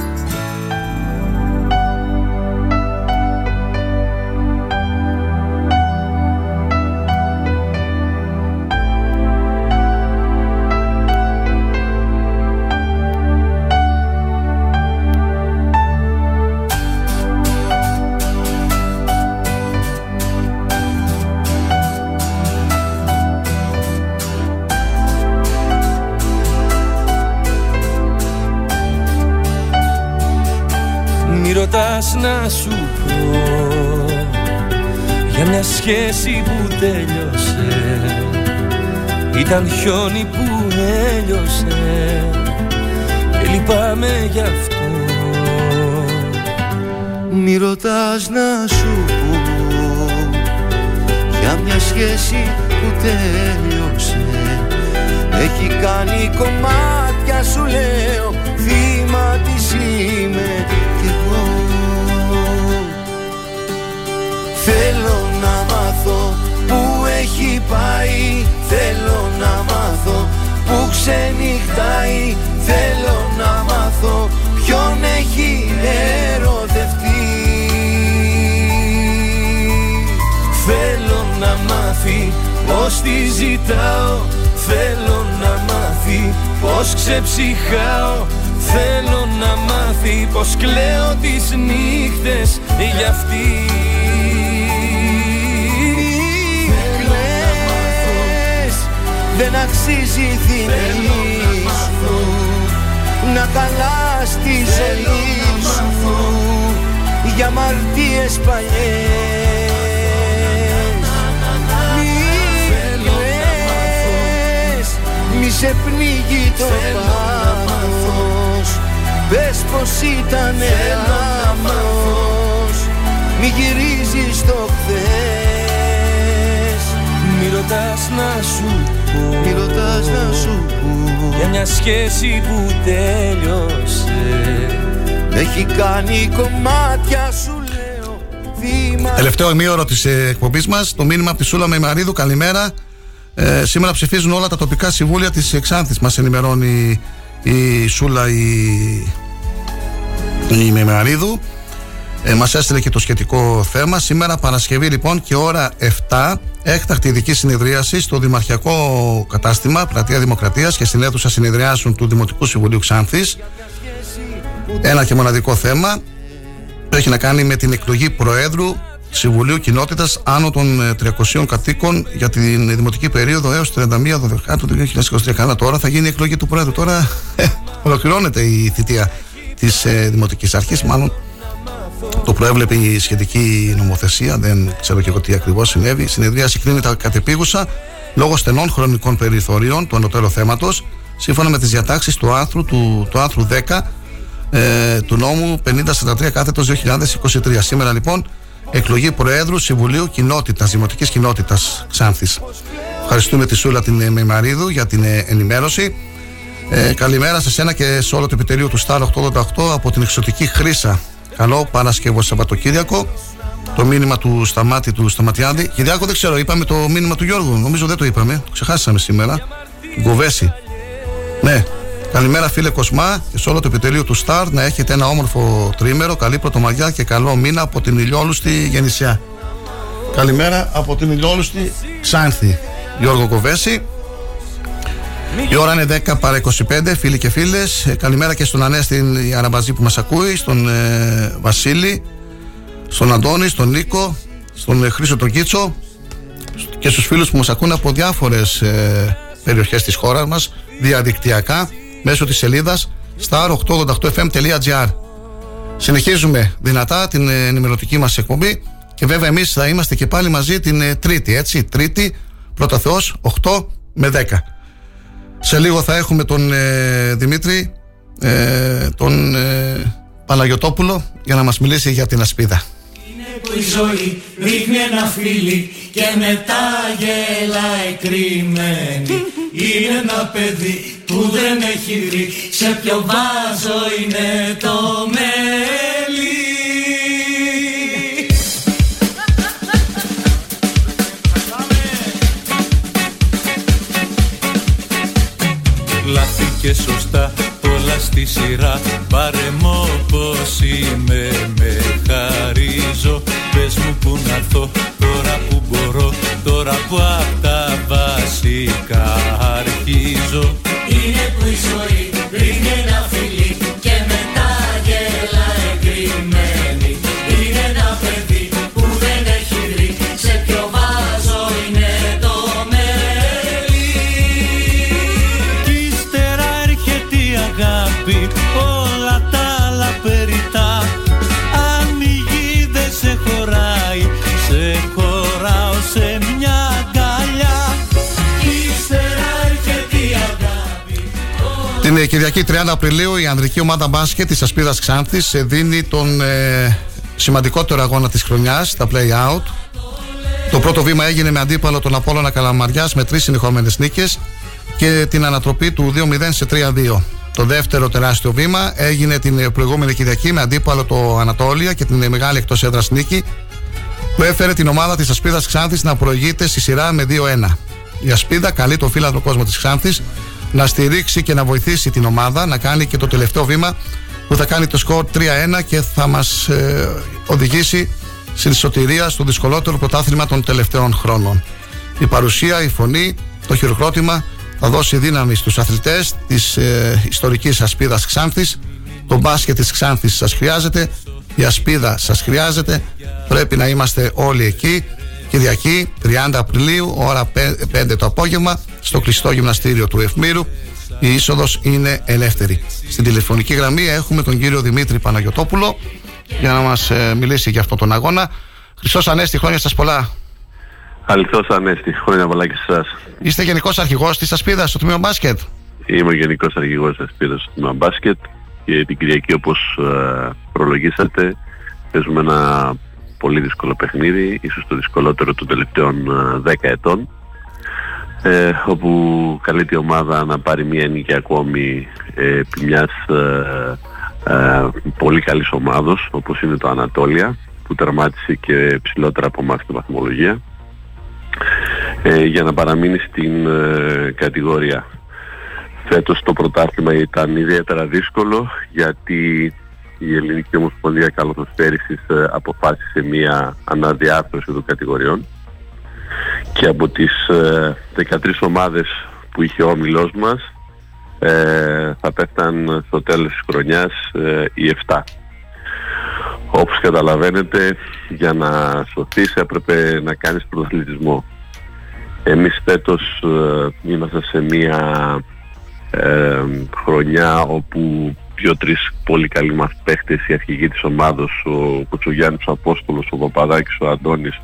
Ήταν χιόνι που έλειωσε. Και λυπάμαι γι' αυτό. Μη ρωτάς να σου πω Για μια σχέση που τέλειωσε. Έχει κάνει κομμάτια σου λέω Θύμα της είμαι κι εγώ. Θέλω να μάθω που έχει πάει Θέλω να μάθω που ξενυχτάει. Θέλω να μάθω ποιον έχει ερωτευτεί. Θέλω να μάθει πως τη ζητάω. Θέλω να μάθει πως ξεψυχάω. Θέλω να μάθει πως κλαίω τις νύχτες για αυτή δεν αξίζει η θύμη σου να καλά στη ζωή σου για μαρτίες παλιές. Μη μη σε πνίγει το πάθος. Πες πως ήταν λάθος. Μη γυρίζεις το χθες. Μη ρωτάς να σου πω Μη ρωτάς να σου πω Για μια σχέση που τέλειωσε Έχει κάνει κομμάτια σου λέω θύμα Τελευταίο ημίωρο της εκπομπής μας, το μήνυμα από τη Σούλα Μεμαρίδου. Καλημέρα. Ε, σήμερα ψηφίζουν όλα τα τοπικά συμβούλια της Εξάνθης. Μας ενημερώνει η Σούλα η, η Μεμαρίδου. Ε, Μας έστειλε και το σχετικό θέμα. Σήμερα Παρασκευή λοιπόν και ώρα 7 έκτακτη ειδική συνεδρίαση στο Δημαρχιακό Κατάστημα Πλατεία Δημοκρατίας και στην αίθουσα συνεδριάσεων του Δημοτικού Συμβουλίου Ξάνθης Ένα και μοναδικό θέμα που έχει να κάνει με την εκλογή Προέδρου Συμβουλίου Κοινότητας άνω των ε, 300 κατοίκων για την δημοτική περίοδο έως 31 Δεκάτου του 2023. Καλά, τώρα θα γίνει η εκλογή του Πρόεδρου. Τώρα ε, ολοκληρώνεται η θητεία της ε, Δημοτικής Αρχής. Μάλλον το προέβλεπε η σχετική νομοθεσία. Δεν ξέρω και εγώ τι ακριβώς συνέβη. Η συνεδρία συγκρίνεται κατεπίγουσα λόγω στενών χρονικών περιθωρίων του ανωτέρου θέματος σύμφωνα με τις διατάξεις του άρθρου, του, του άρθρου 10 ε, του νόμου 5043 κάθετος 2023. Σήμερα λοιπόν εκλογή Προέδρου Συμβουλίου Κοινότητας, Δημοτικής Κοινότητας Ξάνθης. Ευχαριστούμε τη Σούλα την ε, Μεμαρίδου για την ε, ενημέρωση. Ε, καλημέρα σε σένα και σε όλο το επιτελείο του Στάρ 888 από την εξωτική Χρύσα. Καλό Παρασκευό Σαββατοκύριακο. Το μήνυμα του Σταμάτη του Σταματιάδη. Κυριάκο δεν ξέρω, είπαμε το μήνυμα του Γιώργου. Νομίζω δεν το είπαμε. Το ξεχάσαμε σήμερα. Του Γκοβέση. Ναι, Καλημέρα φίλε Κοσμά και σε όλο το επιτελείο του Σταρ να έχετε ένα όμορφο τρίμερο, καλή πρωτομαγιά και καλό μήνα από την ηλιόλουστη Γεννησιά. Καλημέρα από την ηλιόλουστη Ξάνθη. Γιώργο Κοβέση. Η ώρα είναι 10 παρα 25, φίλοι και φίλες. Καλημέρα και στον Ανέστη Αραμπαζή που μας ακούει, στον ε, Βασίλη, στον Αντώνη, στον Νίκο, στον ε, Χρήσο τον Κίτσο και στους φίλους που μας ακούν από διάφορες ε, περιοχές της χώρας μας διαδικτυακά μέσω της σελίδας star888fm.gr Συνεχίζουμε δυνατά την ε, ενημερωτική μας εκπομπή και βέβαια εμείς θα είμαστε και πάλι μαζί την ε, Τρίτη, έτσι, Τρίτη, πρώτα Θεός, 8 με 10. Σε λίγο θα έχουμε τον ε, Δημήτρη, ε, τον ε, Παναγιωτόπουλο για να μας μιλήσει για την ασπίδα. που η ζωή ρίχνει ένα φίλι και μετά γελάει κρυμμένη. Είναι ένα παιδί που δεν έχει δει σε ποιο βάζο είναι το μέλι και σωστά όλα στη σειρά. Πάρε μ' όπως είμαι με χαρίζω. Πες μου που να έρθω τώρα που μπορώ. Τώρα που απ' τα βασικά αρχίζω. Είναι που η ζωή ρίχνει ένα φιλί Την ε, Κυριακή 30 Απριλίου η ανδρική ομάδα μπάσκετ της Ασπίδας Ξάνθης ε, δίνει τον ε, σημαντικότερο αγώνα της χρονιάς, τα play-out. Το πρώτο βήμα έγινε με αντίπαλο τον Απόλλωνα Καλαμαριάς με τρεις συνεχόμενες νίκες και την ανατροπή του 2-0 σε 3-2. Το δεύτερο τεράστιο βήμα έγινε την ε, προηγούμενη Κυριακή με αντίπαλο το Ανατόλια και την ε, μεγάλη εκτός έδρας νίκη που έφερε την ομάδα της Ασπίδας Ξάνθης να προηγείται στη σειρά με 2-1. Η Ασπίδα καλεί το φίλαδρο κόσμο της Ξάνθης να στηρίξει και να βοηθήσει την ομάδα να κάνει και το τελευταίο βήμα που θα κάνει το σκορ 3-1 και θα μας ε, οδηγήσει στην σωτηρία στο δυσκολότερο πρωτάθλημα των τελευταίων χρόνων. Η παρουσία, η φωνή, το χειροκρότημα θα δώσει δύναμη στους αθλητές της ε, ιστορικής ασπίδας Ξάνθης. Το μπάσκετ της Ξάνθης σας χρειάζεται, η ασπίδα σας χρειάζεται. Πρέπει να είμαστε όλοι εκεί. Κυριακή 30 Απριλίου, ώρα 5 το απόγευμα, στο κλειστό γυμναστήριο του Ευμύρου. η είσοδος είναι ελεύθερη. Στην τηλεφωνική γραμμή έχουμε τον κύριο Δημήτρη Παναγιοτόπουλο για να μας μιλήσει για αυτόν τον αγώνα. Χρυσό Ανέστη, χρόνια σας πολλά. Αληθώς Ανέστη, χρόνια πολλά και σε εσάς. Είστε γενικός αρχηγός της Ασπίδας στο τμήμα μπάσκετ; Είμαι ο γενικός αρχηγός της Ασπίδας στο τμήμα μπάσκετ και την Κυριακή όπως προλογίσατε παίζουμε ένα πολύ δύσκολο παιχνίδι, ίσως το δυσκολότερο των τελευταίων 10 ετών ε, όπου καλείται η ομάδα να πάρει μια νίκη ακόμη ε, επί μιας ε, ε, πολύ καλής ομάδος όπως είναι το Ανατόλια που τερμάτισε και ψηλότερα από εμάς στην βαθμολογία ε, για να παραμείνει στην ε, κατηγορία. Φέτος το πρωτάθλημα ήταν ιδιαίτερα δύσκολο γιατί η Ελληνική Ομοσπονδία Καλοθοσφαίρισης αποφάσισε μια αναδιάρθρωση των κατηγοριών και από τις ε, 13 ομάδες που είχε ο όμιλός μας ε, θα πέφταν στο τέλος της χρονιάς ε, οι 7. Όπως καταλαβαίνετε για να σωθείς έπρεπε να κάνεις πρωταθλητισμό. Εμείς φέτος ε, είμαστε σε μια ε, χρονιά όπου δύο-τρεις πολύ καλοί μας παίχτες, οι αρχηγοί της ομάδος, ο Κουτσογιάννης ο Απόστολος, ο Παπαδάκης, ο Αντώνης,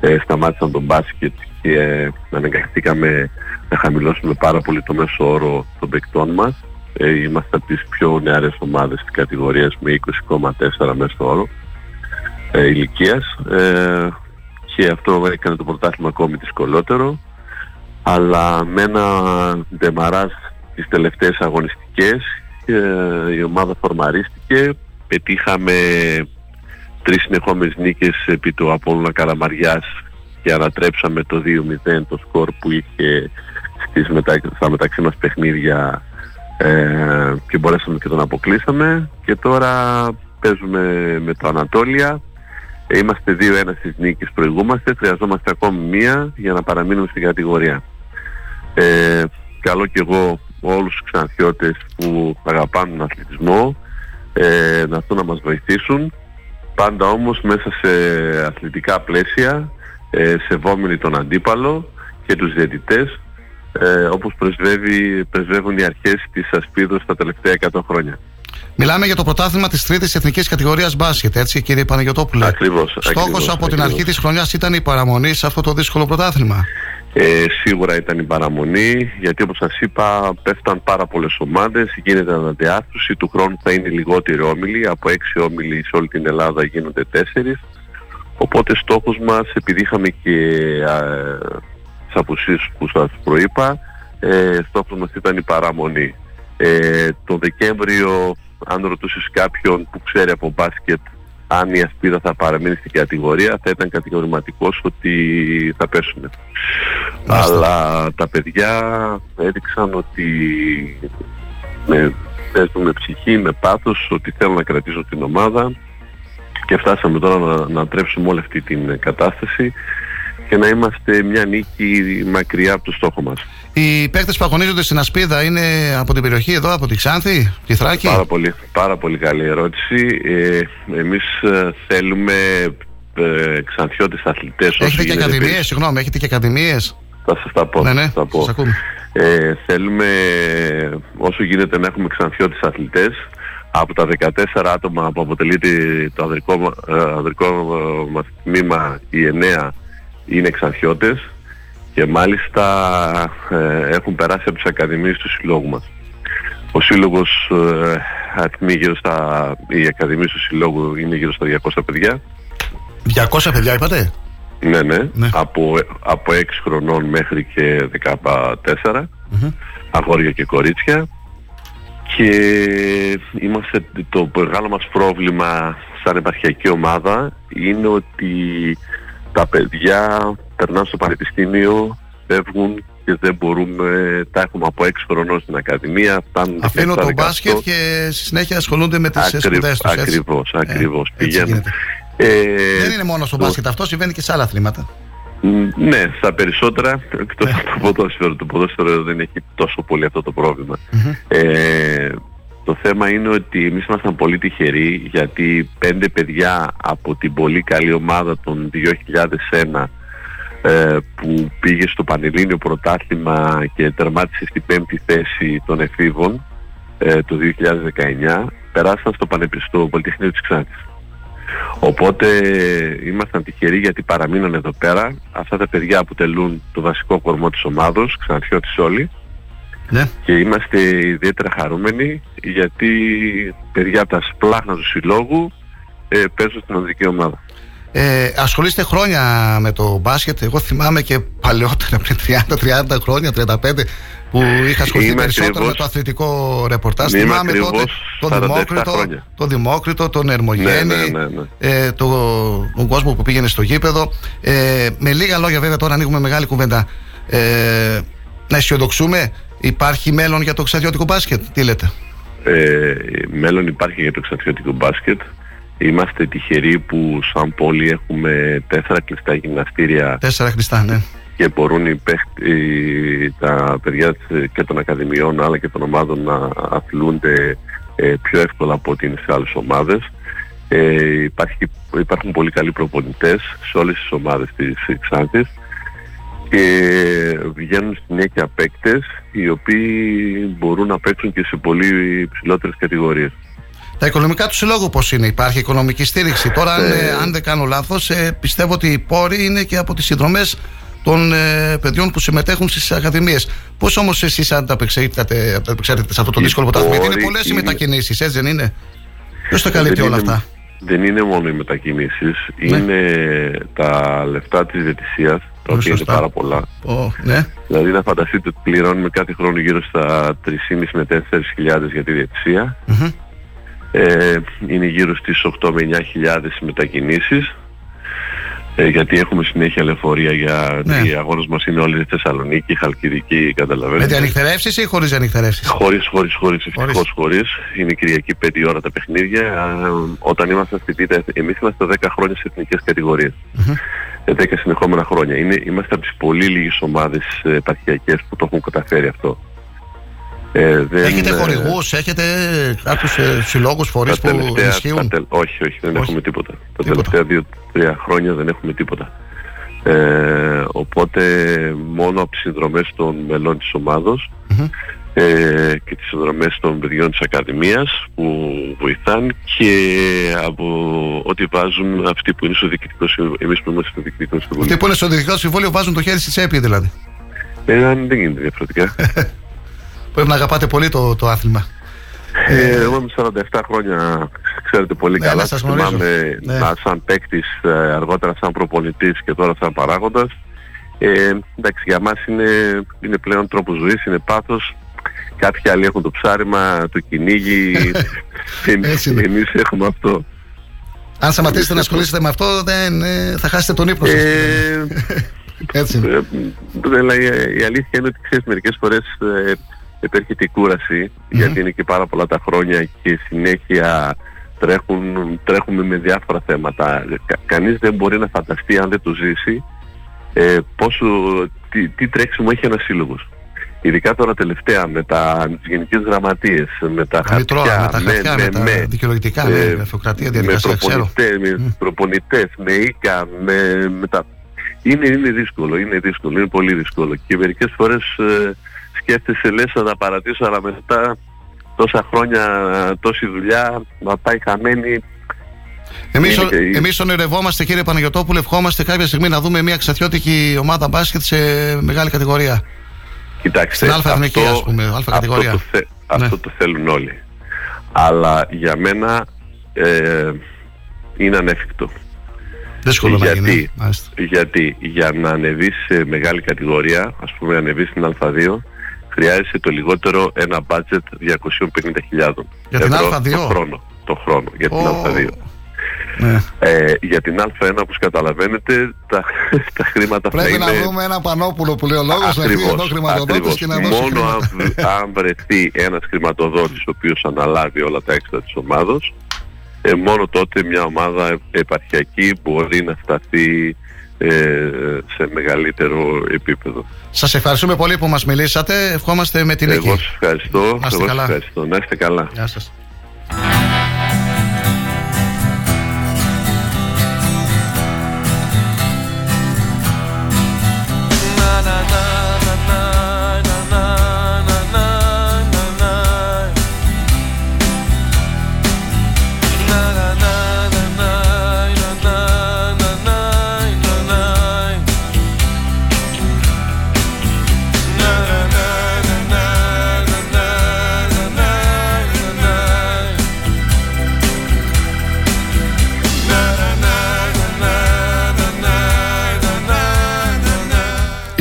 ε, σταμάτησαν τον μπάσκετ και ε, αναγκαστήκαμε να χαμηλώσουμε πάρα πολύ το μέσο όρο των παικτών μας. Ε, είμαστε από τις πιο νεαρές ομάδες της κατηγορίας με 20,4 μέσο όρο ε, ηλικίας ε, και αυτό έκανε το πρωτάθλημα ακόμη δυσκολότερο αλλά με ένα ντεμαράζ τις τελευταίες αγωνιστικές ε, η ομάδα φορμαρίστηκε. Πετύχαμε τρεις συνεχόμενες νίκες επί του Απόλλωνα Καλαμαριάς και ανατρέψαμε το 2-0 το σκορ που είχε στις μετα... στα μεταξύ μας παιχνίδια ε, και μπορέσαμε και τον αποκλείσαμε. Και τώρα παίζουμε με το Ανατόλια. Είμαστε 2-1 στις νίκες προηγούμαστε. Χρειαζόμαστε ακόμη μία για να παραμείνουμε στην κατηγορία. Ε, καλό και εγώ όλους τους ξανθιώτες που αγαπάνε τον αθλητισμό ε, να αυτό να μας βοηθήσουν πάντα όμως μέσα σε αθλητικά πλαίσια ε, σεβόμενοι τον αντίπαλο και τους διαιτητές ε, όπως πρεσβεύει, πρεσβεύουν οι αρχές της Ασπίδος τα τελευταία 100 χρόνια. Μιλάμε για το πρωτάθλημα της τρίτης εθνικής κατηγορίας μπάσκετ, έτσι κύριε Παναγιωτόπουλε. Ακριβώς. Στόχος ακριβώς, από την αρχή της χρονιάς ήταν η παραμονή σε αυτό το δύσκολο πρωτάθλημα. Ε, σίγουρα ήταν η παραμονή, γιατί όπως σας είπα πέφταν πάρα πολλές ομάδες, γίνεται αναδιάρθρωση, του χρόνου θα είναι λιγότεροι όμιλοι, από έξι όμιλοι σε όλη την Ελλάδα γίνονται τέσσερις. Οπότε στόχος μας, επειδή είχαμε και ε, τις απουσίες που σας προείπα, ε, στόχος μας ήταν η παραμονή. Ε, το Δεκέμβριο, αν ρωτήσεις κάποιον που ξέρει από μπάσκετ αν η Ασπίδα θα παραμείνει στην κατηγορία θα ήταν κατηγορηματικός ότι θα πέσουν. Αλλά τα παιδιά έδειξαν ότι με, παίζουν με ψυχή, με πάθος, ότι θέλουν να κρατήσουν την ομάδα και φτάσαμε τώρα να, να τρέψουμε όλη αυτή την κατάσταση και να είμαστε μια νίκη μακριά από το στόχο μας. Οι παίκτες που αγωνίζονται στην Ασπίδα είναι από την περιοχή εδώ, από τη Ξάνθη, τη Θράκη; Πάρα πολύ, πάρα πολύ καλή ερώτηση. Ε, εμείς ε, θέλουμε ε, ξανθιώτες αθλητές. όσο Έχετε και γίνεται ακαδημίες, συγγνώμη, έχετε και ακαδημίες; Θα σας τα πω. Ναι, ναι, θα σας τα πω. σας ακούμε. Ε, θέλουμε όσο γίνεται να έχουμε ξανθιώτες αθλητές. Από τα 14 άτομα που αποτελείται το ανδρικό, μα- ε, ανδρικό ε, μας τμήμα, οι 9 είναι ξανθιώτες και μάλιστα ε, έχουν περάσει από τις ακαδημίες του συλλόγου μας. Ο σύλλογος ε, αριθμεί γύρω στα, οι ακαδημίες του συλλόγου είναι γύρω στα 200 παιδιά. 200 παιδιά είπατε; Ναι, ναι. Από, από 6 χρονών μέχρι και 14. Αγόρια και κορίτσια. Και είμαστε, το μεγάλο μας πρόβλημα σαν επαρχιακή ομάδα είναι ότι τα παιδιά περνάνε στο πανεπιστήμιο, φεύγουν και δεν μπορούμε, τα έχουμε από 6 χρονών στην Ακαδημία, φτάνουν Αφήνουν 17, το 18. μπάσκετ και στη συνέχεια ασχολούνται με τις Ακριβ- σπουδές τους. έτσι. Ακριβώς, ακριβώς. έτσι Πηγαίνουν. γίνεται. Ε, Δεν είναι μόνο στο το- μπάσκετ αυτό, συμβαίνει και σε άλλα αθλήματα. Μ, Ναι, στα περισσότερα, εκτός από το ποδόσφαιρο. Το ποδόσφαιρο δεν έχει τόσο πολύ αυτό το πρόβλημα. Ε, το θέμα είναι ότι εμείς ήμασταν πολύ τυχεροί γιατί πέντε παιδιά από την πολύ καλή ομάδα των 2001 ε, που πήγε στο Πανελλήνιο Πρωτάθλημα και τερμάτισε στην πέμπτη θέση των εφήβων ε, το 2019 περάσαν στο Πανεπιστήμιο Πολυτεχνείο της Ξάνθης. Οπότε ήμασταν τυχεροί γιατί παραμείναν εδώ πέρα. Αυτά τα παιδιά αποτελούν το βασικό κορμό της ομάδος, ξαναρχιώτης όλοι. Ναι. Και είμαστε ιδιαίτερα χαρούμενοι γιατί παιδιά από τα σπλάχνα του συλλόγου ε, παίζουν στην οδική ομάδα. Ε, ασχολείστε χρόνια με το μπάσκετ. Εγώ θυμάμαι και παλαιότερα, πριν 30-30 χρόνια, 35, που είχα ασχοληθεί Είμαι περισσότερο ακριβώς- με το αθλητικό ρεπορτάζ. Είμαι Θυμάμαι τότε ακριβώς τον 47 Δημόκριτο, χρόνια. τον Δημόκριτο, τον Ερμογέννη, Ναι, ναι, ναι, ναι. ε, το, τον κόσμο που πήγαινε στο γήπεδο. Ε, με λίγα λόγια, βέβαια, τώρα ανοίγουμε μεγάλη κουβέντα. Ε, να αισιοδοξούμε, υπάρχει μέλλον για το ξαδιώτικο μπάσκετ. Τι λέτε; Ε, μέλλον υπάρχει για το εξαρτιωτικό μπάσκετ. Είμαστε τυχεροί που σαν πόλη έχουμε τέσσερα κλειστά γυμναστήρια Τέσσερα χρηστά, ναι. και μπορούν οι παίχτ- οι- τα παιδιά της- και των ακαδημιών αλλά και των ομάδων να αθλούνται ε, πιο εύκολα από ό,τι είναι σε άλλες ομάδες. Ε, υπάρχει, υπάρχουν πολύ καλοί προπονητές σε όλες τις ομάδες της Ξάνθης και βγαίνουν συνέχεια παίκτες οι οποίοι μπορούν να παίξουν και σε πολύ ψηλότερες κατηγορίες. Τα οικονομικά του συλλόγου πώς είναι, υπάρχει οικονομική στήριξη. Τώρα, αν, Ε. ε, αν δεν κάνω λάθος, πιστεύω ότι οι πόροι είναι και από τις συνδρομές των ε, παιδιών που συμμετέχουν στις ακαδημίες. Πώς όμως εσείς ανταπεξέλθετε ανταπεξέλθετε σε αυτό το Οι δύσκολο πρωτάθλημα, γιατί είναι πόροι πολλές οι είναι- μετακινήσεις, έτσι δεν είναι; Ποιος τα καλύπτει Δεν όλα είναι- αυτά; Δεν είναι μόνο οι μετακινήσεις, Ναι. είναι τα λεφτά της διαιτησίας, τα οποία είναι σωστά. πάρα πολλά. Ο, ναι. Δηλαδή να φανταστείτε ότι πληρώνουμε κάθε χρόνο γύρω στα 3.500 με 4.000 χιλιάδες για τη διαιτησία. Μμμ. Ε, είναι γύρω στις 8 με 9 χιλιάδες οι μετακινήσεις. Ε, γιατί έχουμε συνέχεια λεωφορεία για Ναι. οι αγώνες μας είναι όλοι στη Θεσσαλονίκη, Χαλκιδική, Με καταλαβαίνετε. διανυκτερεύσει ή χωρίς διανυκτερεύσει. Χωρίς, χωρίς, χωρίς, ευτυχώς χωρίς. Είναι Κυριακή 5 η ώρα τα παιχνίδια. Α, Όταν ήμασταν στη Β' εμείς είμαστε 10 χρόνια σε εθνικές κατηγορίες. Ε, 10 συνεχόμενα χρόνια. Είναι, είμαστε από τις πολύ λίγες ομάδες ε, επαρχιακές που το έχουν καταφέρει αυτό. Ε, δεν, Έχετε ε, χορηγούς, έχετε κάποιους ε, συλλόγους, φορείς τα που τελευταία- ενισχύουν; τα τελ- όχι, όχι, δεν Όχι. έχουμε τίποτα. Τα Τίποτα. τελευταία δύο-τρία χρόνια δεν έχουμε τίποτα. Ε, οπότε μόνο από τις συνδρομές των μελών της ομάδος ε, και τις συνδρομές των παιδιών της Ακαδημίας που βοηθάν και από ό,τι βάζουν αυτοί που είναι στο διοικητικό συμβούλιο, εμείς που είμαστε στο διοικητικό συμβούλιο. Αυτοί που είναι στο διοικητικό συμβούλιο βάζουν το χέρι στη τσέπη δηλαδή. Ε, αν δεν γίνεται διαφορετικά. Πρέπει να αγαπάτε πολύ το, το άθλημα. Ε, εγώ είμαι 47 χρόνια, ξέρετε πολύ Ναι, καλά. ναι, σας γνωρίζω. Θυμάμαι Ναι. να, σαν παίκτης, ε, αργότερα σαν προπονητής και τώρα σαν παράγοντας. Ε, εντάξει, για μας είναι, είναι πλέον τρόπος ζωής, είναι πάθος. Κάποιοι άλλοι έχουν το ψάρεμα, το κυνήγι. εμείς, Έτσι είναι. εμείς έχουμε αυτό. Αν σταματήσετε να ασχολείστε με αυτό, δεν, ε, θα χάσετε τον ύπνο σας. Ε, Έτσι είναι. Ε, αλλά η, η αλήθεια είναι ότι ξέρεις μερικές φορές ε, επέρχεται η κούραση γιατί είναι και πάρα πολλά τα χρόνια και συνέχεια τρέχουν, τρέχουμε με διάφορα θέματα. Κα, κανείς δεν μπορεί να φανταστεί αν δεν το ζήσει ε, πόσο, τι, τι τρέξιμο έχει ένας σύλλογος. Ειδικά τώρα τελευταία με τα με τις γενικές γραμματείες, με τα Τα μητρώα, χαρτιά, με τα χαρτιά, με, τα δικαιολογητικά, ναι, ε, με αυτοκρατία, με διαδικασία, ξέρω. προπονητές, με προπονητές, με οίκα, με, με τα... Είναι, είναι δύσκολο, είναι δύσκολο, είναι πολύ δύσκολο. Και μερικές φορές ε, σκέφτεσαι λες να τα παρατήσω, αλλά μετά τόσα χρόνια, τόση δουλειά, να πάει χαμένη. Εμείς, Είναι ο- και- εμείς ονειρευόμαστε κύριε Παναγιωτόπουλε, ευχόμαστε κάποια στιγμή να δούμε μια ξαθιώτικη ομάδα μπάσκετ σε μεγάλη κατηγορία. Κοιτάξτε, Στην Α' εθνική, ας πούμε, Α' κατηγορία. Αυτό, το, θε- Ναι. αυτό το θέλουν όλοι. Αλλά για μένα ε, είναι ανέφικτο. Δύσκολο να γιατί, γίνει. Μάλιστα. γιατί για να ανεβείς σε μεγάλη κατηγορία, ας πούμε ανεβείς στην Α2, χρειάζεσαι το λιγότερο ένα budget 250.000 Για την ευρώ Α2? το χρόνο. Το χρόνο για την Ω. Α2. Ναι. Ε, για την Α1, όπως καταλαβαίνετε, τα, τα χρήματα θα Πρέπει είναι... να βρούμε ένα πανόπουλο που λέει ο λόγος, να φύγει εδώ χρηματοδότης και να δώσει Μόνο αν, χρήματα. αν βρεθεί ένας χρηματοδότης ο οποίος αναλάβει όλα τα έξτρα της ομάδος, ε, μόνο τότε μια ομάδα επαρχιακή μπορεί να φταθεί ε, σε μεγαλύτερο επίπεδο. Σας ευχαριστούμε πολύ που μας μιλήσατε. Ευχόμαστε με την Εγώ νίκη. σας ευχαριστώ. Να είστε Εγώ σας καλά. ευχαριστώ. Να είστε καλά. Γεια σας.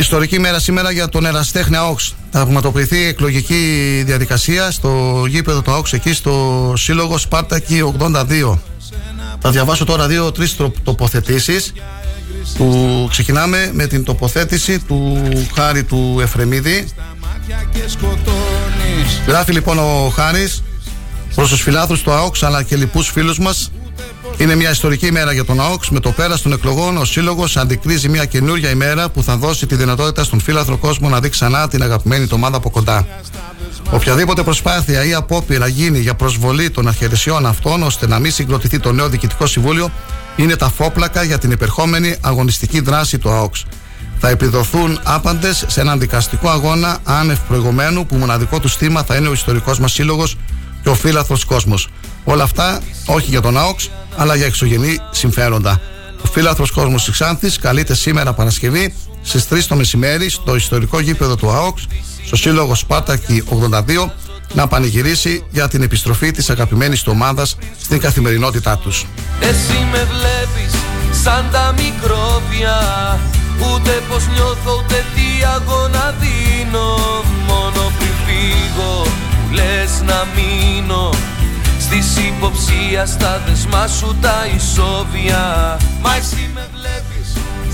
Ιστορική μέρα σήμερα για τον Εραστέχνη ΑΟΚΣ. Θα πραγματοποιηθεί εκλογική διαδικασία στο γήπεδο του ΑΟΚΣ εκεί στο Σύλλογο Σπάρτακη 82. Θα διαβάσω τώρα δύο-τρει τοποθετήσεις που ξεκινάμε με την τοποθέτηση του Χάρη του Εφρεμίδη. Γράφει λοιπόν ο Χάρης προς τους φιλάθρους του ΑΟΚΣ αλλά και λοιπούς φίλους μας είναι μια ιστορική ημέρα για τον ΑΟΚΣ. Με το πέρας των εκλογών, ο Σύλλογος αντικρίζει μια καινούργια ημέρα που θα δώσει τη δυνατότητα στον φίλαθρο κόσμο να δει ξανά την αγαπημένη του ομάδα από κοντά. Οποιαδήποτε προσπάθεια ή απόπειρα γίνει για προσβολή των αρχαιρεσιών αυτών ώστε να μην συγκροτηθεί το νέο διοικητικό συμβούλιο είναι τα φόπλακα για την υπερχόμενη αγωνιστική δράση του ΑΟΚΣ. Θα επιδοθούν άπαντες σε έναν δικαστικό αγώνα άνευ προηγουμένου που μοναδικό του στήμα θα είναι ο ιστορικός μας σύλλογος και ο φύλαθρο κόσμος. Όλα αυτά όχι για τον ΑΟΚΣ, αλλά για εξωγενή συμφέροντα. Ο φύλαθρο κόσμος της Ξάνθης καλείται σήμερα Παρασκευή στις 3 το μεσημέρι στο ιστορικό γήπεδο του ΑΟΚΣ, στο Σύλλογο Σπάρτακη 82, να πανηγυρίσει για την επιστροφή της αγαπημένης του ομάδας στην καθημερινότητά τους. Εσύ με βλέπεις σαν τα μικρόβια. Ούτε πώ νιώθω, ούτε τι αγώνα δίνω. Μόνο πριν φύγω, που λες να μείνω. Στη υποψία στα δεσμά σου τα ισόβια. Μα εσύ με βλέπεις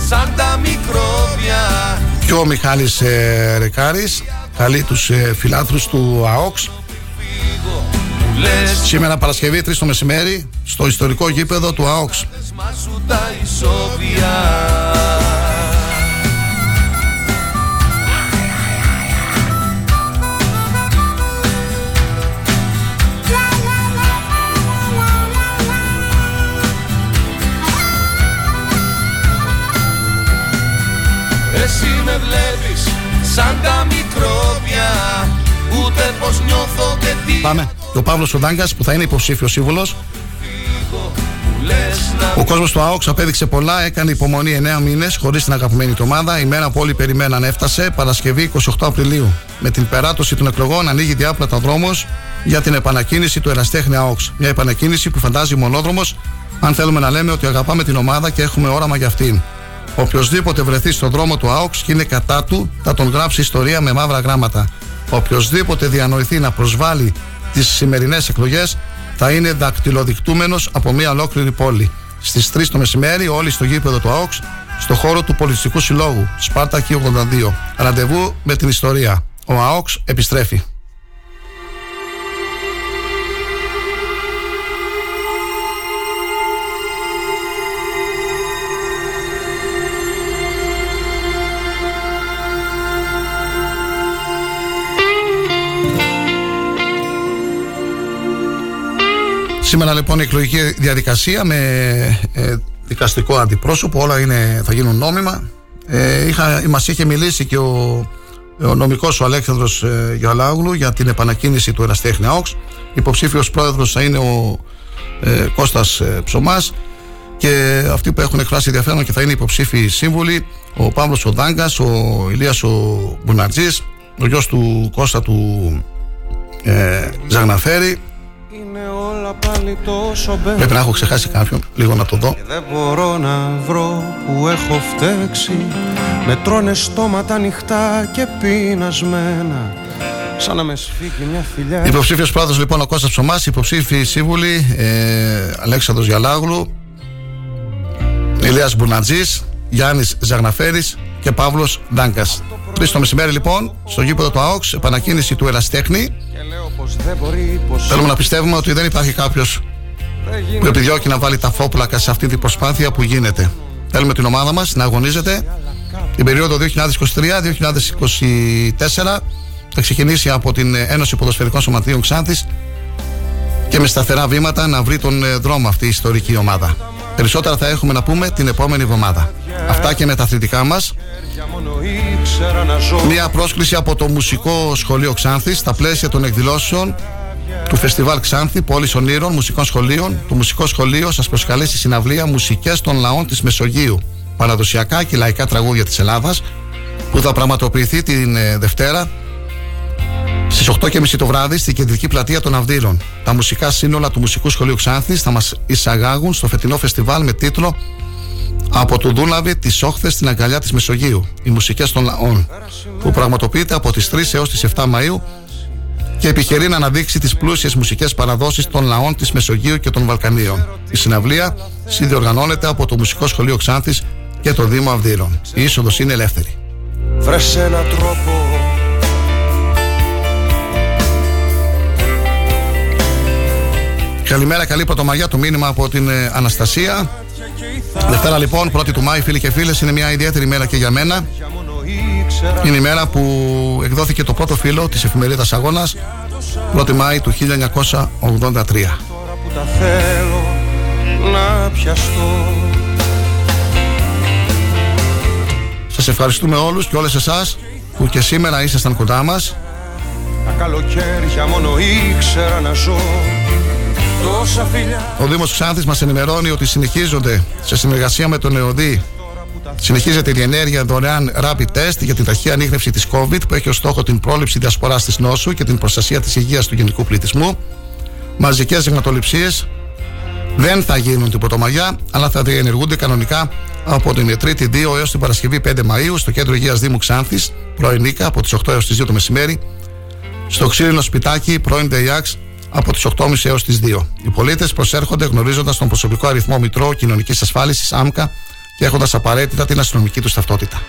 σαν τα μικρόβια. Και ο Μιχάλης ε, Ρεκάρης καλεί τους ε, φιλάθρους του ΑΟΚΣ. Σήμερα Παρασκευή 3 το μεσημέρι στο ιστορικό γήπεδο του ΑΟΚΣ Εσύ με βλέπεις σαν τα μικρόβια Ούτε πως νιώθω και τι Πάμε. Και ο Παύλο Οδάγκα που θα είναι υποψήφιος σύμβουλος. Ο κόσμος του ΑΟΚΣ απέδειξε πολλά, έκανε υπομονή 9 μήνες χωρίς την αγαπημένη του ομάδα. Η μέρα που όλοι περιμέναν έφτασε Παρασκευή 28 Απριλίου. Με την περάτωση των εκλογών ανοίγει διάπλατα δρόμος για την επανακίνηση του Εραστέχνη ΑΟΚΣ. Μια επανακίνηση που φαντάζει μονόδρομος, αν θέλουμε να λέμε ότι αγαπάμε την ομάδα και έχουμε όραμα για αυτήν. Οποιοδήποτε βρεθεί στον δρόμο του ΑΟΚΣ και είναι κατά του, θα τον γράψει ιστορία με μαύρα γράμματα. Οποιοδήποτε διανοηθεί να προσβάλλει τις σημερινές εκλογές, θα είναι δακτυλοδεικτούμενος από μια ολόκληρη πόλη. Στις 3 το μεσημέρι, όλοι στο γήπεδο του ΑΟΚΣ, στο χώρο του Πολιτιστικού Συλλόγου, Σπάρτακη 82. Ραντεβού με την ιστορία. Ο ΑΟΚΣ επιστρέφει. Σήμερα λοιπόν η εκλογική διαδικασία με ε, δικαστικό αντιπρόσωπο, όλα είναι, θα γίνουν νόμιμα. Ε, είχα, μας είχε μιλήσει και ο, ο νομικός ο Αλέξανδρος ε, Γιαλάγλου για την επανακίνηση του Εραστέχνη ΑΟΚΣ. Υποψήφιος πρόεδρος θα είναι ο ε, Κώστας ε, Ψωμάς και αυτοί που έχουν εκφράσει ενδιαφέρον και θα είναι υποψήφοι σύμβουλοι ο Παύλος ο Δάγκας, ο Ηλίας ο Μπουναρτζής, ο γιος του Κώστα του ε, Ζαγναφέρη είναι όλα πάλι τόσο μπε. Πρέπει να έχω ξεχάσει κάποιον, λίγο να το δω. Και δεν μπορώ να βρω που έχω φταίξει. Με τρώνε στόματα ανοιχτά και πεινασμένα. Σαν να με σφίγγει μια φιλιά. Υποψήφιος πρόεδρο λοιπόν ο Κώστας Ψωμάς, υποψήφιοι σύμβουλοι ε, Αλέξανδρος Γιαλάγλου, Ηλίας Μπουνατζής, Γιάννης Ζαγναφέρης και Παύλος Ντάγκας. Τρει το μεσημέρι λοιπόν, στο γήπεδο του ΑΟΚΣ, επανακίνηση του Εραστέχνη. Θέλουμε να πιστεύουμε ότι δεν υπάρχει κάποιος που επιδιώκει να βάλει τα φόπλακα σε αυτή την προσπάθεια που γίνεται. Θέλουμε την ομάδα μας να αγωνίζεται την περίοδο 2023-2024. Θα ξεκινήσει από την Ένωση Ποδοσφαιρικών Σωματείων Ξάνθης και με σταθερά βήματα να βρει τον ε, δρόμο αυτή η ιστορική ομάδα. Περισσότερα θα έχουμε να πούμε την επόμενη εβδομάδα. Αυτά και με τα αθλητικά μας. Μία πρόσκληση από το Μουσικό Σχολείο Ξάνθης στα πλαίσια των εκδηλώσεων του Φεστιβάλ Ξάνθη, Πόλης Ονείρων, Μουσικών Σχολείων. Το Μουσικό Σχολείο σας προσκαλεί στη συναυλία Μουσικές των Λαών της Μεσογείου. Παραδοσιακά και λαϊκά τραγούδια της Ελλάδας, που θα πραγματοποιηθεί την ε, Δευτέρα Στις 8.30 το βράδυ στην κεντρική πλατεία των Αυδείρων. Τα μουσικά σύνολα του Μουσικού Σχολείου Ξάνθης θα μας εισαγάγουν στο φετινό φεστιβάλ με τίτλο Από το Δούναβι, τις όχθες στην αγκαλιά της Μεσογείου. Οι μουσικές των λαών. Που πραγματοποιείται από τις 3 έως τις 7 Μαου και επιχειρεί να αναδείξει τις πλούσιες μουσικές παραδόσεις των λαών της Μεσογείου και των Βαλκανίων. Η συναυλία συνδιοργανώνεται από το Μουσικό Σχολείο Ξάνθης και το Δήμο Αυδείρων. Η είσοδος είναι ελεύθερη. Βρες έναν τρόπο Καλημέρα, καλή πρωτομαγιά. Το μήνυμα από την ε, Αναστασία. Δευτέρα λοιπόν, 1η του Μάη, φίλοι και φίλες, είναι μια ιδιαίτερη μέρα και για μένα. Είναι η μέρα που εκδόθηκε το πρώτο φύλλο της εφημερίδας Αγώνας 1η Μάη του 1983. που τα θέλω να πιαστώ Σας ευχαριστούμε όλους και όλες εσάς που και σήμερα ήσασταν κοντά μας. Τα καλοκαίρια μόνο ήξερα να ζω Τόσα φιλιά Ο Δήμος Ξάνθης μας ενημερώνει ότι συνεχίζονται σε συνεργασία με τον ΕΟΔΗ Συνεχίζεται η ενέργεια δωρεάν rapid test για την ταχεία ανείχνευση της COVID που έχει ως στόχο την πρόληψη διασποράς της νόσου και την προστασία της υγείας του γενικού πληθυσμού. Μαζικές δειγματοληψίε δεν θα γίνουν την Πρωτομαγιά, αλλά θα διενεργούνται κανονικά από την 3η 2 έως την Παρασκευή 5 Μαου στο κέντρο υγείας Δήμου Ξάνθης, πρώην Νίκα, από τις 8 έως τις 2 το μεσημέρι, στο ξύλινο σπιτάκι, πρώην ΔΕΙΑΞ, από τις 8.30 έως τις 2. Οι πολίτες προσέρχονται γνωρίζοντας τον προσωπικό αριθμό Μητρό Κοινωνικής Ασφάλισης, ΑΜΚΑ, και έχοντας απαραίτητα την αστυνομική τους ταυτότητα.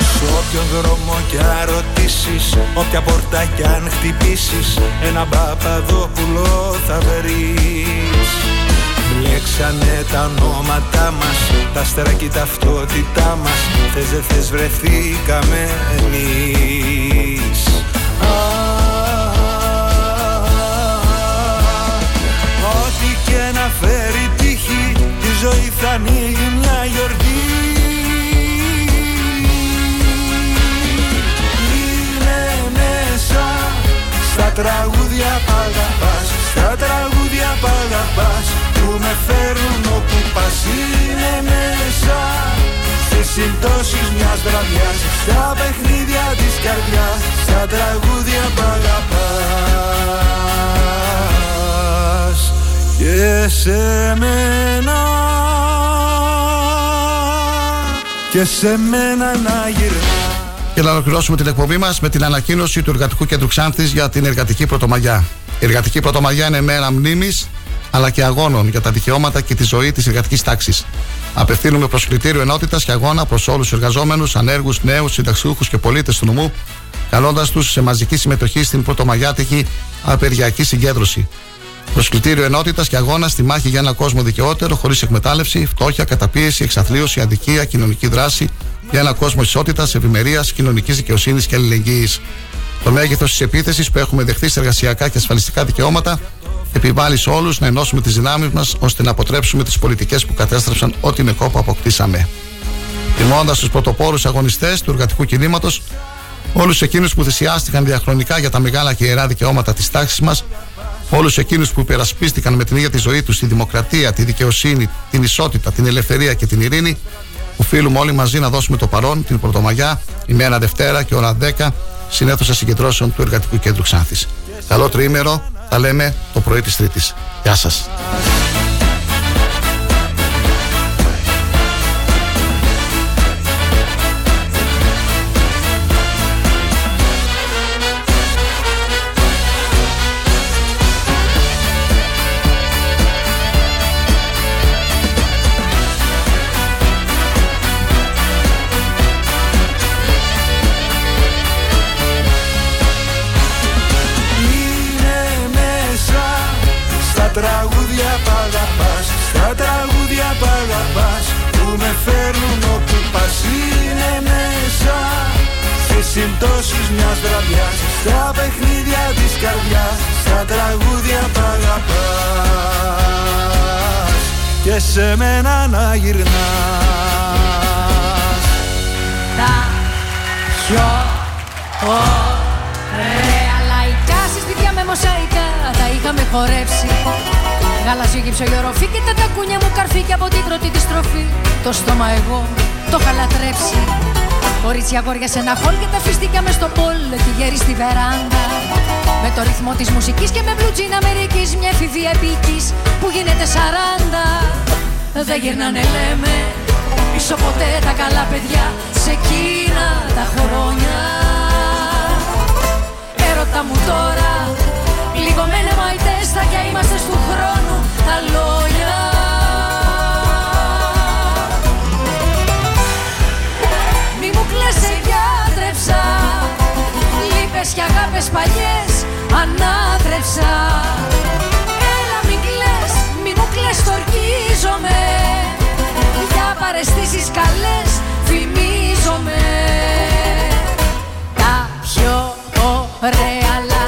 Σ' όποιον δρόμο κι αν ρωτήσεις Όποια πόρτα κι αν χτυπήσεις Ένα παπαδόπουλο θα βρεις Μπλέξανε τα ονόματά μας Τα άστερα και η ταυτότητά μας Θες δεν θες βρεθήκαμε εμείς φέρει τύχη Τη ζωή θα ανοίγει μια γιορτή. Είναι μέσα Στα τραγούδια π' αγαπάς Στα τραγούδια π' αγαπάς Που με φέρουν όπου πας. Είναι μέσα Στις συμπτώσεις μιας βραδιάς Στα παιχνίδια της καρδιάς Στα τραγούδια π' αγαπάς Και σε μένα Και σε μένα να γυρνάς Και να ολοκληρώσουμε την εκπομπή μας με την ανακοίνωση του Εργατικού Κέντρου Ξάνθης για την Εργατική Πρωτομαγιά. Η Εργατική Πρωτομαγιά είναι μέρα μνήμης αλλά και αγώνων για τα δικαιώματα και τη ζωή της εργατικής τάξης. Απευθύνουμε προσκλητήριο ενότητας και αγώνα προς όλους τους εργαζόμενους, ανέργους, νέους, συνταξιούχους και πολίτες του νομού, καλώντας τους σε μαζική συμμετοχή στην Πρωτομαγιάτικη απεργιακή συγκέντρωση. Προσκλητήριο ενότητας και αγώνας στη μάχη για ένα κόσμο δικαιότερο, χωρίς εκμετάλλευση, φτώχεια, καταπίεση, εξαθλίωση, αδικία, κοινωνική δράση, για ένα κόσμο ισότητας, ευημερίας, κοινωνικής δικαιοσύνης και αλληλεγγύης. Το μέγεθος της επίθεσης που έχουμε δεχθεί σε εργασιακά και ασφαλιστικά δικαιώματα επιβάλλει σε όλους να ενώσουμε τις δυνάμεις μας ώστε να αποτρέψουμε τις πολιτικές που κατέστρεψαν ό,τι με κόπο αποκτήσαμε. Τιμώντας τους πρωτοπόρους αγωνιστές του εργατικού κινήματος, όλους εκείνους που θυσιάστηκαν διαχρονικά για τα μεγάλα και ιερά δικαιώματα της τάξης μας, όλους εκείνους που υπερασπίστηκαν με την ίδια τη ζωή τους τη δημοκρατία, τη δικαιοσύνη, την ισότητα, την ελευθερία και την ειρήνη, οφείλουμε όλοι μαζί να δώσουμε το παρόν την Πρωτομαγιά, ημέρα Δευτέρα και ώρα 10 στην αίθουσα συγκεντρώσεων του Εργατικού Κέντρου Ξάνθης. Καλό τριήμερο, τα λέμε το πρωί της Τρίτης. Γεια σας. Φέρνουν όπου πας Είναι μέσα. Στις συμπτώσεις μιας βραδιάς Στα παιχνίδια της καρδιάς Στα τραγούδια π' αγαπάς. Και σε μένα να γυρνάς. Τα πιο ωραία λαϊκά. Συστηθιά με μοσαϊκά τα είχαμε χορέψει Γαλάζιο γύψο η οροφή και τα τακούνια μου καρφί από την πρώτη τη στροφή. Το στόμα εγώ το είχα λατρέψει. Κορίτσια αγόρια σε ένα χολ και τα φιστίκια μες στο πόλ και γέρι στη βεράντα. Με το ρυθμό της μουσικής και με μπλουτζίνα Αμερικής Μια εφηβεία επικής που γίνεται σαράντα. Δεν γυρνάνε λέμε Πίσω ποτέ τα καλά παιδιά σε εκείνα τα χρόνια. Έρωτα μου τώρα Λίγο με μαϊτέστα και είμαστε του χρόνου τα λόγια. Μη μου κλαις σε γιατρέψα Λύπες και αγάπες παλιές ανάτρεψα. Έλα μην κλαις, μη μου κλαις στορκίζομαι. Για παρεστήσεις καλές φημίζομαι. Τα πιο ωραία λαϊκά σε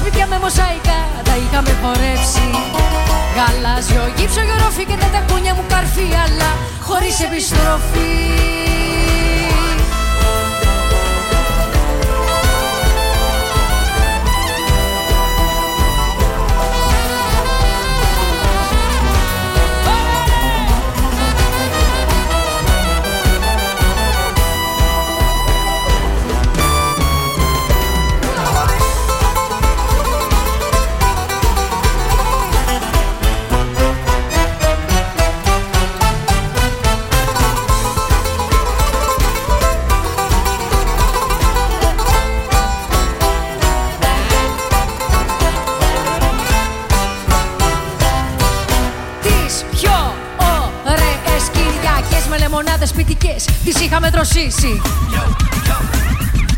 σπίτια με μοσαϊκά τα είχαμε χορέψει. Γαλάζιο γύψο γερόφι και τα τακούνια μου καρφί αλλά χωρίς επιστροφή Τις είχαμε δροσίσει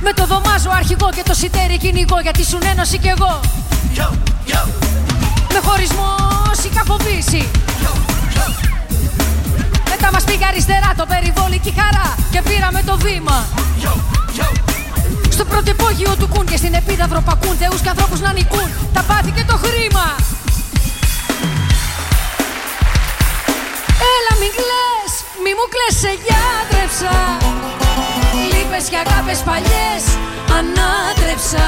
Με το δωμάζο αρχηγό και το σιτέρι κυνηγό Γιατί σου ένωση κι εγώ. Με χωρισμό σικαφοβήσει Μετά μας πήγε αριστερά το περιβόλι και η χαρά Και πήραμε το βήμα. Στο πρώτο υπόγειο του κουν και στην επίδαυρο πακούν Θεούς και ανθρώπους να νικούν. Τα πάθη και το χρήμα. Έλα μην κλαις, μη μου κλαις σε γιατρέψα Λύπες και αγάπες παλιές ανάτρεψα.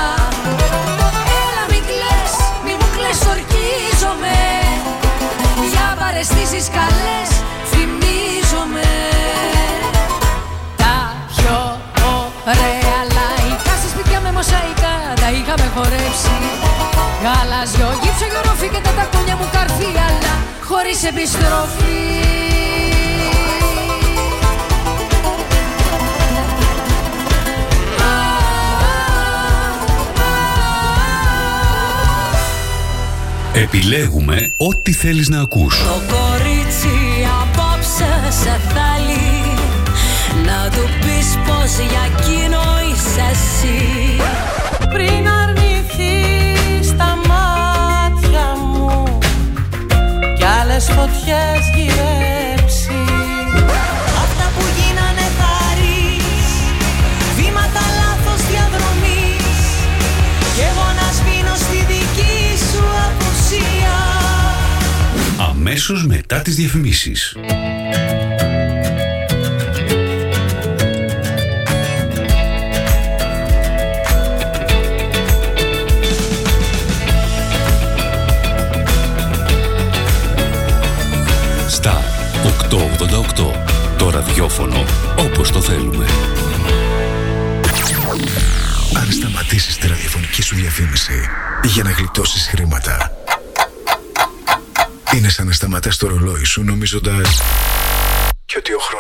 Έλα μην κλαις, μη μου κλαις ορκίζομαι. Για παρεστήσεις καλές θυμίζομαι Τα πιο ωραία λαϊκά σε σπίτια με μοσαϊκά τα είχαμε χορέψει. Γαλάζιο γύψο γερόφι και τα τακούνια μου καρφί αλλά χωρίς επιστροφή Επιλέγουμε ό,τι θέλεις να ακούς. Το κορίτσι απόψε σε θέλει. Να του πεις πως για εκείνο είσαι εσύ. Πριν αρνηθείς τα μάτια μου Κι άλλες φωτιές γυρέψει Αμέσως μετά τις διαφημίσεις. Star 888. Το ραδιόφωνο όπως το θέλουμε. Αν σταματήσεις τη ραδιοφωνική σου διαφήμιση για να γλιτώσεις χρήματα, είναι σαν να σταματάς το ρολόι σου νομίζοντας και ότι ο χρόνος